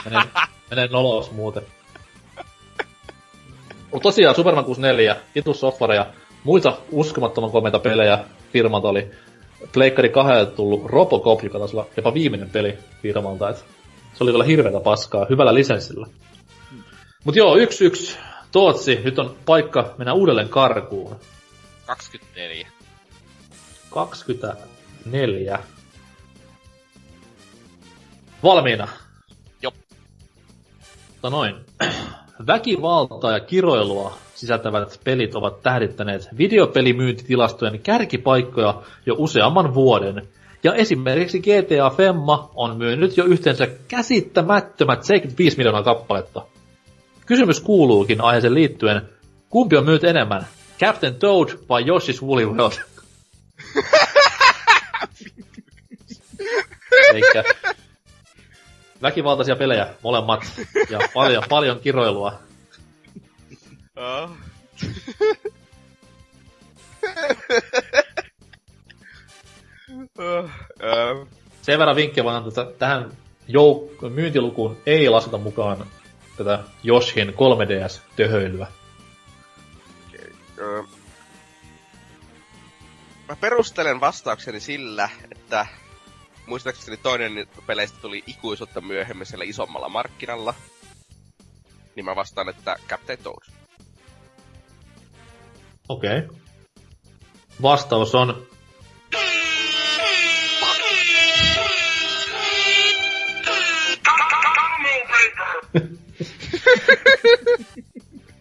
Menen, menen noloos muuten. Mutta tosiaan Superman 64, Titus Software ja muita uskomattoman komeita pelejä firmalta oli Pleikkari 2 tullut Robocop, joka taisi olla jopa viimeinen peli firmalta. Et se oli kyllä hirveätä paskaa, hyvällä lisenssillä. Mut joo, yksi yksi. Tootsi, nyt on paikka mennä uudelleen karkuun. 24. 24. Valmiina? Jop. Mutta noin. Väkivaltaa ja kiroilua sisältävät pelit ovat tähdittäneet videopelimyyntitilastojen kärkipaikkoja jo useamman vuoden. Ja esimerkiksi GTA Femma on myynyt jo yhteensä käsittämättömät 75 miljoonaa kappaletta. Kysymys kuuluukin aiheeseen liittyen, kumpi on myynyt enemmän? Captain Toad vai Yoshi's Woolly World? Eikä väkivaltaisia pelejä, molemmat, ja paljon, paljon kiroilua. Oh. oh, uh, Sen verran vinkkejä vaan että tähän jouk- myyntilukuun ei lasketa mukaan tätä Joshin 3DS-töhöilyä. uh. Mä perustelen vastaukseni sillä, että muistaakseni toinen peleistä tuli ikuisuutta myöhemmin siellä isommalla markkinalla. Niin mä vastaan, että Captain Toad. Okei. Okay. Vastaus on...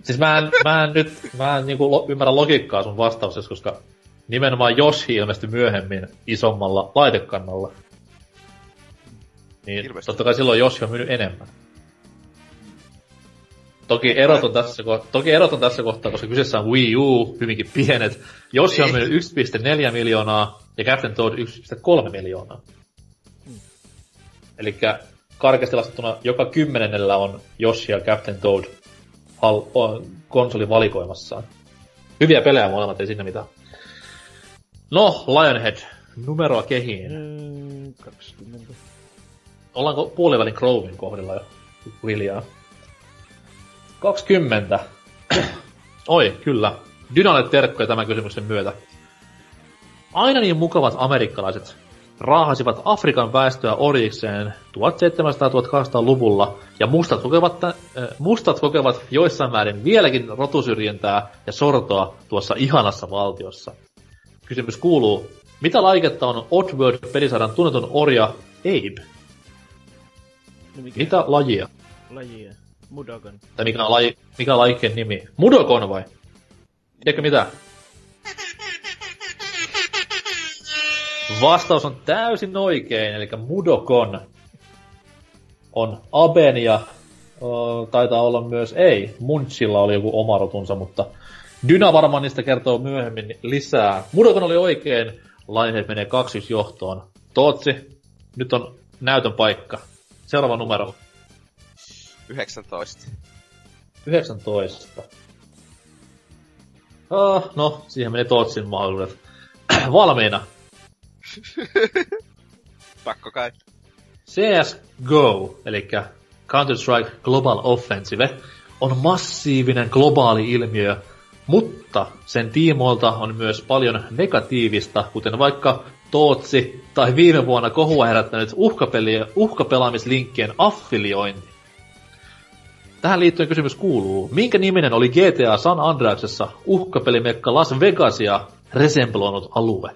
siis mä en, mä en nyt, mä en niinku lo, ymmärrä logiikkaa sun vastauksessa, koska nimenomaan Yoshi ilmestyi myöhemmin isommalla laitekannalla. Niin Ilmeisesti. totta kai silloin Yoshi on myynyt enemmän. Toki erot, on tässä, ko- toki erot on tässä kohtaa, koska kyseessä on Wii U, hyvinkin pienet. Yoshi on myynyt 1,4 miljoonaa ja Captain Toad 1,3 miljoonaa. Eli karkeasti laskettuna joka kymmenennellä on Yoshi ja Captain Toad hal- on konsolin valikoimassaan. Hyviä pelejä molemmat, ei sinne mitään. No, Lionhead, numeroa kehiin. Mm, 20. Ollaanko puolivälin Crowin kohdilla jo? Hiljaa. 20. Oi, kyllä. Dynalle terkkoja tämän kysymyksen myötä. Aina niin mukavat amerikkalaiset raahasivat Afrikan väestöä orjikseen 1700-1800-luvulla, ja mustat kokevat, äh, mustat kokevat joissain määrin vieläkin rotusyrjintää ja sortoa tuossa ihanassa valtiossa. Kysymys kuuluu, mitä laiketta on Oddworld-pelisarjan tunnetun orja Abe? No mikä Mitä lajia? lajia? Mudogon. Tai mikä on, laji, mikä on lajikkeen nimi? Mudokon vai? Tiedätkö mitä? Vastaus on täysin oikein, eli Mudokon on Aben ja o, taitaa olla myös, ei, Munchilla oli joku oma rotunsa, mutta Dyna varmaan niistä kertoo myöhemmin lisää. Mudokon oli oikein, Lionhead menee 2 johtoon. Tootsi, nyt on näytön paikka. Seuraava numero. 19. 19. Ah, no, siihen meni Tootsin mahdollisuudet. Valmiina. Pakko kai. CSGO, eli Counter-Strike Global Offensive, on massiivinen globaali ilmiö, mutta sen tiimoilta on myös paljon negatiivista, kuten vaikka Tootsi tai viime vuonna kohua herättänyt uhkapeli- uhkapelaamislinkkien affiliointi. Tähän liittyen kysymys kuuluu, minkä niminen oli GTA San Andreasessa uhkapelimekka Las Vegasia resembloinut alue?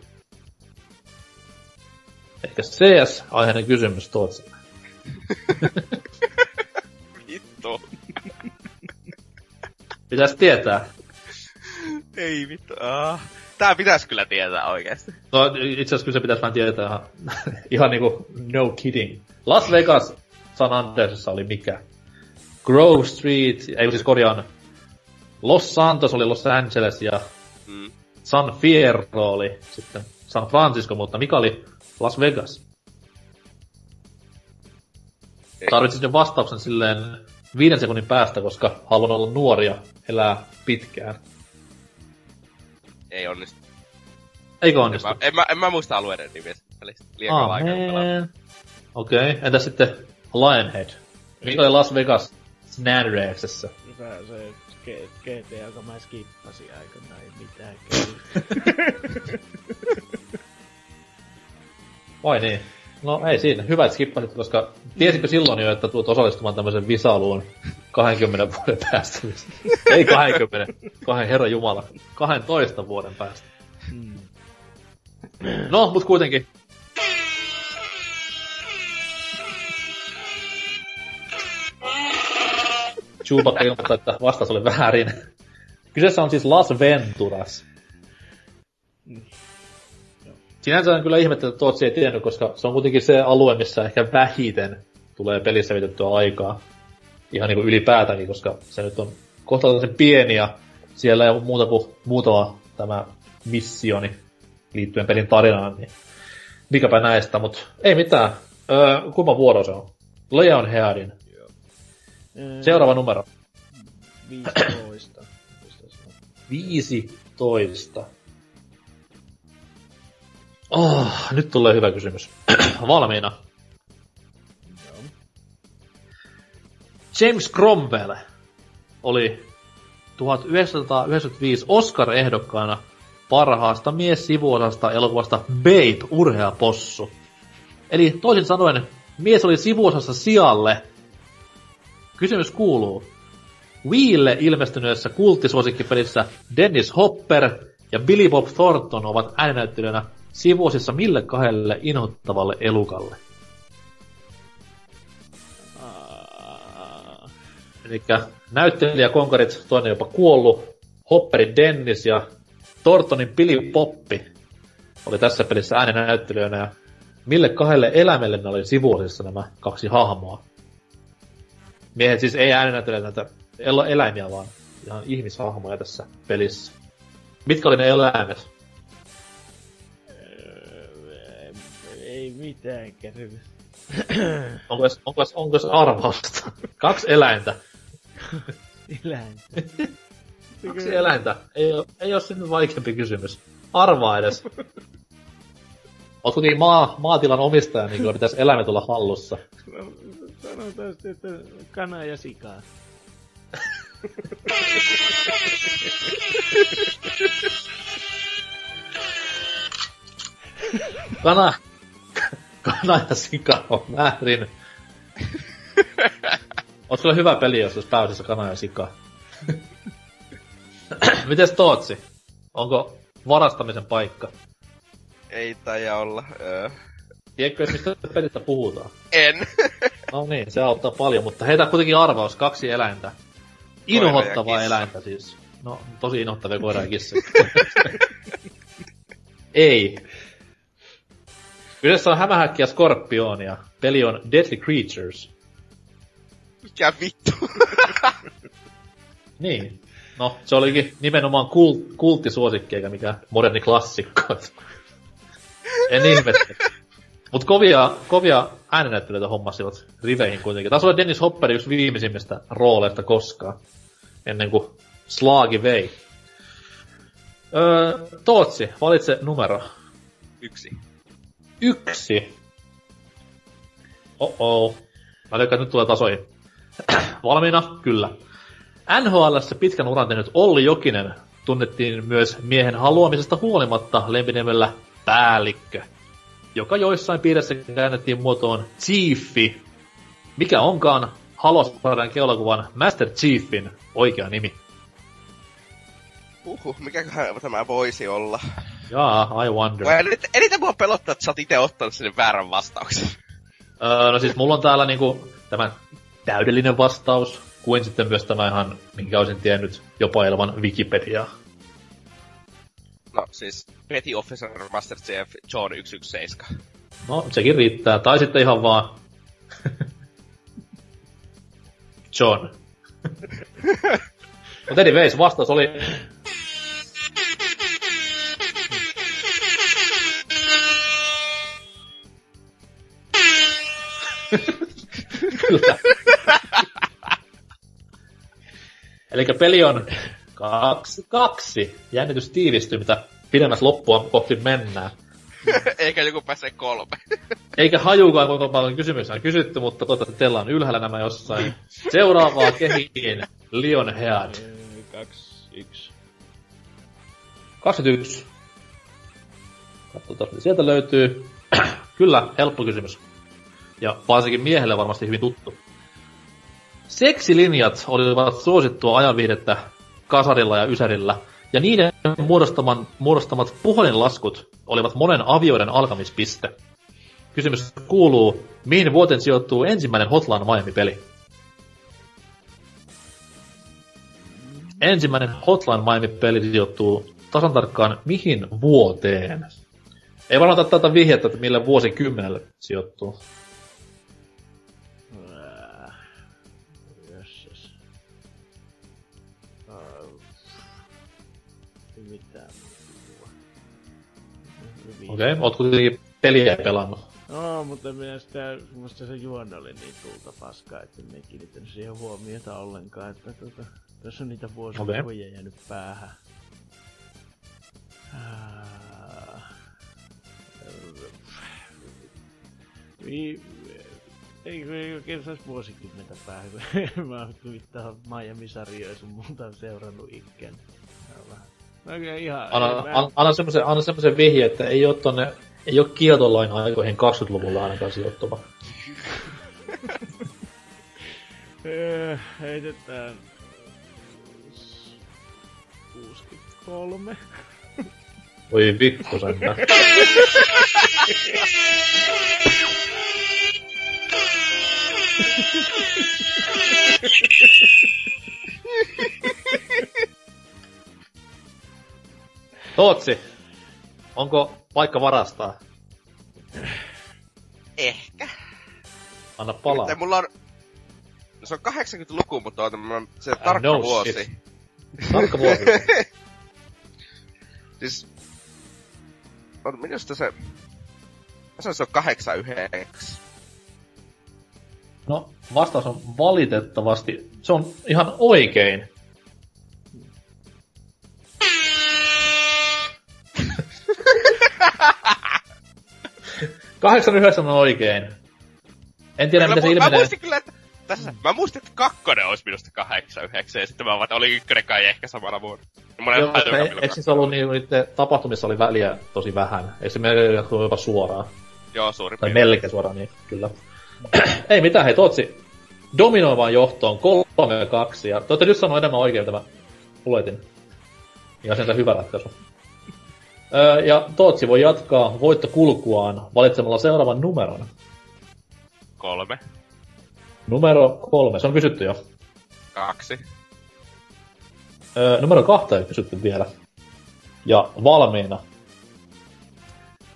Ehkä CS-aiheinen kysymys Tootsi. Vittu. Pitäis tietää. Ei vittu. Ah. Tää pitäis kyllä tietää oikeesti. No itse asiassa kyllä se pitäis vaan tietää ihan, ihan niinku no kidding. Las Vegas San Andreasessa oli mikä? Grove Street, ei siis korjaan. Los Santos oli Los Angeles ja Mm. San Fierro oli sitten San Francisco, mutta mikä oli Las Vegas? Tarvitsin jo vastauksen silleen viiden sekunnin päästä, koska haluan olla nuori ja elää pitkään. Ei onnistu. Eikö onnistu? Mä, en, mä, en mä muista alueiden nimiä pelistä. Liian. Amen. Okei, okay. entä sitten Lionhead? Mikä oli Las Vegas Snadrexessä. Se, se GTA, joka mä skippasin aikanaan, ei mitään Vai niin? No ei siinä. Hyvä, että skippasit, koska tiesitkö silloin jo, että tulet osallistumaan tämmöisen visaluun 20 vuoden päästä? ei 20, kahden herra jumala, 12 vuoden päästä. Hmm. No, mut kuitenkin. Chewbacca ilmoittaa, että vastaus oli väärin. Kyseessä on siis Las Venturas. Sinänsä on kyllä ihmettä, että Tootsi ei tiennyt, koska se on kuitenkin se alue, missä ehkä vähiten tulee pelissä vitettyä aikaa. Ihan niinku ylipäätäänkin, koska se nyt on kohtalaisen pieni ja siellä ei ole muuta kuin muutama tämä missioni liittyen pelin tarinaan, niin mikäpä näistä, mutta ei mitään. Öö, kumma vuoro se on? Leon Headin. Seuraava numero. 15. 15. Oh, nyt tulee hyvä kysymys. Valmiina. James Cromwell oli 1995 Oscar-ehdokkaana parhaasta mies-sivuosasta elokuvasta Babe, urhea possu. Eli toisin sanoen, mies oli sivuosassa sijalle. Kysymys kuuluu. Wiille ilmestyneessä kulttisuosikkipelissä Dennis Hopper ja Billy Bob Thornton ovat ääninäyttelijänä sivuosissa mille kahdelle inhottavalle elukalle. Eli näyttelijäkonkarit, toinen jopa kuollut, Hopperin Dennis ja Thorntonin Billy Poppi oli tässä pelissä ääninäyttelijöinä ja mille kahdelle eläimelle ne oli sivuosissa nämä kaksi hahmoa. Miehet siis ei ääninäyttelijät näitä el- eläimiä, vaan ihan ihmishahmoja tässä pelissä. Mitkä oli ne eläimet? öö, ei mitään käy. Onko edes, onko edes, onko edes arvausta? Kaksi eläintä. Eläintä. Kaksi eläintä. Ei oo, ei oo sinne vaikeampi kysymys. Arvaa edes. Oot kuitenkin maa, maatilan omistaja, niin kyllä pitäisi eläimet olla hallussa. No, Sanotaan sitten, että kana ja sika. Kana, kana ja sika on väärin. Oot kyllä hyvä peli, jos olisi pääosassa kana ja sika. Mites Tootsi? Onko varastamisen paikka? Ei taida olla. Öö. Tiedätkö mistä pelistä puhutaan? En. No niin, se auttaa paljon, mutta heitä kuitenkin arvaus, kaksi eläintä. Inhottavaa eläintä siis. No, tosi inhottavia koira ja kissa. Ei. Kyseessä on hämähäkki ja skorpioni ja peli on Deadly Creatures. Mikä vittu? Niin. No, se olikin nimenomaan kult, kulttisuosikki eikä mikä moderni klassikko. en ihmettele. Mut kovia, kovia ääninäyttelijöitä hommasivat riveihin kuitenkin. Taisi olla Dennis Hopper yksi viimeisimmistä rooleista koskaan. Ennen kuin Slaagi vei. Öö, Tootsi, valitse numero. Yksi. Yksi. Oh-oh. Mä että nyt tulee tasoihin. Valmiina? Kyllä. NHLssä pitkän uran tehnyt Olli Jokinen tunnettiin myös miehen haluamisesta huolimatta lempinimellä Päällikkö, joka joissain piirissä käännettiin muotoon Chiefi, mikä onkaan Halosparadan keulakuvan Master Chiefin oikea nimi. Uhu, mikäköhän tämä voisi olla? Jaa, I wonder. Vai eniten, eniten mua pelottaa, että sä oot ite ottanut sinne väärän vastauksen. Öö, no siis mulla on täällä niinku tämä täydellinen vastaus, kuin sitten myös tämä ihan, minkä olisin tiennyt jopa ilman Wikipediaa. No siis, Petty Officer Master Chief John 117. No, sekin riittää. Tai sitten ihan vaan... John. Mutta anyways, vastaus oli... Kyllä. Eli peli on kaksi, kaksi. Jännitys tiivistyy, mitä pidemmäs loppua kohti mennään. Eikä joku pääse kolme. Eikä hajukaan kuinka paljon kysymyksiä on kysytty, mutta toivottavasti teillä on ylhäällä nämä jossain. Seuraavaa kehiin Lionhead. Ö, Kaksi, yksi. 21. Katsotaan, mitä sieltä löytyy. Kyllä, helppo kysymys. Ja varsinkin miehelle varmasti hyvin tuttu. Seksilinjat olivat suosittua ajanviidettä kasarilla ja ysärillä, ja niiden muodostaman, muodostamat puhelinlaskut olivat monen avioiden alkamispiste. Kysymys kuuluu, mihin vuoteen sijoittuu ensimmäinen Hotline Miami-peli? Ensimmäinen Hotline Miami-peli sijoittuu tasan tarkkaan mihin vuoteen? Ei varmaan tätä vihjettä, että mille vuosikymmenelle sijoittuu. Okei, okay. oot kuitenkin peliä pelannut. No, mutta minä sitä, musta se juonne oli niin tulta paskaa, että en kiinnittänyt siihen huomiota ollenkaan, että tota, tässä on niitä vuosilukuja okay. jäänyt päähän. Vi... Ei, ei oikein saisi vuosikymmentä päähän, kun mä oon Miami-sarjoja sun muuta seurannut ikkään. Oikein ihan... Anna, mä- anna, anna semmosen vihje, että ei oo tonne, ei oo kieltolain aikoihin 20-luvulla ainakaan sijoittuva. Öö, heitetään... 63. Voi vittu sentään. Tootsi, onko paikka varastaa? Ehkä. Anna palaa. Nimittäin mulla on... No se on 80-luku, mutta on on se Ah, tarkka no vuosi. shit. Tarkka vuosi. siis... On, minusta se... Mä sanoin, se on 89. No, vastaus on valitettavasti, se on ihan oikein. Kahdeksan yhdeksän on oikein. En tiedä, mä, miten se mu- mä ilmenee. muistin kyllä, että tässä, mä muistin, että kakkonen olisi minusta 89, ja sitten mä vaan, että oli ykkönen kai ehkä samana vuonna. Joo, mutta milloin eikö siis ollut niin, niiden tapahtumissa oli väliä tosi vähän? Eikö se jatkuu jopa suoraan? Joo, suurin Tai piirtein. melkein suoraan, niin kyllä. ei mitään, hei Tootsi. Dominoivaan johtoon 3-2, ja te olette nyt sanoa enemmän oikein, mitä mä luetin. Ja sen hyvä ratkaisu. Ja Tootsi voi jatkaa voittokulkuaan valitsemalla seuraavan numeron. Kolme. Numero kolme, se on kysytty jo. Kaksi. Öö, numero kahta ei kysytty vielä. Ja valmiina.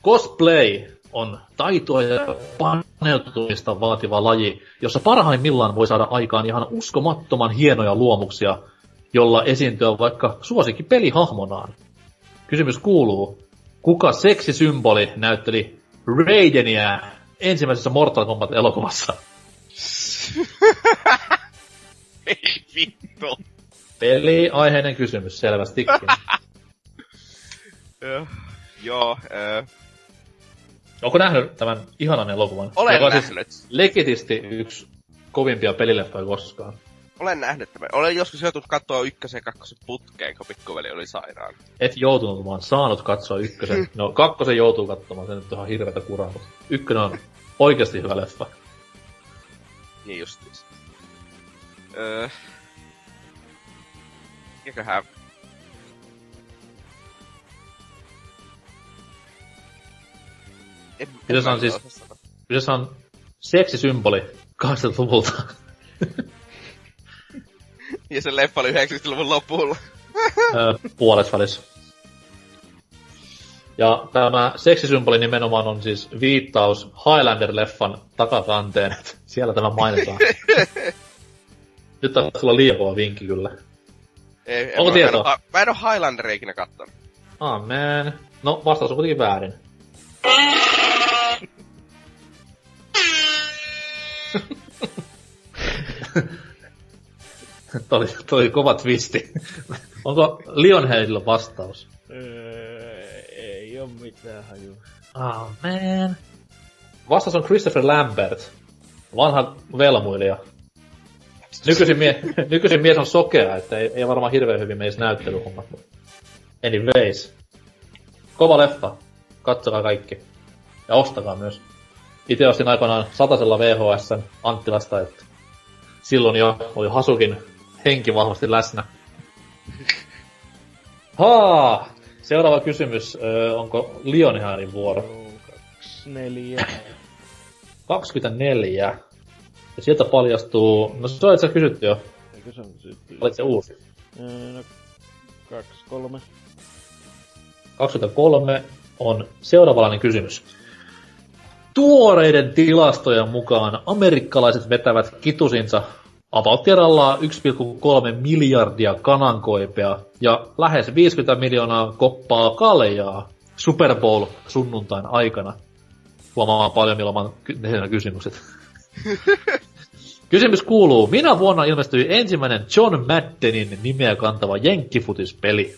Cosplay on taitoa ja paneutumista vaativa laji, jossa parhaimmillaan voi saada aikaan ihan uskomattoman hienoja luomuksia, jolla esiintyä vaikka suosikki pelihahmonaan. Kysymys kuuluu, kuka seksisymboli näytteli Raidenia ensimmäisessä Mortal Kombat-elokuvassa? Ei vittu. Peliaiheinen kysymys selvästikin. Ö, Joo, ö, Onko nähnyt tämän ihanan elokuvan? olen Joka on nähnyt. Siis legitisti yksi kovimpia pelileffoja koskaan. Olen nähnyt tämän. Olen joskus joutunut katsoa ykkösen ja kakkosen putkeen, kun pikkuveli oli sairaan. Et joutunut, vaan saanut katsoa ykkösen. No kakkosen joutuu katsomaan, se nyt on ihan hirveätä kuraa, ykkönen on oikeasti hyvä leffa. Niin justiis. Öö... Mikäköhän... En, Kyseessä on siis-. Kyseessä on seksisymboli 80-luvulta. Ja se leffa oli 90-luvun lopulla. Öö, puolessa välissä. Ja tämä seksisymboli nimenomaan on siis viittaus Highlander-leffan takakanteen. Siellä tämä mainitaan. Nyt on sulla liian kova vinkki kyllä. Ei, en Onko mä- tietoa? Mä en, oo- mä en oo Highlanderia ikinä kattonut. Amen. No, vastaus on kuitenkin väärin. Toi, toi oli kova twisti. Onko Lionheadilla vastaus? Öö, ei oo mitään haju. Oh man. Vastaus on Christopher Lambert. Vanha velmuilija. Nykyisin, mie- nykyisin mies on sokea, että ei, ei varmaan hirveän hyvin meis näyttelyhommat. Anyways. Kova leffa. Katsokaa kaikki. Ja ostakaa myös. Itse ostin aikoinaan satasella VHSn Anttilasta, että silloin jo oli Hasukin henki vahvasti läsnä. Haa! Seuraava kysymys. Öö, onko Lionhaanin vuoro? Kaksi, neljä. 24. Ja sieltä paljastuu... No se on itse kysytty jo. Eikö se on kysytty? Olit se uusi. No, kaksi, kolme. 23 on seuraavalainen kysymys. Tuoreiden tilastojen mukaan amerikkalaiset vetävät kitusinsa about kerrallaan 1,3 miljardia kanankoipea ja lähes 50 miljoonaa koppaa kaljaa Super Bowl sunnuntain aikana. Huomaa paljon, milloin mä nämä kysymykset. Kysymys kuuluu, minä vuonna ilmestyi ensimmäinen John Maddenin nimeä kantava jenkkifutispeli?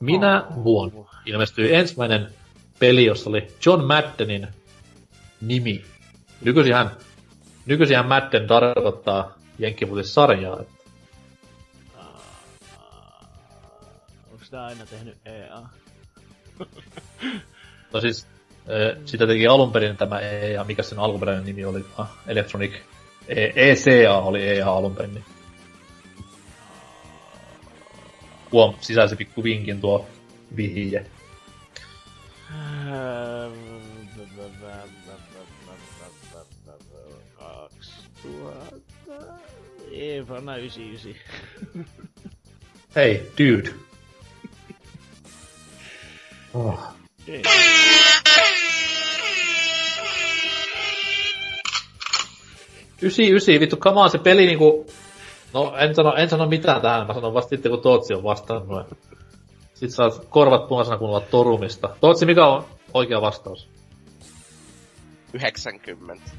Minä vuonna ilmestyi ensimmäinen peli, jossa oli John Maddenin nimi. Nykyisinhän, nykyisinhän Madden tarkoittaa jenkkifutissarjaa. että Onko sitä aina tehnyt E EA? No siis, sitä teki alun perin tämä EA, mikä sen alkuperäinen nimi oli, ah, Electronic, E- ECA oli EA alun perin. Niin. Huom, sisäisi pikku vinkin tuo vihje. Kaksituhatta... Ei, vanha 99. Hei, dude. Oh. Ysi, ysi, vittu, on, se peli niinku... No, en sano, en sano mitään tähän, mä sanon vasta sitten, kun Tootsi on vastannut. Sit saat korvat punaisena kuunnella torumista. Tootsi, mikä on oikea vastaus? 90.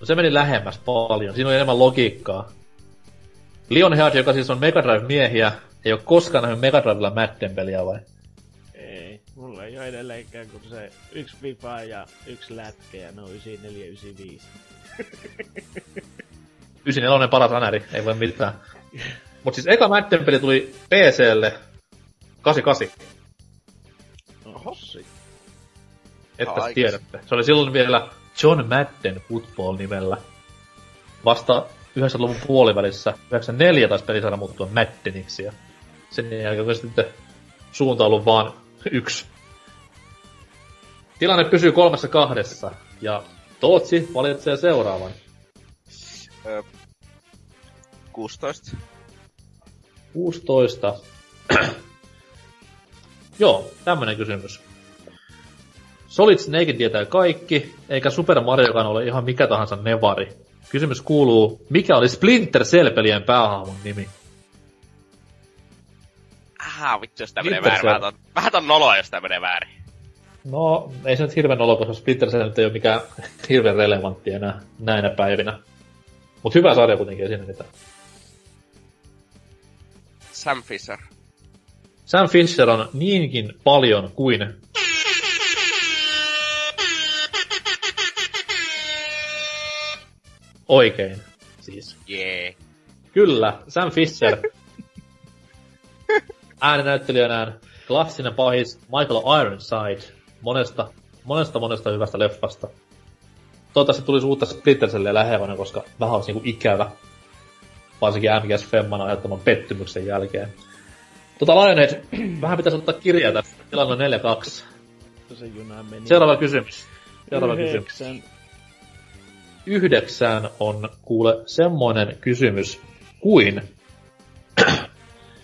No se meni lähemmäs paljon, siinä oli enemmän logiikkaa. Lionheart, joka siis on Mega Drive-miehiä, ei ole koskaan nähnyt Mega Drivella Madden peliä vai? Ei, mulla ei oo edelleenkään kuin se yksi FIFA ja yksi lätkä ja no 94 95. 94 paras anäri, ei voi mitään. Mut siis eka Madden peli tuli PClle 88. No hossi. Että Aikas. tiedätte. Se oli silloin vielä John Madden Football nimellä. Vasta 90-luvun puolivälissä, 94 taisi peli saada muuttua Maddeniksi ja sen jälkeen on sitten suunta ollut vaan yksi. Tilanne pysyy kolmessa kahdessa ja Tootsi valitsee seuraavan. 16. 16. Joo, tämmönen kysymys. Solid Snake tietää kaikki, eikä Super Mariokaan ole ihan mikä tahansa nevari. Kysymys kuuluu, mikä oli Splinter Cell-pelien päähahmon nimi? Ah, vittu, jos tää menee väärin. Vähän ton, vähän ton noloa, jos tää menee väärin. No, ei se nyt hirveän olo, koska Splinter Cell nyt ei ole mikään hirveän relevantti enää näinä päivinä. Mut hyvä sarja kuitenkin, ei siinä mitään. Sam Fisher. Sam Fisher on niinkin paljon kuin... Oikein, siis. Jee. Kyllä, Sam Fisher. Ääninäyttelijänään klassinen pahis Michael Ironside monesta, monesta monesta hyvästä leffasta. Toivottavasti tulisi uutta Splinter Cellia lähevänä, koska vähän olisi niinku ikävä. Varsinkin MGS Femman aiheuttaman pettymyksen jälkeen. Tota Lionhead, vähän pitäisi ottaa kirjaa tästä. Tilanne on 4-2. Se juna meni. Seuraava kysymys. Seuraava kysymys. Yhdeksään on kuule semmoinen kysymys kuin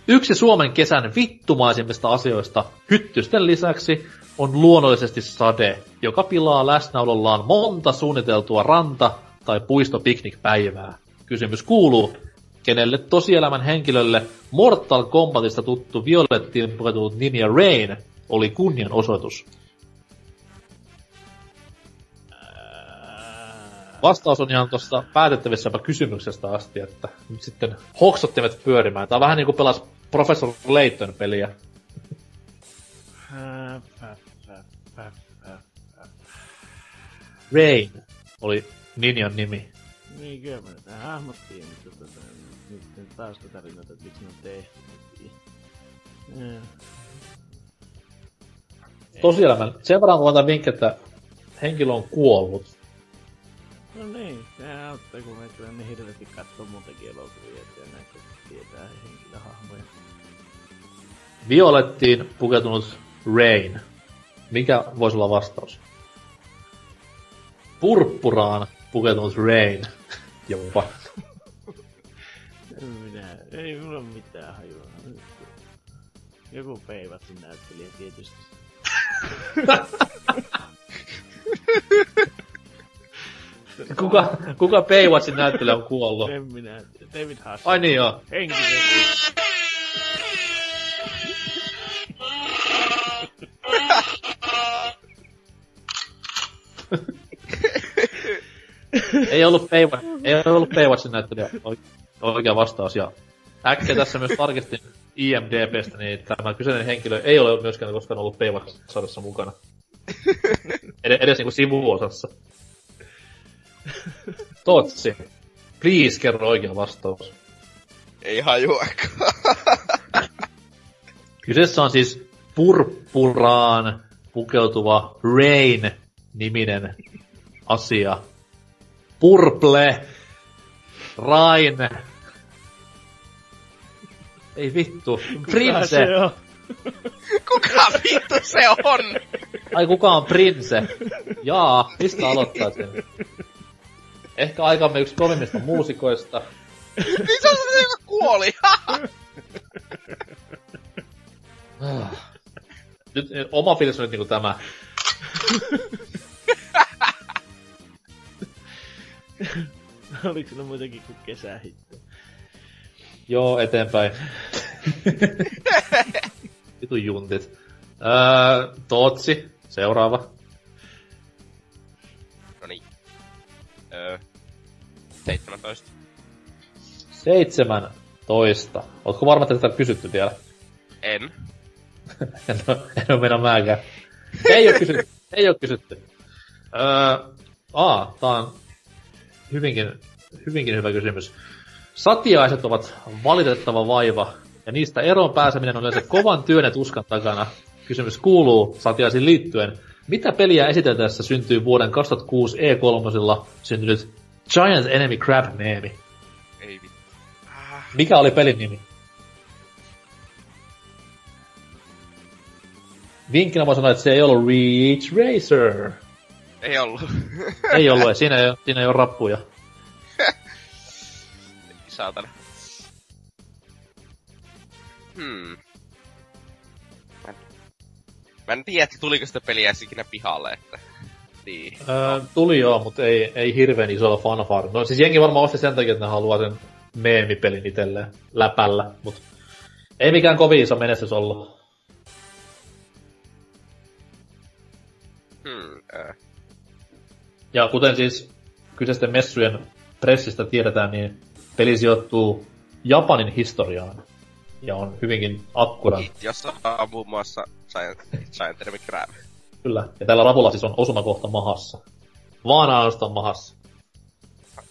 Yksi Suomen kesän vittumaisimmista asioista hyttysten lisäksi on luonnollisesti sade, joka pilaa läsnäolollaan monta suunniteltua ranta- tai puistopiknikpäivää. Kysymys kuuluu, kenelle tosielämän henkilölle Mortal Kombatista tuttu violettiin pukeutunut Ninja Rain oli kunnianosoitus? Vastaus on ihan tuossa päätettävissä kysymyksestä asti, että nyt sitten hoksottimet pyörimään. Tää on vähän niinku pelas Professor Layton peliä. Rain oli Ninjan nimi. Niin kyllä mä nyt hahmottiin, mutta tota, nyt, en taas tätä rinnata, että miksi ne on tehty. Tosielämän, sen verran kun antan vinkki, että henkilö on kuollut. No niin, sehän auttaa, kun me kyllä niin hirveästi katsoo muutenkin elokuvia, että näitä tietää henkilöhahmoja. Violettiin pukeutunut Rain. Mikä voisi olla vastaus? Purppuraan pukeutunut Rain. Jopa. En minä, ei mulla ole mitään hajua. Joku peivatsin näyttelijä tietysti. Kuka, kuka Baywatchin näyttelijä on kuollut? En minä, David Hass. Ai niin joo. Henkisesti. Ei ollut Baywatch, ei ollut Baywatchin näyttelijä oi- oikea vastaus. Ja äkkiä tässä myös tarkistin IMDBstä, niin tämä kyseinen henkilö ei ole myöskään koskaan ollut Baywatch-sarjassa mukana. Ed- edes niinku sivuosassa. Totsi. Please kerro oikea vastaus. Ei hajuakaan. Kyseessä on siis purppuraan pukeutuva Rain-niminen asia. Purple. Rain. Ei vittu. Kuka Prince. se on? Kuka vittu se on? Ai kuka on Prince? Jaa, mistä aloittaa sen? Ehkä aikamme yksi kovimmista muusikoista. niin se on se, joka kuoli. Ah. Nyt oma fiilis on nyt niinku tämä. Oliko sillä muitakin kuin kesähitto? Joo, eteenpäin. Vitu juntit. Öö, Tootsi, seuraava. Öö, 17. 17. Ootko varma, että tätä on kysytty vielä? En. en, oo, en mennä mäkään. Ei oo kysytty. Ei oo kysytty. Öö, aa, tää on hyvinkin, hyvinkin hyvä kysymys. Satiaiset ovat valitettava vaiva, ja niistä eroon pääseminen on yleensä kovan työn ja tuskan takana. Kysymys kuuluu satiaisiin liittyen. Mitä peliä esiteltäessä syntyy vuoden 2006 E3 syntynyt Giant Enemy Crab-meemi? Ei vittu. Mikä oli pelin nimi? Vinkkinä voi sanoa, että se ei ollut Reach Racer. ei ollut. Ei ollut, siinä ei, siinä ei ole rappuja. Saatana. Hmm. Mä en, tiedä, että tuliko sitä peliä edes ikinä pihalle, että... Niin. Öö, tuli joo, mutta ei, ei hirveän isolla fanfare. No siis jengi varmaan osti sen takia, että ne haluaa sen meemipelin itselleen läpällä, mutta ei mikään kovin iso menestys ollut. Hmm. Äh. Ja kuten siis kyseisten messujen pressistä tiedetään, niin peli sijoittuu Japanin historiaan. Ja on hyvinkin akkurat. Jossa on muun muassa Enemy Crab. Kyllä. Ja tällä rapulla siis on osumakohta mahassa. Vaan ainoastaan mahassa.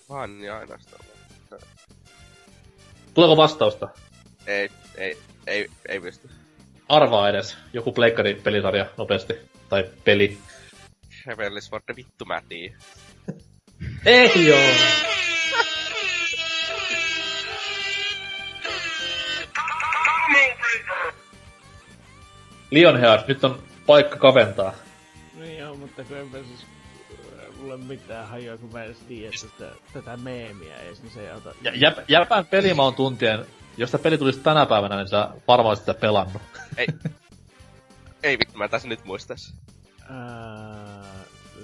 Vaan ja ainoastaan. Tuleeko vastausta? Ei, ei, ei, ei pysty. Arvaa edes. Joku pleikkari pelisarja nopeasti. Tai peli. Rebellis for the vittu. Ei joo. Lionheart, nyt on paikka kaventaa. Niin joo, mutta kun enpä siis äh, mulla ei mitään hajua, kun mä en edes tiedä tätä, tätä meemiä edes, niin se ei auta. Ja, jäp, jäpän pelimaun tuntien, jos tämä peli tulisi tänä päivänä, niin sä varmaan sitä pelannut. Ei. ei vittu, mä tässä nyt muistais. Ää,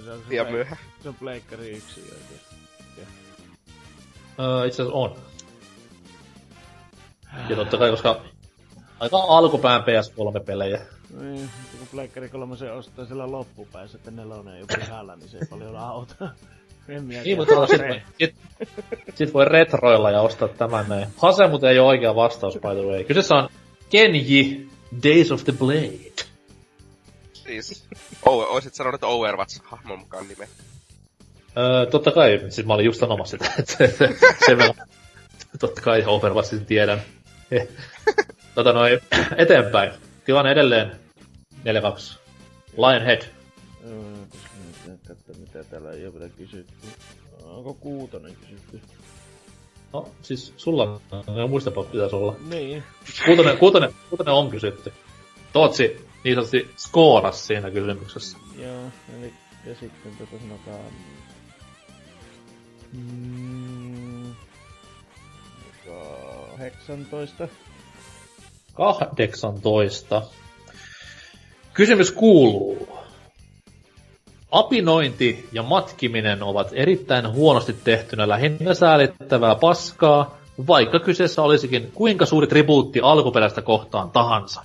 se on se myöhä. Se on pleikkari yksi oikein. Öö, itse asiassa on. Ja totta kai, koska aika alkupään PS3-pelejä. Niin, mutta kun pleikkari kolmosen ostaa siellä loppupäässä, että nelonen jo pihalla, niin se ei paljon auta. Niin, mutta sit, sit, sit voi retroilla ja ostaa tämän näin. Hase muuten ei ole oikea vastaus, by the way. Kyseessä on Kenji Days of the Blade. Siis, o- oisit sanonut, että Overwatch hahmon mukaan nime. Öö, totta kai, siis mä olin just sanomassa sitä, että se, se, sen verran, totta kai Overwatchin tiedän. tota noin, eteenpäin. Tilanne edelleen 4-2. Lionhead. Katso mitä täällä ei ole vielä kysytty. Onko kuutonen kysytty? No, siis sulla on muistapa pitäisi olla. Niin. Kuutonen, kuutonen, kuutonen on kysytty. Tootsi niin sanotusti skooras siinä kysymyksessä. Joo, eli ja sitten tota sanotaan... Mm, 18. 18. Kysymys kuuluu. Apinointi ja matkiminen ovat erittäin huonosti tehtynä lähinnä säälittävää paskaa, vaikka kyseessä olisikin kuinka suuri tribuutti alkuperäistä kohtaan tahansa.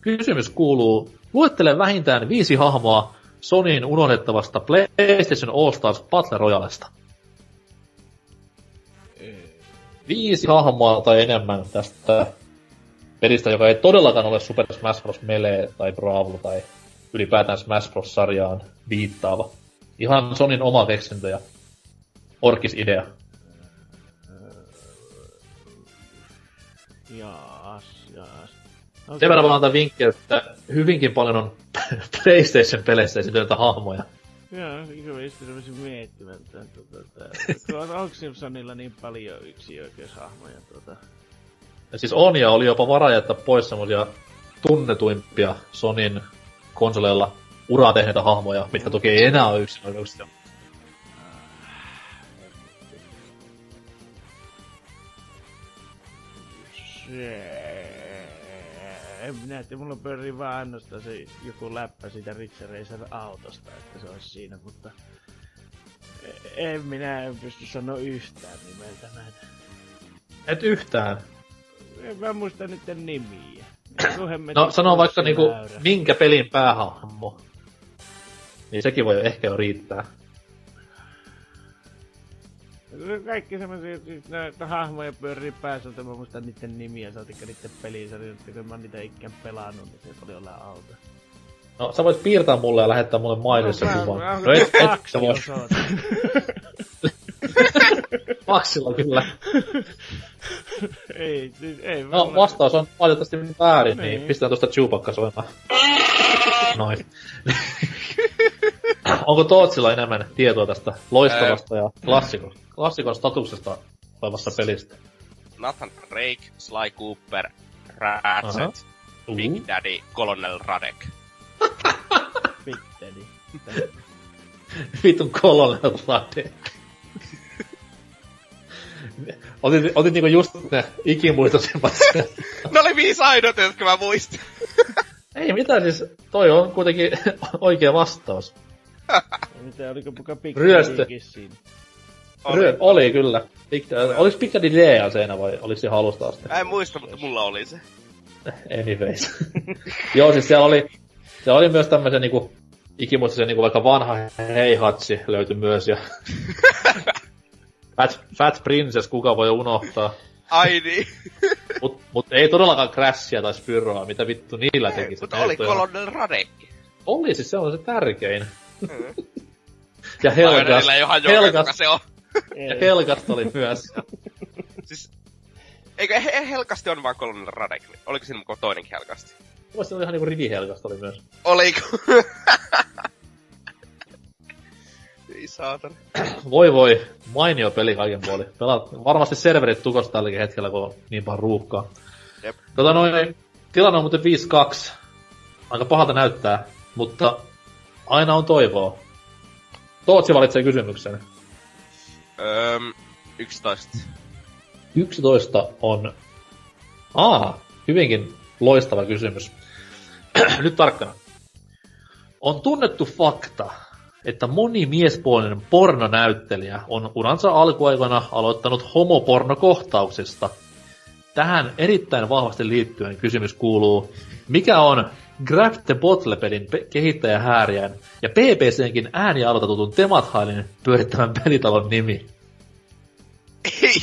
Kysymys kuuluu, luettele vähintään viisi hahmoa Sonyin unohdettavasta PlayStation All Stars Battle Royalesta. Viisi hahmoa tai enemmän tästä pelistä, joka ei todellakaan ole Super Smash Bros. Melee tai Brawl tai ylipäätään Smash Bros-sarjaan viittaava. Ihan Sonin oma keksintö ja orkis-idea. Jaas, jaas. No, Sen verran vaan antaa vinkkiä, että hyvinkin paljon on PlayStation-peleissä esityötä hahmoja. Joo, iso istu rupesin miettimään, että tuota, tuota, onko Simpsonilla niin paljon yksi oikeushahmoja tuota. Siis on ja oli jopa vara jättää pois semmosia tunnetuimpia Sonin konsoleilla uraa tehneitä hahmoja, mitkä toki ei enää ole yksin oikeuksia. En minä tiedä, mulla pyörii vaan ainoastaan se joku läppä siitä Ritse Racer autosta, että se olisi siinä, mutta... En minä en pysty sanoa yhtään nimeltä näitä. Et yhtään. En mä muista niiden nimiä. No sano vaikka niinku, minkä pelin päähahmo. Niin sekin voi ehkä jo riittää. Kaikki semmosia, siis näitä hahmoja pyörii päässä, että mä muistan niiden nimiä, saatikka niiden pelisarjoja, että kun mä niitä ikään pelannut, niin se oli olla auto. No sä voit piirtää mulle ja lähettää mulle mainissa mä- kuvan. mä- No et, et, sä voi. osoite. Maksilla kyllä. ei, siis ei. No mulla- vastaus on valitettavasti väärin, niin, Niin. pistetään tuosta Chewbacca soimaan. Noin. Onko Tootsilla enemmän tietoa tästä loistavasta ja klassikon, klassikon statuksesta olevasta pelistä? Nathan Drake, Sly Cooper, Ratchet, Aha. Big. Daddy, Colonel Radek. Big Daddy. Vitun Colonel Rade. Otit, otit niinku just ne ikimuistoisimmat. ne oli viisi ainoita, jotka mä muistin. Ei mitään siis, toi on kuitenkin oikea vastaus. Mitä, oliko muka Big Ryöstö. Siinä? Oli. Oli, oli kyllä. Big, oliks Big Daddy Lea siinä vai oliko se halusta asti? Mä en muista, mutta mulla oli se. Anyways. Joo, siis siellä oli, siellä oli myös tämmösen niinku, ikimuistisen niinku vaikka vanha Heihatsi löytyi myös ja Fat, Fat Princess, kuka voi unohtaa. Ai niin. Mut, mut ei todellakaan Crashia tai Spyroa, mitä vittu niillä teki. mutta oli Colonel Radek. Oli, siis se on se tärkein. Mm. Ja Helgas, Helgas, Johan Joka, Helgas, se on. ja Helgast oli myös. Siis, eikö He- Helkasti on vaan Colonel Radek? Oliko siinä toinenkin Helkasti? Muista oli ihan niinku Rivi Helgast oli myös. Oliko? Ei saatana. Voi voi, mainio peli kaiken puolin. Pelaat varmasti serverit tukos tälläkin hetkellä, kun on niin paljon ruuhkaa. Jep. Tota noin, tilanne on muuten 5-2. Aika pahalta näyttää, mutta aina on toivoa. Tootsi valitsee kysymyksen. Öm, 11. 11 on... Aa, hyvinkin loistava kysymys. Nyt tarkkana. On tunnettu fakta, että moni miespuolinen pornonäyttelijä on uransa alkuaikoina aloittanut homopornokohtauksista. Tähän erittäin vahvasti liittyen kysymys kuuluu, mikä on Grab the Bottle-pelin pe- kehittäjä häärien ja PPCnkin äänialoitetutun Temathailin pyörittämän pelitalon nimi? Ei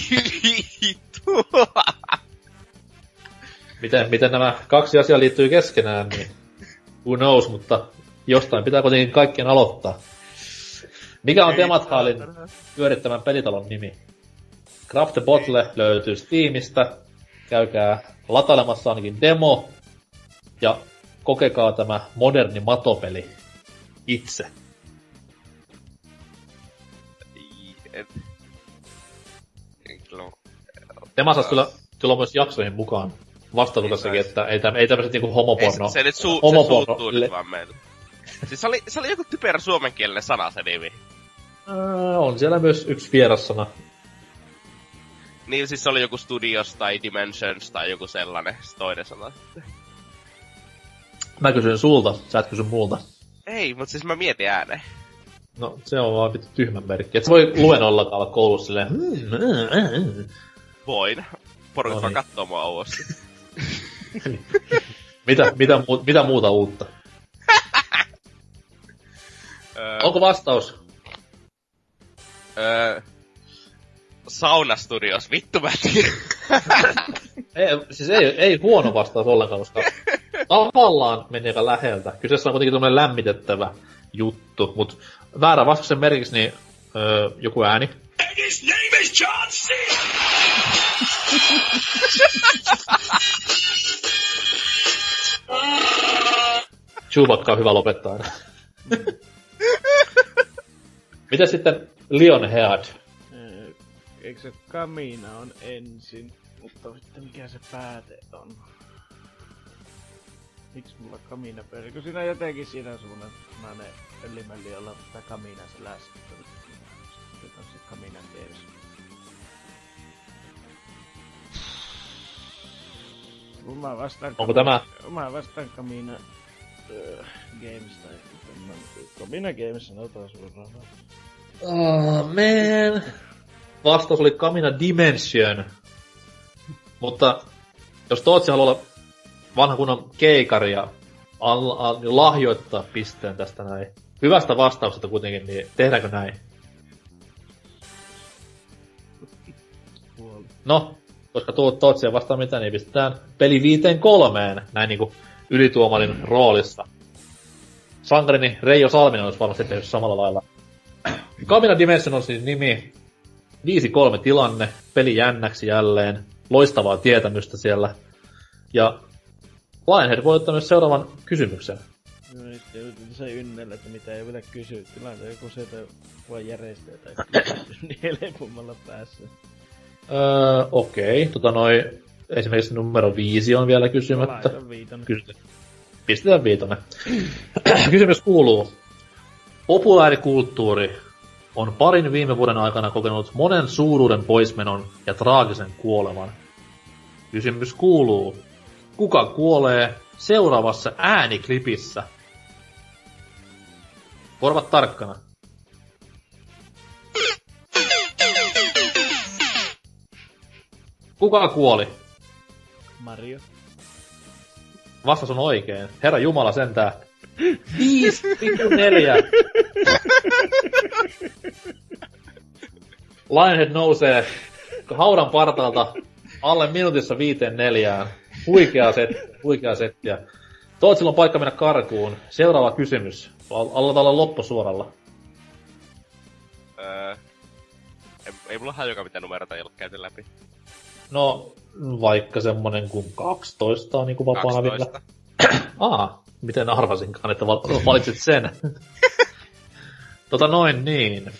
vittu. miten, miten nämä kaksi asiaa liittyy keskenään, niin who knows, mutta jostain pitää kuitenkin kaikkien aloittaa. Mikä on Demathalin pyörittämän pelitalon nimi? Craft the Bottle löytyy Steamista. Käykää latailemassa ainakin demo. Ja kokekaa tämä moderni matopeli itse. Ei, en... en kyllä... Kyllä myös jaksoihin mukaan vastannut Niin että ei, täm, ei tämmöset niinku Ei, homoporno. se, se nyt se homoporno- suuttuu nyt vaan meille. Siis se oli, se oli joku typerä suomenkielinen sana se nimi. Ää, on siellä myös yksi vierassana. Niin siis se oli joku Studios tai Dimensions tai joku sellainen, se toinen sana. Mä kysyn sulta, sä et kysy multa. Ei, mutta siis mä mietin ääneen. No, se on vaan vittu tyhmän merkki. Et sä voi luennollakaan olla koulussa silleen, hmm, äh, äh. Voin. Porukat No vaan niin. kattoo mua mitä, mitä, mitä muuta uutta? Öö, Onko vastaus? öö, Sauna Studios, vittu mä. Ei, siis ei, ei huono vastaus ollenkaan, koska tavallaan meni aika läheltä. Kyseessä on kuitenkin tämmönen lämmitettävä juttu, mutta väärä vastauksen merkiksi niin öö, joku ääni. His name is John C. Chewbacca on hyvä lopettaa aina. Mitä sitten Lionhead? Öö, Eikö se Kamina on ensin? Mutta sitten mikä se pääte on? Miksi mulla Kamina pyörii? Kun siinä jotenkin siinä on semmonen nainen öljymelli, jolla tämä Kamina se läski. Nyt on se Kamina. Kun Mä vastaan Onko tämä- Mä vastaan Kamina öö, Games tai Kamina Games sanotaan suoraan. Oh, man. Vastaus oli Kamina Dimension. Mutta jos Tootsi haluaa olla vanha kunnon keikari ja al- al- niin lahjoittaa pisteen tästä näin. Hyvästä vastauksesta kuitenkin, niin tehdäänkö näin? No, koska tuo Tootsi ei vastaa mitään, niin pistetään peli viiteen kolmeen, näin niinku ylituomarin roolissa. Sankarini Reijo Salminen olisi varmasti tehnyt samalla lailla. Kamina Dimension on siis nimi. 5-3 tilanne, peli jännäksi jälleen, loistavaa tietämystä siellä. Ja Lionhead voi ottaa myös seuraavan kysymyksen. No se ynnellä, että mitä ei vielä kysy. Tilanne joku sieltä voi järjestää tai niin helpommalla päässä. Öö, okei, tota noi, esimerkiksi numero 5 on vielä kysymättä. Kysytään. Pistetään viitonen. Kysymys kuuluu. Populaarikulttuuri on parin viime vuoden aikana kokenut monen suuruuden poismenon ja traagisen kuoleman. Kysymys kuuluu. Kuka kuolee seuraavassa ääniklipissä? Korvat tarkkana. Kuka kuoli? Mario. Vastaus on oikein. Herra Jumala sentää. 5 4. Lionhead nousee haudan partalta alle minuutissa viiteen neljään. Huikea set, huikea settiä. Tootsilla on paikka mennä karkuun. Seuraava kysymys. Al- Aloitetaan olla loppusuoralla. Öö, ei, ei mulla hajukaan mitä numeroita ei ole käyty läpi. No, vaikka semmonen kuin 12 on niinku vapaana vielä. 12. Aa, miten arvasinkaan, että val- valitsit sen. tota noin niin.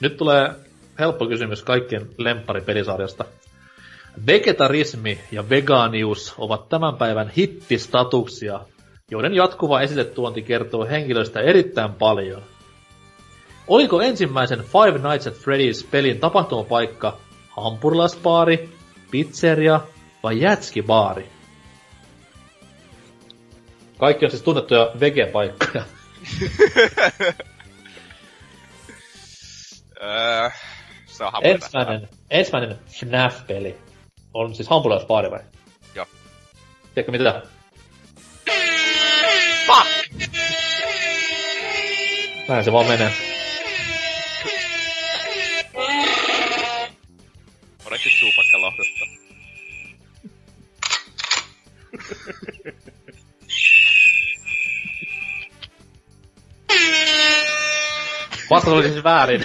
Nyt tulee helppo kysymys kaikkien lempparipelisarjasta. Vegetarismi ja vegaanius ovat tämän päivän hittistatuksia, joiden jatkuva esille tuonti kertoo henkilöistä erittäin paljon. Oliko ensimmäisen Five Nights at Freddy's pelin tapahtumapaikka hampurilaisbaari, pizzeria vai jätskibaari? Kaikki on siis tunnettuja vegepaikkoja. Öö, se on hampurilaista. Ensimmäinen, ensimmäinen FNAF-peli on siis hampurilaisbaari vai? Joo. Tiedätkö mitä? Fuck! Näin se vaan menee. Onneksi Chewbacca lohduttaa. vastaus oli siis väärin.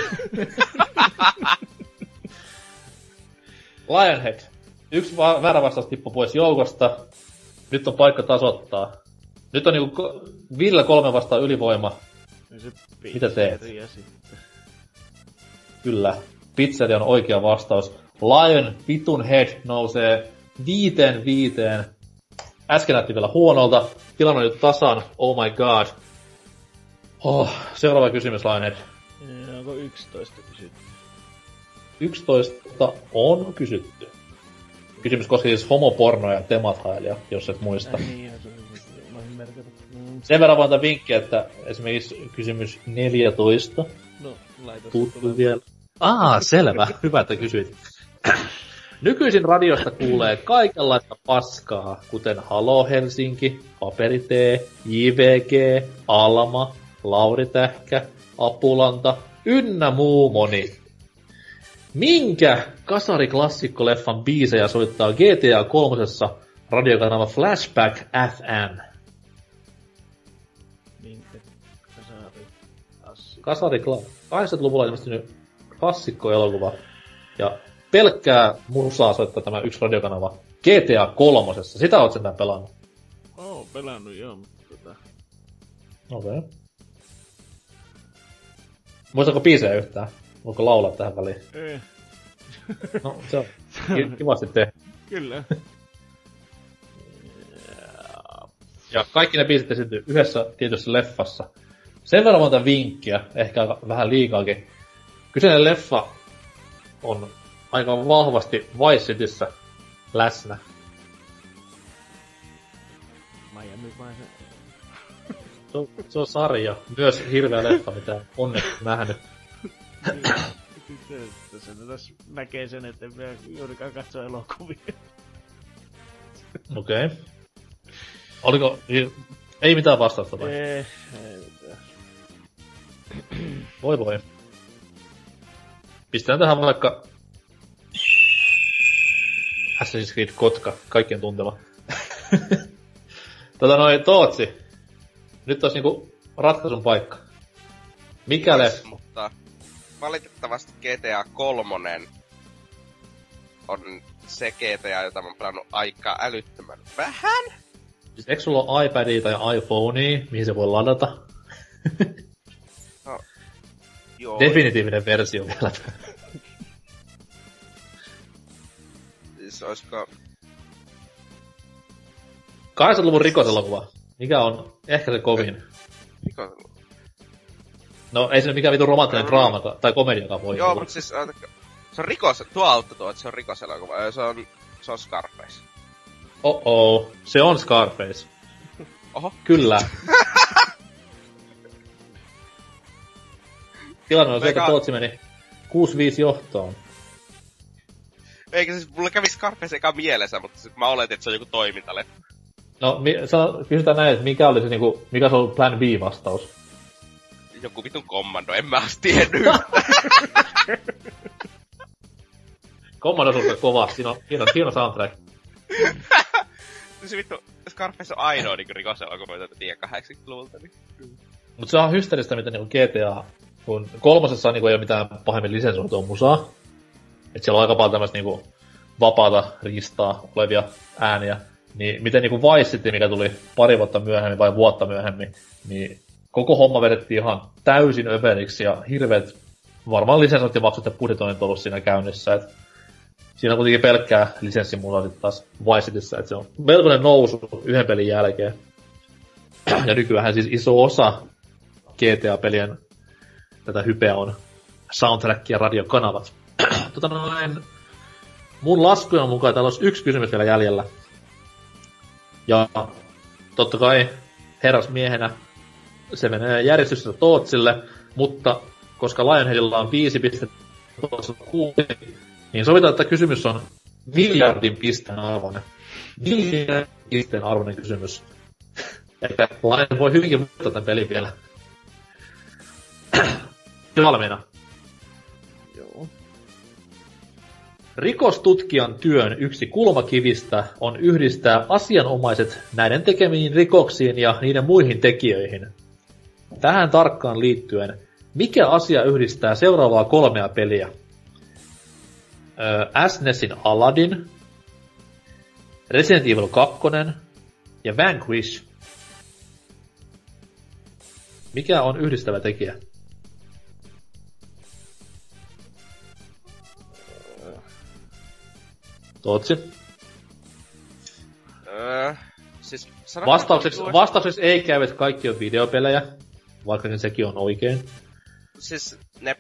Lionhead. Yksi va- väärä vastaus tippui pois joukosta. Nyt on paikka tasoittaa. Nyt on niinku ko- Ville kolme vastaan ylivoima. Niin Mitä teet? sitten. Kyllä. Pizzeria on oikea vastaus. Lion vitun head nousee viiteen viiteen. Äsken näytti vielä huonolta. Tilanne on nyt tasan. Oh my god. Oh, seuraava kysymys, Lionhead. Onko 11 kysytty? 11 on kysytty. Kysymys koski siis homopornoa ja temathailia, jos et muista. Äh, niin. Mm, Sen verran vaan vinkkiä, että esimerkiksi kysymys 14 no, laita puuttuu vielä. Aa, selvä. Hyvä, että kysyit. Nykyisin radiosta kuulee kaikenlaista paskaa, kuten Halo Helsinki, Paperitee, JVG, Alma, Lauritähkä, Apulanta, ynnä muu moni. Minkä kasariklassikkoleffan biisejä soittaa GTA 3 radiokanava Flashback FM? Minkä kasari assi. Kasari 80-luvulla ilmestynyt klassikkoelokuva. Ja pelkkää musaa soittaa tämä yksi radiokanava GTA 3. Sitä oot sentään pelannut. Oo, pelannut joo, mutta tota... Okei. Okay. Muistatko biisejä yhtään? Voiko laulaa tähän väliin? Ei, No, se on ki- kivasti tehty. kyllä. Ja kaikki ne biisit esiintyy yhdessä tietyssä leffassa. Sen verran monta vinkkiä, ehkä vähän liikaakin. Kyseinen leffa on aika vahvasti Vice Cityssä läsnä. Miami vai se... Se on, se on sarja, myös hirveä leffa, mitä onneksi nähnyt. Tässä tässä näkee sen, että en juurikaan katso elokuvia. Okei. Okay. Oliko... Ei mitään vastausta vai? Ei, ei mitään. Voi voi. Pistetään tähän vaikka... Assassin's Creed Kotka, kaikkien tuntema. tota noin, Tootsi. Nyt olisi niinku ratkaisun paikka. Mikä leffa? Mutta valitettavasti GTA 3 on se GTA, jota mä oon pelannut aika älyttömän vähän. Siis eikö sulla ole iPadia tai iPhonea, mihin se voi ladata? Joo, Definitiivinen versio vielä. Siis oisko... 80-luvun rikoselokuva. Mikä on ehkä se kovin? Mikä, No ei se mikään vitu romanttinen draama tai komediakaan voi joo, olla. mutta siis... Se on rikos... Tuo autto tuo, että se on rikoselokuva. Se on... Se on Scarface. Oh oh, se on Scarface. Oho. Kyllä. Tilanne on se, että Tootsi meni 6-5 johtoon. Eikä siis mulle kävi Scarface eka mielessä, mutta sit mä oletin, että se on joku toimintaleffa. No, mi- sano, kysytään näin, että mikä oli se niinku, mikä se on plan B-vastaus? Joku vitun kommando, en mä tiennyt. Commando on kova, siinä on hieno, hieno soundtrack. se vittu, Scarface on ainoa niinku rikoselokuva, jota tiedän 80-luvulta. Niin. Mutta se on hysteeristä, mitä niinku GTA, kun kolmosessa niinku ei ole mitään pahemmin lisensoitua musaa. Et siellä on aika paljon tämmöistä niinku vapaata riistaa olevia ääniä. Niin miten niinku Vice City, mikä tuli pari vuotta myöhemmin vai vuotta myöhemmin, niin koko homma vedettiin ihan täysin överiksi ja hirveet varmaan lisensointimaksut ja budjetoinnit ollut siinä käynnissä. Et siinä on kuitenkin pelkkää lisenssimusaa sitten taas Vice Cityssä, että se on melkoinen nousu yhden pelin jälkeen. Ja nykyään siis iso osa GTA-pelien tätä hypeä on soundtrack ja radiokanavat. Tota noin, mun laskujen mukaan täällä olisi yksi kysymys vielä jäljellä. Ja totta kai herrasmiehenä se menee järjestyksessä Tootsille, mutta koska Lionheadilla on 5 pistettä, Tootsilla 6, niin sovitaan, että kysymys on miljardin pisteen arvoinen. Miljardin pisteen arvoinen kysymys. Että Lion voi hyvinkin muuttaa tämän pelin vielä. Valmiina. Rikostutkijan työn yksi kulmakivistä on yhdistää asianomaiset näiden tekemiin rikoksiin ja niiden muihin tekijöihin. Tähän tarkkaan liittyen, Mikä asia yhdistää seuraavaa kolmea peliä? Öö, SNESin Aladdin, Resident Evil 2 ja Vanquish. Mikä on yhdistävä tekijä? Tootsi? Öö, siis Vastaukseksi, vastaukseksi ei käy, että kaikki on videopelejä, vaikkakin sekin on oikein. Siis ne...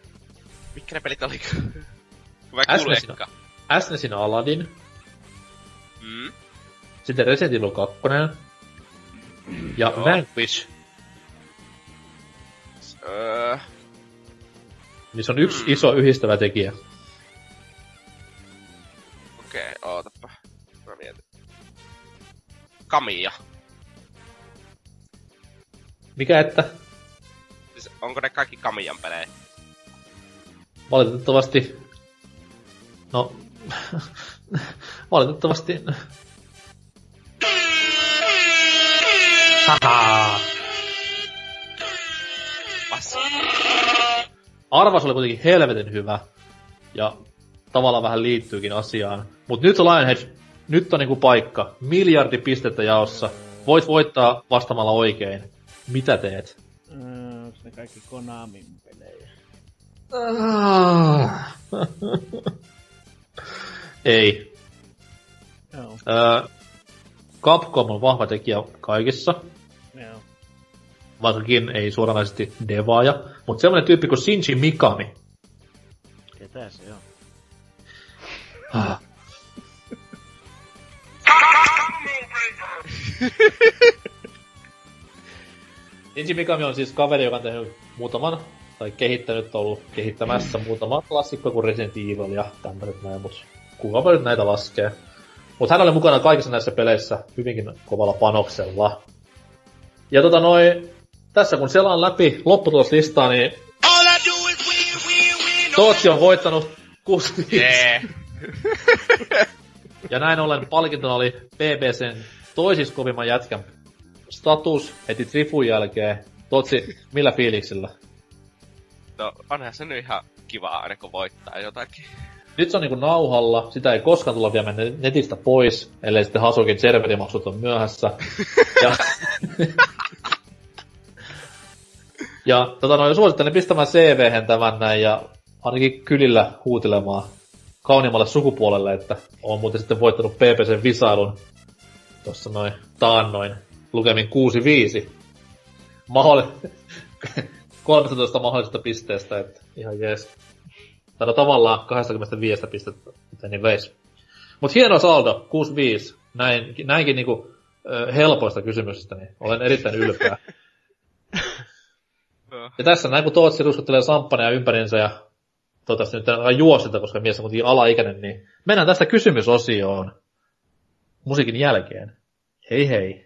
Mitkä ne pelit oli? Vai kuulekka? SNESin Aladdin, Mm. sitten Resident Evil 2 ja Joo. Vanquish, Öö, missä on yksi Hmm. iso yhdistävä tekijä. Okei, okay, ootappa. Mä mietin. Kamia. Mikä että? Siis onko ne kaikki Kamian pelejä? Valitettavasti... No... valitettavasti... Haha! Vas. Arvas oli kuitenkin helvetin hyvä. Ja tavallaan vähän liittyykin asiaan. Mut nyt Lionhead, nyt on niinku paikka. Miljardi pistettä jaossa. Voit voittaa vastaamalla oikein. Mitä teet? Öö, onks ne kaikki Konamin pelejä? Ei. Joo, Öö, Capcom on vahva tekijä kaikissa, joo. vaikkakin ei suoranaisesti devaaja, mutta semmoinen tyyppi kuin Shinji Mikami. Ketä se on? Ah. Shinji Mikami on siis kaveri, joka on tehnyt muutaman, tai kehittänyt, ollut kehittämässä muutaman klassikko kuin Resident Evil ja tämmöiset näin, mutta kuka nyt näitä laskee. Mutta hän oli mukana kaikissa näissä peleissä hyvinkin kovalla panoksella. Ja tota noin, tässä kun selaan läpi lopputuloslistaa, niin. Tootsi on voittanut 65. Jee. Ja näin ollen palkintona oli BBCn toisis kovimman jätkän status heti Trifun jälkeen. Totsi, millä fiiliksillä? No, onhan se nyt ihan kiva aina kun voittaa jotakin. Nyt se on niinku nauhalla, sitä ei koskaan tulla vielä mennä netistä pois, ellei sitten Hasukin serverimaksut on myöhässä. ja, ja tota noin, suosittelen pistämään cv tämän näin ja ainakin kylillä huutelemaan kauniimmalle sukupuolelle, että on muuten sitten voittanut PPCn visailun tossa noin taannoin lukemin 6-5. Mahdoll... 13 mahdollisesta pisteestä, että ihan jees. Tai tavallaan 25 pistettä, mutta anyways. Mut hieno saldo, 65. Näin, näinkin niinku ö, helpoista kysymyksistä, niin olen erittäin ylpeä. No. Ja tässä näin kun Tootsi ruskuttelee samppaneja ympärinsä ja toivottavasti nyt ei juosteta, koska mies on kuitenkin alaikäinen, niin mennään tästä kysymysosioon musiikin jälkeen. Hei hei.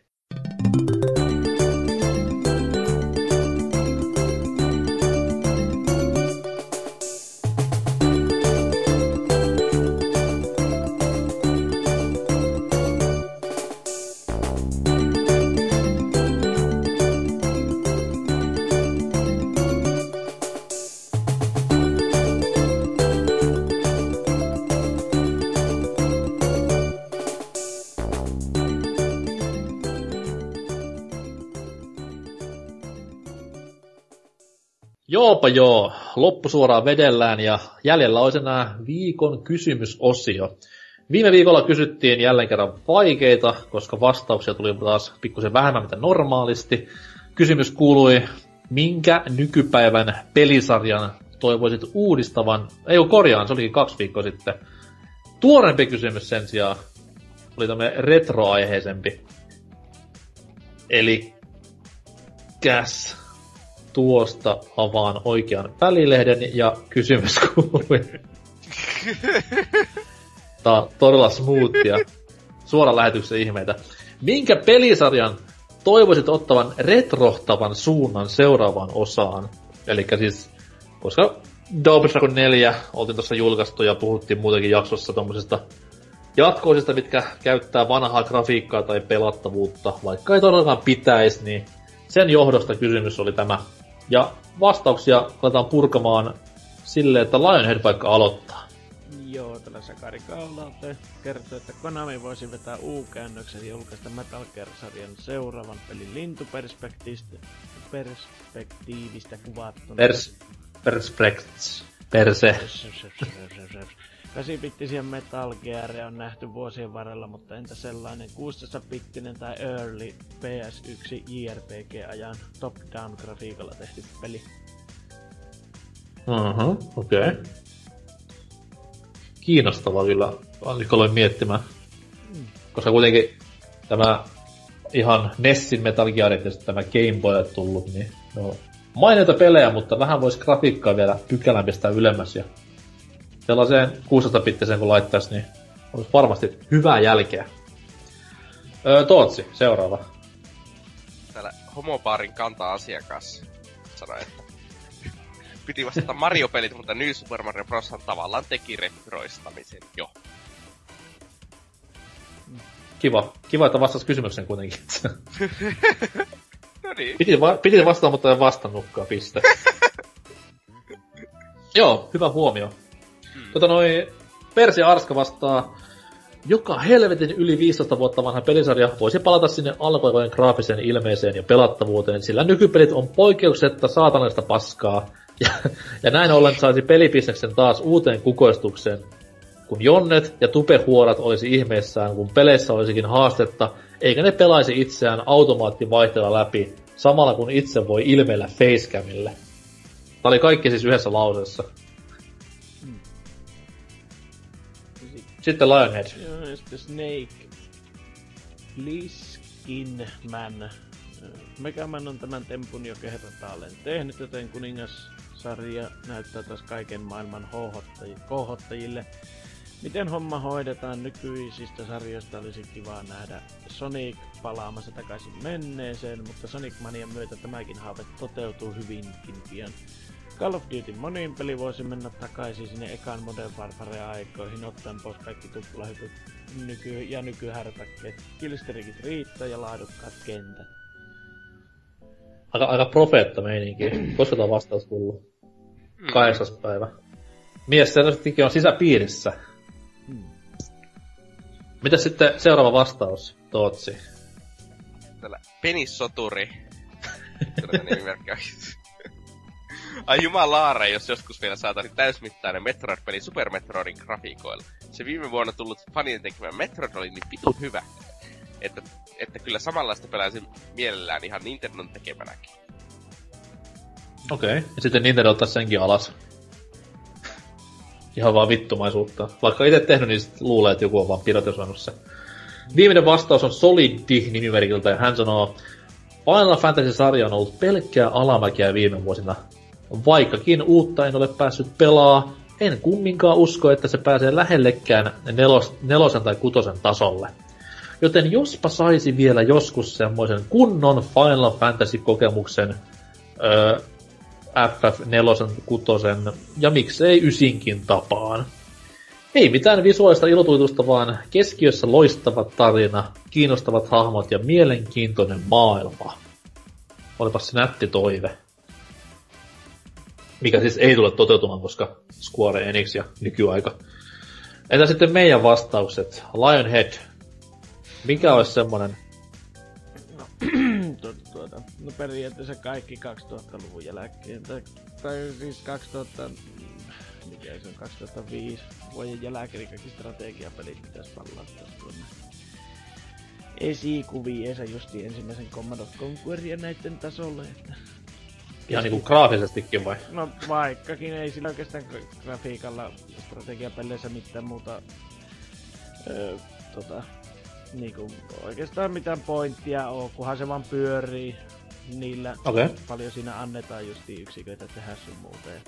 Joopa joo, loppu suoraan vedellään ja jäljellä olisi enää viikon kysymysosio. Viime viikolla kysyttiin jälleen kerran vaikeita, koska vastauksia tuli taas pikkusen vähemmän mitä normaalisti. Kysymys kuului, minkä nykypäivän pelisarjan toivoisit uudistavan, ei kun korjaan, se olikin kaksi viikkoa sitten. Tuorempi kysymys sen sijaan oli tämmöinen retroaiheisempi. Eli käs tuosta avaan oikean välilehden ja kysymys kuului. Tää on todella smoothia. Suora lähetyksen ihmeitä. Minkä pelisarjan toivoisit ottavan retrohtavan suunnan seuraavaan osaan? Eli siis, koska Double Dragon 4 oltiin tuossa julkaistu ja puhuttiin muutenkin jaksossa tommosista jatkoisista, mitkä käyttää vanhaa grafiikkaa tai pelattavuutta, vaikka ei todellakaan pitäisi, niin sen johdosta kysymys oli tämä. Ja vastauksia aletaan purkamaan silleen, että Lionhead vaikka aloittaa. Joo, tällä Sakari Kaulaute kertoo, että Konami voisi vetää U-käännöksen ja julkaista Metal Gear-sarjan seuraavan pelin lintuperspektiivistä perspektiivistä kuvattuna. Pers... Perspects. Perse. 8-bittisiä Metal Gearia on nähty vuosien varrella, mutta entä sellainen 16-bittinen tai early PS1 JRPG-ajan top-down grafiikalla tehty peli? Mhm, okei. Okay. Kiinnostavaa kyllä, aloin miettimään. Koska kuitenkin tämä ihan Nessin Metal Gearit ja tämä Game Boy tullut, niin no, mainita pelejä, mutta vähän voisi grafiikkaa vielä pykälän pistää ylemmäs ja sellaiseen 16-bittiseen kun laittaisi, niin olisi varmasti hyvää jälkeä. Öö, Tootsi, seuraava. Täällä homobaarin kanta-asiakas sanoi, että piti vastata Mario-pelit, mutta New Super Mario Bros. tavallaan teki retroistamisen jo. Kiva. Kiva, että vastas kysymyksen kuitenkin. No niin. piti, va- piti vastata, mutta en vastannutkaan, piste. Joo, hyvä huomio. Tota noi, Persi Arska vastaa, joka helvetin yli 15 vuotta vanha pelisarja voisi palata sinne alkuaikojen graafiseen ilmeeseen ja pelattavuuteen, sillä nykypelit on poikkeuksetta saatanallista paskaa, ja, ja näin ollen saisi pelibisneksen taas uuteen kukoistukseen, kun jonnet ja tupehuorat olisi ihmeissään, kun peleissä olisikin haastetta, eikä ne pelaisi itseään automaattivaihteella läpi, samalla kun itse voi ilmeillä facecamille. Tää oli kaikki siis yhdessä lauseessa. Sitten Lionhead. Joo, sitten Snake Pliskinman. Megaman on tämän tempun jo kertaalleen tehnyt, joten kuningassarja näyttää taas kaiken maailman kohottajille. Miten homma hoidetaan nykyisistä sarjoista olisi kiva nähdä Sonic palaamassa takaisin menneeseen, mutta Sonic Manian myötä tämäkin haave toteutuu hyvinkin pian. Call of Duty monin peli voisi mennä takaisin sinne ekan Modern Warfare-aikoihin, ottaen pois kaikki tuplahypyt nyky- ja nykyhärpäkkeet. Killsterikit riittää ja laadukkaat kentät. Aika, aika profeetta meininki. Koska tää vastaus tullut? Kahdeksas päivä. Mies selvästikin on sisäpiirissä. Mitä sitten seuraava vastaus, Tootsi? Täällä penissoturi. Tällainen nimimerkki on. Ai jumalaare, jos joskus vielä saataisiin täysmittainen Metroid-peli Super Metroidin grafiikoilla. Se viime vuonna tullut fanien tekemä Metroid oli niin pitun hyvä, että, että kyllä samanlaista pelaisin mielellään ihan Nintendon tekemänäkin. Okei. Okay. Ja sitten Nintendo ottaa senkin alas. Ihan vaan vittumaisuutta. Vaikka itse tehnyt, niin luulee, että joku on vaan piratesoinut se. Viimeinen vastaus on Solidi nimimerkiltä ja hän sanoo, Final Fantasy-sarja on ollut pelkkää alamäkiä viime vuosina. Vaikkakin uutta en ole päässyt pelaa, en kumminkaan usko, että se pääsee lähellekään nelos, nelosen tai kutosen tasolle. Joten jospa saisi vielä joskus semmoisen kunnon Final Fantasy-kokemuksen öö, FF4, 6 ja miksei ysinkin tapaan. Ei mitään visuaalista ilotuitusta, vaan keskiössä loistava tarina, kiinnostavat hahmot ja mielenkiintoinen maailma. Olipas se nätti toive. Mikä siis ei tule toteutumaan, koska Square Enix ja nykyaika. Entä sitten meidän vastaukset? Lionhead. Mikä olisi semmonen... tuota, tuota, no periaatteessa kaikki 2000-luvun jälkeen, tai, tai siis 2000, mikä se on, 2005 vuoden jälkeen, niin kaikki strategiapelit pitäisi palauttaa tuonne esikuviensa justi ensimmäisen Commodore Conquerin näiden tasolle, että Ihan niinku graafisestikin vai? No vaikkakin ei sillä oikeastaan gra- grafiikalla strategiapeleissä mitään muuta öö, tota, niinku, oikeastaan mitään pointtia oo, kunhan se vaan pyörii. Niillä Okei. paljon siinä annetaan justi yksiköitä tehdä sun muuta. Ja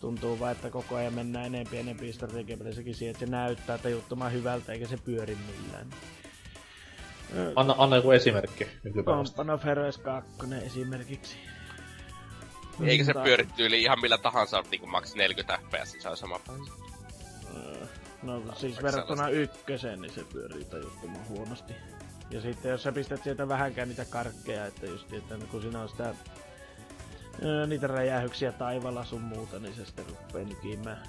tuntuu vaan, että koko ajan mennään enempi enempi strategiapeleissäkin siihen, että se näyttää tajuttoman hyvältä eikä se pyöri millään. Anna, anna joku esimerkki nykypäivästä. Company of Heroes 2 esimerkiksi. Eikä se Mutta- pyöri tyyli ihan millä tahansa niinku maks 40 fps, se on sama peli. Öö, No siis verrattuna ykköseen, niin se pyörii tajuttoman huonosti. Ja sitten jos sä pistät sieltä vähänkään niitä karkkeja, että just, että kun siinä on sitä öö, niitä räjähyksiä taivaalla sun muuta, niin se sitten ruppee nykimään.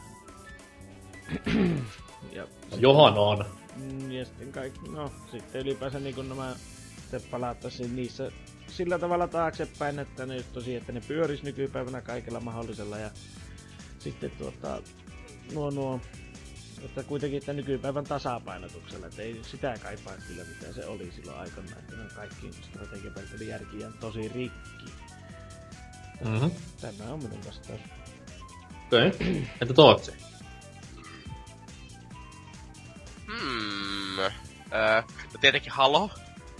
ja, Johan on. mm, ja sitten kaikki, no sitten ylipäänsä niin kun nämä sitten palattaisiin niissä sillä tavalla taaksepäin, että ne tosi, että ne pyöris nykypäivänä kaikella mahdollisella ja sitten tuota, nuo nuo että kuitenkin että nykypäivän tasapainotuksella, että ei sitä kaipaa kyllä mitä se oli silloin aikanaan, että ne kaikki järki on tosi rikki. Mm-hmm. Tämä on minun vastaus. Okei. Okay. Entä Tootsi? Hmm. Öö, no tietenkin Halo.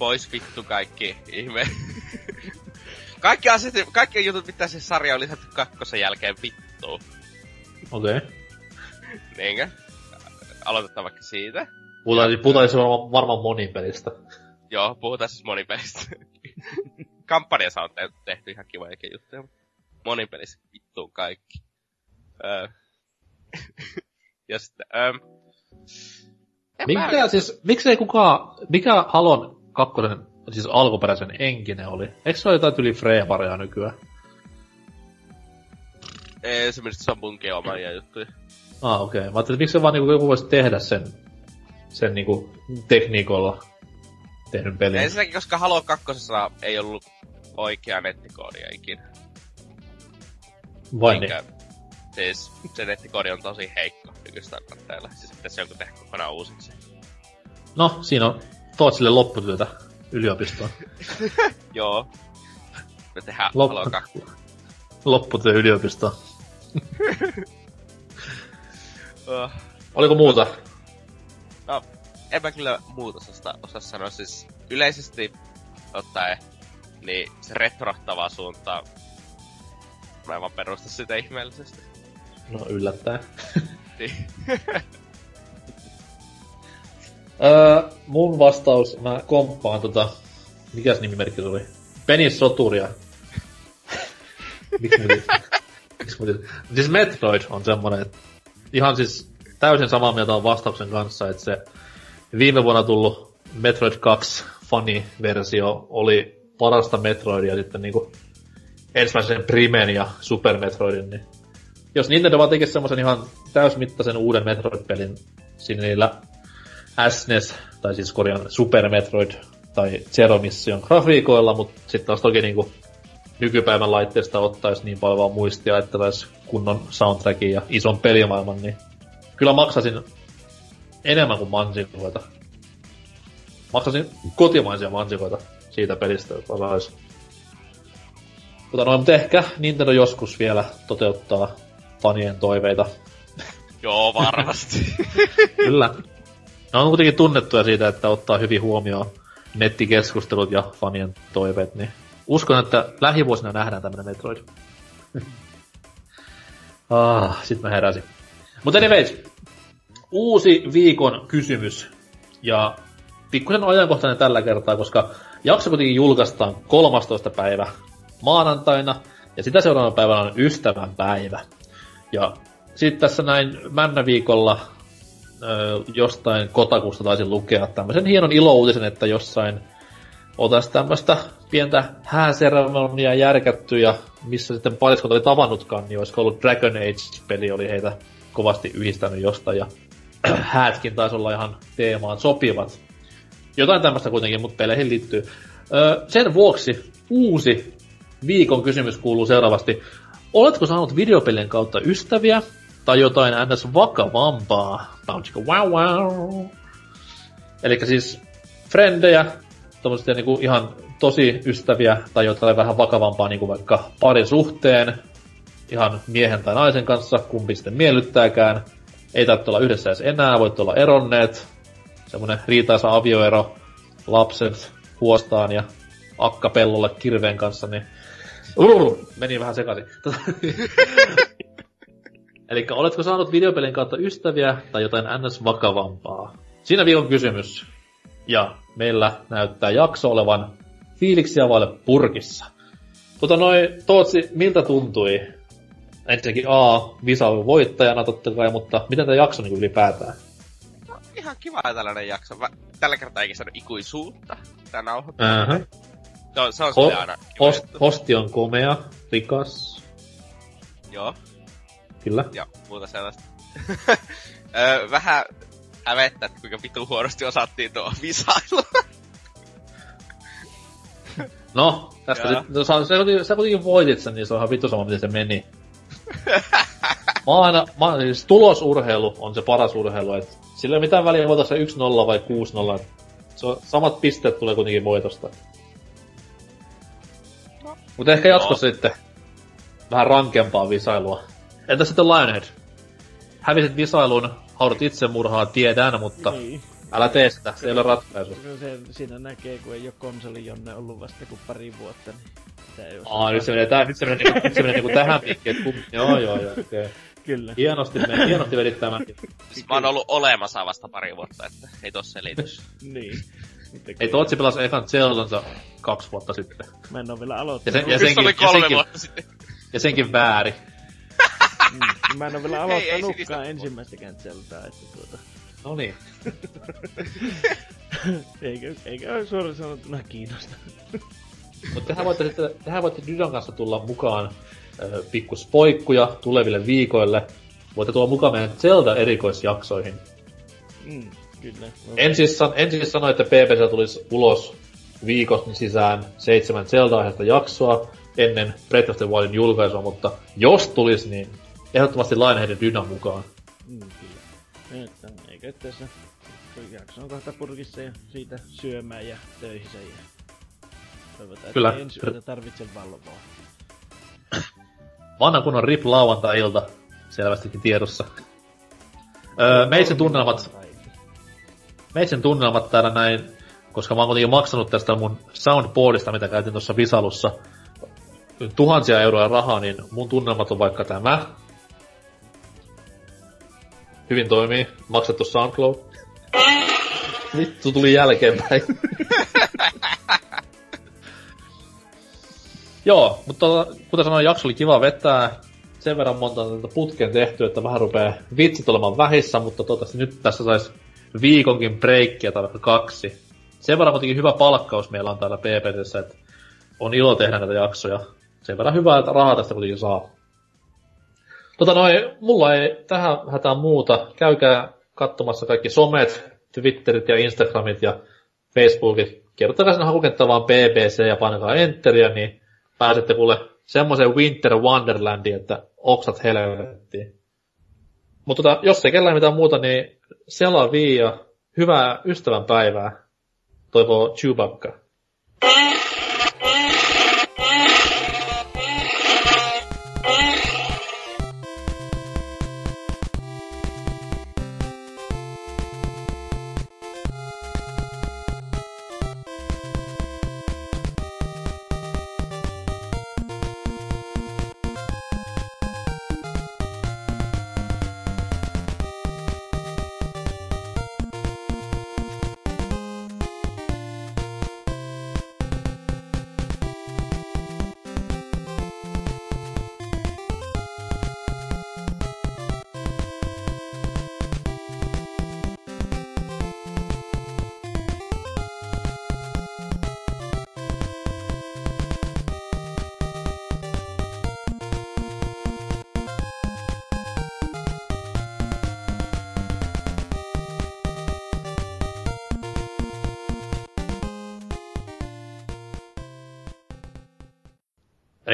Pois vittu kaikki ihme. kaikki asiat, kaikki jutut, mitä se sarja on lisätty kakkosen jälkeen vittuun. Okei. Okay. Niinkö? Aloitetaan vaikka siitä. Puhutaan, puhutaan siis varmaan, varmaan monipelistä. Joo, puhutaan siis monipelistä. Kampanjassa on te- tehty ihan kivoja juttuja. mutta Monipelissä vittuun kaikki. Öö. ja sitten, öö. Mikä mä- siis, miksei kukaan, mikä Halon kakkonen, siis alkuperäisen enkinen oli? Eikö se ole jotain yli Freeparia nykyään? Ei, se mielestä se on munkin omia juttuja. Ah, okei. Okay. Mä ajattelin, että miksi vaan niinku joku voisi tehdä sen, sen niinku tekniikolla tehnyt pelin. Ensinnäkin, koska Halo 2 ei ollut oikea nettikoodia ikinä. Vai niin? Minkä- Siis se nettikoodi on tosi heikko nykystandardteilla. Siis pitäisi joku tehdä kokonaan uusiksi. No, siinä on Tootsille lopputyötä yliopistoon. Joo. Me tehdään Lop- Halo 2. Lopputyö yliopistoon. Uh, Oliko muuta? no, en mä kyllä muuta osaa, osaa sanoa. Siis yleisesti ottaen, niin se retrohtava suunta, mä en vaan perusta sitä ihmeellisesti. No yllättäen. Niin. Öö, mun vastaus, mä komppaan tota, mikäs nimimerkki se oli? Soturia. Miksi muuten? Miksi muuten? Siis Metroid on semmonen, että ihan siis täysin samaa mieltä on vastauksen kanssa, että se viime vuonna tullut Metroid 2 Funny-versio oli parasta Metroidia sitten niinku ensimmäisen Primen ja Super Metroidin, niin jos Nintendo vaan tekisi semmoisen ihan täysmittaisen uuden Metroid-pelin sinne niillä SNES, tai siis korjaan Super Metroid tai Zero Mission grafiikoilla, mutta sitten taas toki niinku nykypäivän laitteesta ottaisi niin paljon vaan muistia, että taisi kunnon soundtrackin ja ison pelimaailman, niin kyllä maksasin enemmän kuin mansikoita. Maksasin kotimaisia mansikoita siitä pelistä, jos osais. Mutta noin, mutta ehkä Nintendo joskus vielä toteuttaa fanien toiveita. Joo, varmasti. Kyllä. Ne on kuitenkin tunnettuja siitä, että ottaa hyvin huomioon nettikeskustelut ja fanien toiveet, niin uskon, että lähivuosina nähdään tämmönen Metroid. ah, sit mä heräsin. Mutta anyways, uusi viikon kysymys. Ja pikkusen ajankohtainen tällä kertaa, koska jakso kuitenkin julkaistaan 13. päivä maanantaina, ja sitä seuraavana päivänä on ystävän päivä. Ja sitten tässä näin männäviikolla ö, jostain Kotakusta taisin lukea tämmöisen hienon ilouutisen, että jossain otas tämmöistä pientä hääseremoniaa järkätty ja missä sitten paliskot oli tavannutkaan, niin olisiko ollut Dragon Age-peli oli heitä kovasti yhdistänyt jostain ja häätkin taisi olla ihan teemaan sopivat. Jotain tämmöistä kuitenkin, mutta peleihin liittyy. Öö, sen vuoksi uusi viikon kysymys kuuluu seuraavasti. Oletko saanut videopelien kautta ystäviä tai jotain ns. vakavampaa? Bounchiko wow wow. Eli siis frendejä, tommosia niinku ihan tosi ystäviä tai jotain vähän vakavampaa niinku vaikka parin suhteen, ihan miehen tai naisen kanssa, kumpi sitten miellyttääkään. Ei tarvitse olla yhdessä edes enää, voit olla eronneet. Semmonen riitaisa avioero, lapset huostaan ja akka pellolle kirveen kanssa, niin Uh, meni vähän sekaisin. Eli oletko saanut videopelin kautta ystäviä tai jotain ns. vakavampaa? Siinä viikon kysymys. Ja meillä näyttää jakso olevan fiiliksiä vaille purkissa. Tota noin, Tootsi, miltä tuntui? Ensinnäkin A, Visa oli voittajana totta kai, mutta miten tämä jakso niin ylipäätään? No, ihan kiva tällainen jakso. Mä tällä kertaa eikin saanut ikuisuutta. Tää nauhoittaa. Uh-huh. On, se on Ho- aina Host, hosti on komea. rikas. Joo, Kyllä. ja muuta sellaista. Öö, vähän hävettää, että kuinka vitu huonosti osattiin tuo visailu. No, tästä Joo. sit, no, sä, sä, kuitenkin- sä kuitenkin voitit sen, niin se on ihan vittu sama, miten se meni. mä oon aina, mä, oon- siis tulosurheilu on se paras urheilu, et sillä ei ole mitään väliä voita se 1-0 vai 6-0, et se on, samat pisteet tulee kuitenkin voitosta. Mutta ehkä jatkossa sitten vähän rankempaa visailua. Entä sitten Lionhead? Hävisit visailun, haudut itsemurhaa, tiedän, mutta Niin. älä tee sitä, se ei ole ratkaisu. Kyllä Se, siinä näkee, kun ei ole konsoli jonne ollut vasta kuin pari vuotta, niin. Aa, nyt se menee, tää, nyt se menee, niinku, nyt se menee niinku tähän piikkiin, kun... Joo, joo, joo, okei. Okay. Kyllä. Hienosti, me, hienosti vedit tämän. Siis mä oon ollut olemassa vasta pari vuotta, että ei tossa selitys. Niin. Ei Tootsi pelasi ekan Zeldansa kaksi vuotta sitten. Mä en oo vielä Ja, aloittanut. sen, ja, senkin, oli ja, kolme senkin, vuotta sitten. ja senkin väärin. Mm. Mä en oo vielä Ei, ei sinistä aloittanutkaan puhua. ensimmäistäkään Zeldaa, että tuota... No niin. Eikö, eikö ole suoraan sanottuna kiinnosta. Mutta tehän voitte, sitten, tehän voitte Dydan kanssa tulla mukaan ö, pikku spoikkuja tuleville viikoille. Voitte tulla mukaan meidän Zelda-erikoisjaksoihin. Mm, kyllä. En siis, san, en siis sano, että PPC tulisi ulos viikon sisään seitsemän Zelda-aiheesta jaksoa ennen Breath of the Wildin julkaisua, mutta jos tulisi, niin ehdottomasti Lionheadin Dynan mukaan. Mm, kyllä. Että, eikö tässä kun jakso on kohta purkissa ja siitä syömään ja töihin ja toivotaan, Kyllä. että ensi yötä tarvitse valvoa. Vanha kunnon rip lauantai-ilta selvästikin tiedossa. Öö, meitsin tunnelmat, meitsin tunnelmat täällä näin, koska mä oon kuitenkin maksanut tästä mun soundboardista, mitä käytin tuossa Visalussa, tuhansia euroja rahaa, niin mun tunnelmat on vaikka tämä. Hyvin toimii, maksettu SoundCloud. Vittu tuli jälkeenpäin. Joo, mutta kuten sanoin, jakso oli kiva vetää. Sen verran monta tätä putken tehty, että vähän rupeaa vitsit olemaan vähissä, mutta toivottavasti nyt tässä saisi viikonkin breikkiä tai vaikka kaksi. Sen verran kuitenkin hyvä palkkaus meillä on täällä PPTssä, että on ilo tehdä näitä jaksoja. Sen verran hyvää että rahaa tästä kuitenkin saa. Tota noin, mulla ei tähän hätään muuta. Käykää katsomassa kaikki somet, Twitterit ja Instagramit ja Facebookit. Kirjoittakaa sinne hakukenttään vaan BBC ja painakaa enteriä, niin pääsette kuule semmoiseen Winter Wonderlandiin, että oksat helvettiin. Mutta tota, jos ei kellään mitään muuta, niin selaa vii ja hyvää ystävänpäivää. Toivoo Chewbacca.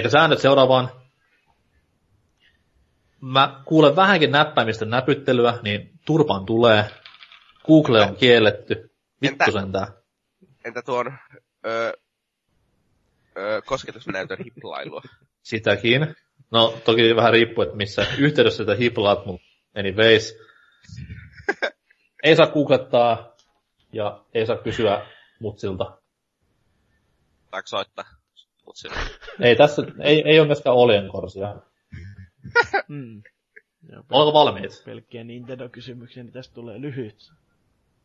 Eli säännöt seuraavaan. Mä kuulen vähänkin näppäimistä näpyttelyä, niin turpaan tulee. Google on kielletty. Vittu Entä- sentään. Entä tuon öö, öö, kosketusnäytön hiplailua? Sitäkin. No, toki vähän riippuu, että missä yhteydessä sitä hiplaat, mutta anyways. ei saa googlettaa ja ei saa kysyä mutsilta. Saako soittaa? Mut sinne. Ei tässä, ei, ei ole myöskään oljenkorsia. Mm. Oletko valmiit? pelkkiä Nintendo-kysymyksiä, niin tästä tulee lyhyt.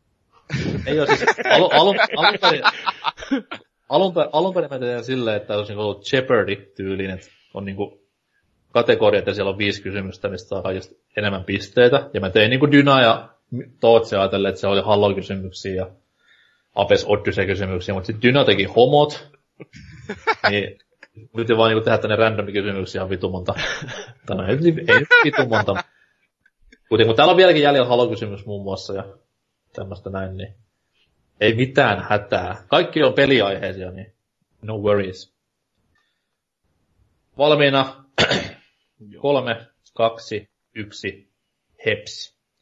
Ei ole siis, alu, alun, alun perin, alun, per, alun perin mä tein silleen, että olisi niinku ollut Jeopardy-tyyliin, että on niinku kategoriat ja siellä on viisi kysymystä, mistä saa kaikista enemmän pisteitä. Ja mä tein niinku Dyna ja Tootsi ajatellen, että se oli Halo-kysymyksiä ja Apes Odyssey-kysymyksiä, mutta sitten Dyna teki homot. niin Piti vaan niinku tehdä tänne random kysymyksiä ihan vitu monta. Tai no, ei, ei vitu monta. Kuitenkin, kun täällä on vieläkin jäljellä halokysymys muun muassa ja tämmöistä näin, niin ei mitään hätää. Kaikki on peliaiheisia, niin no worries. Valmiina. Kolme, kaksi, yksi, heps.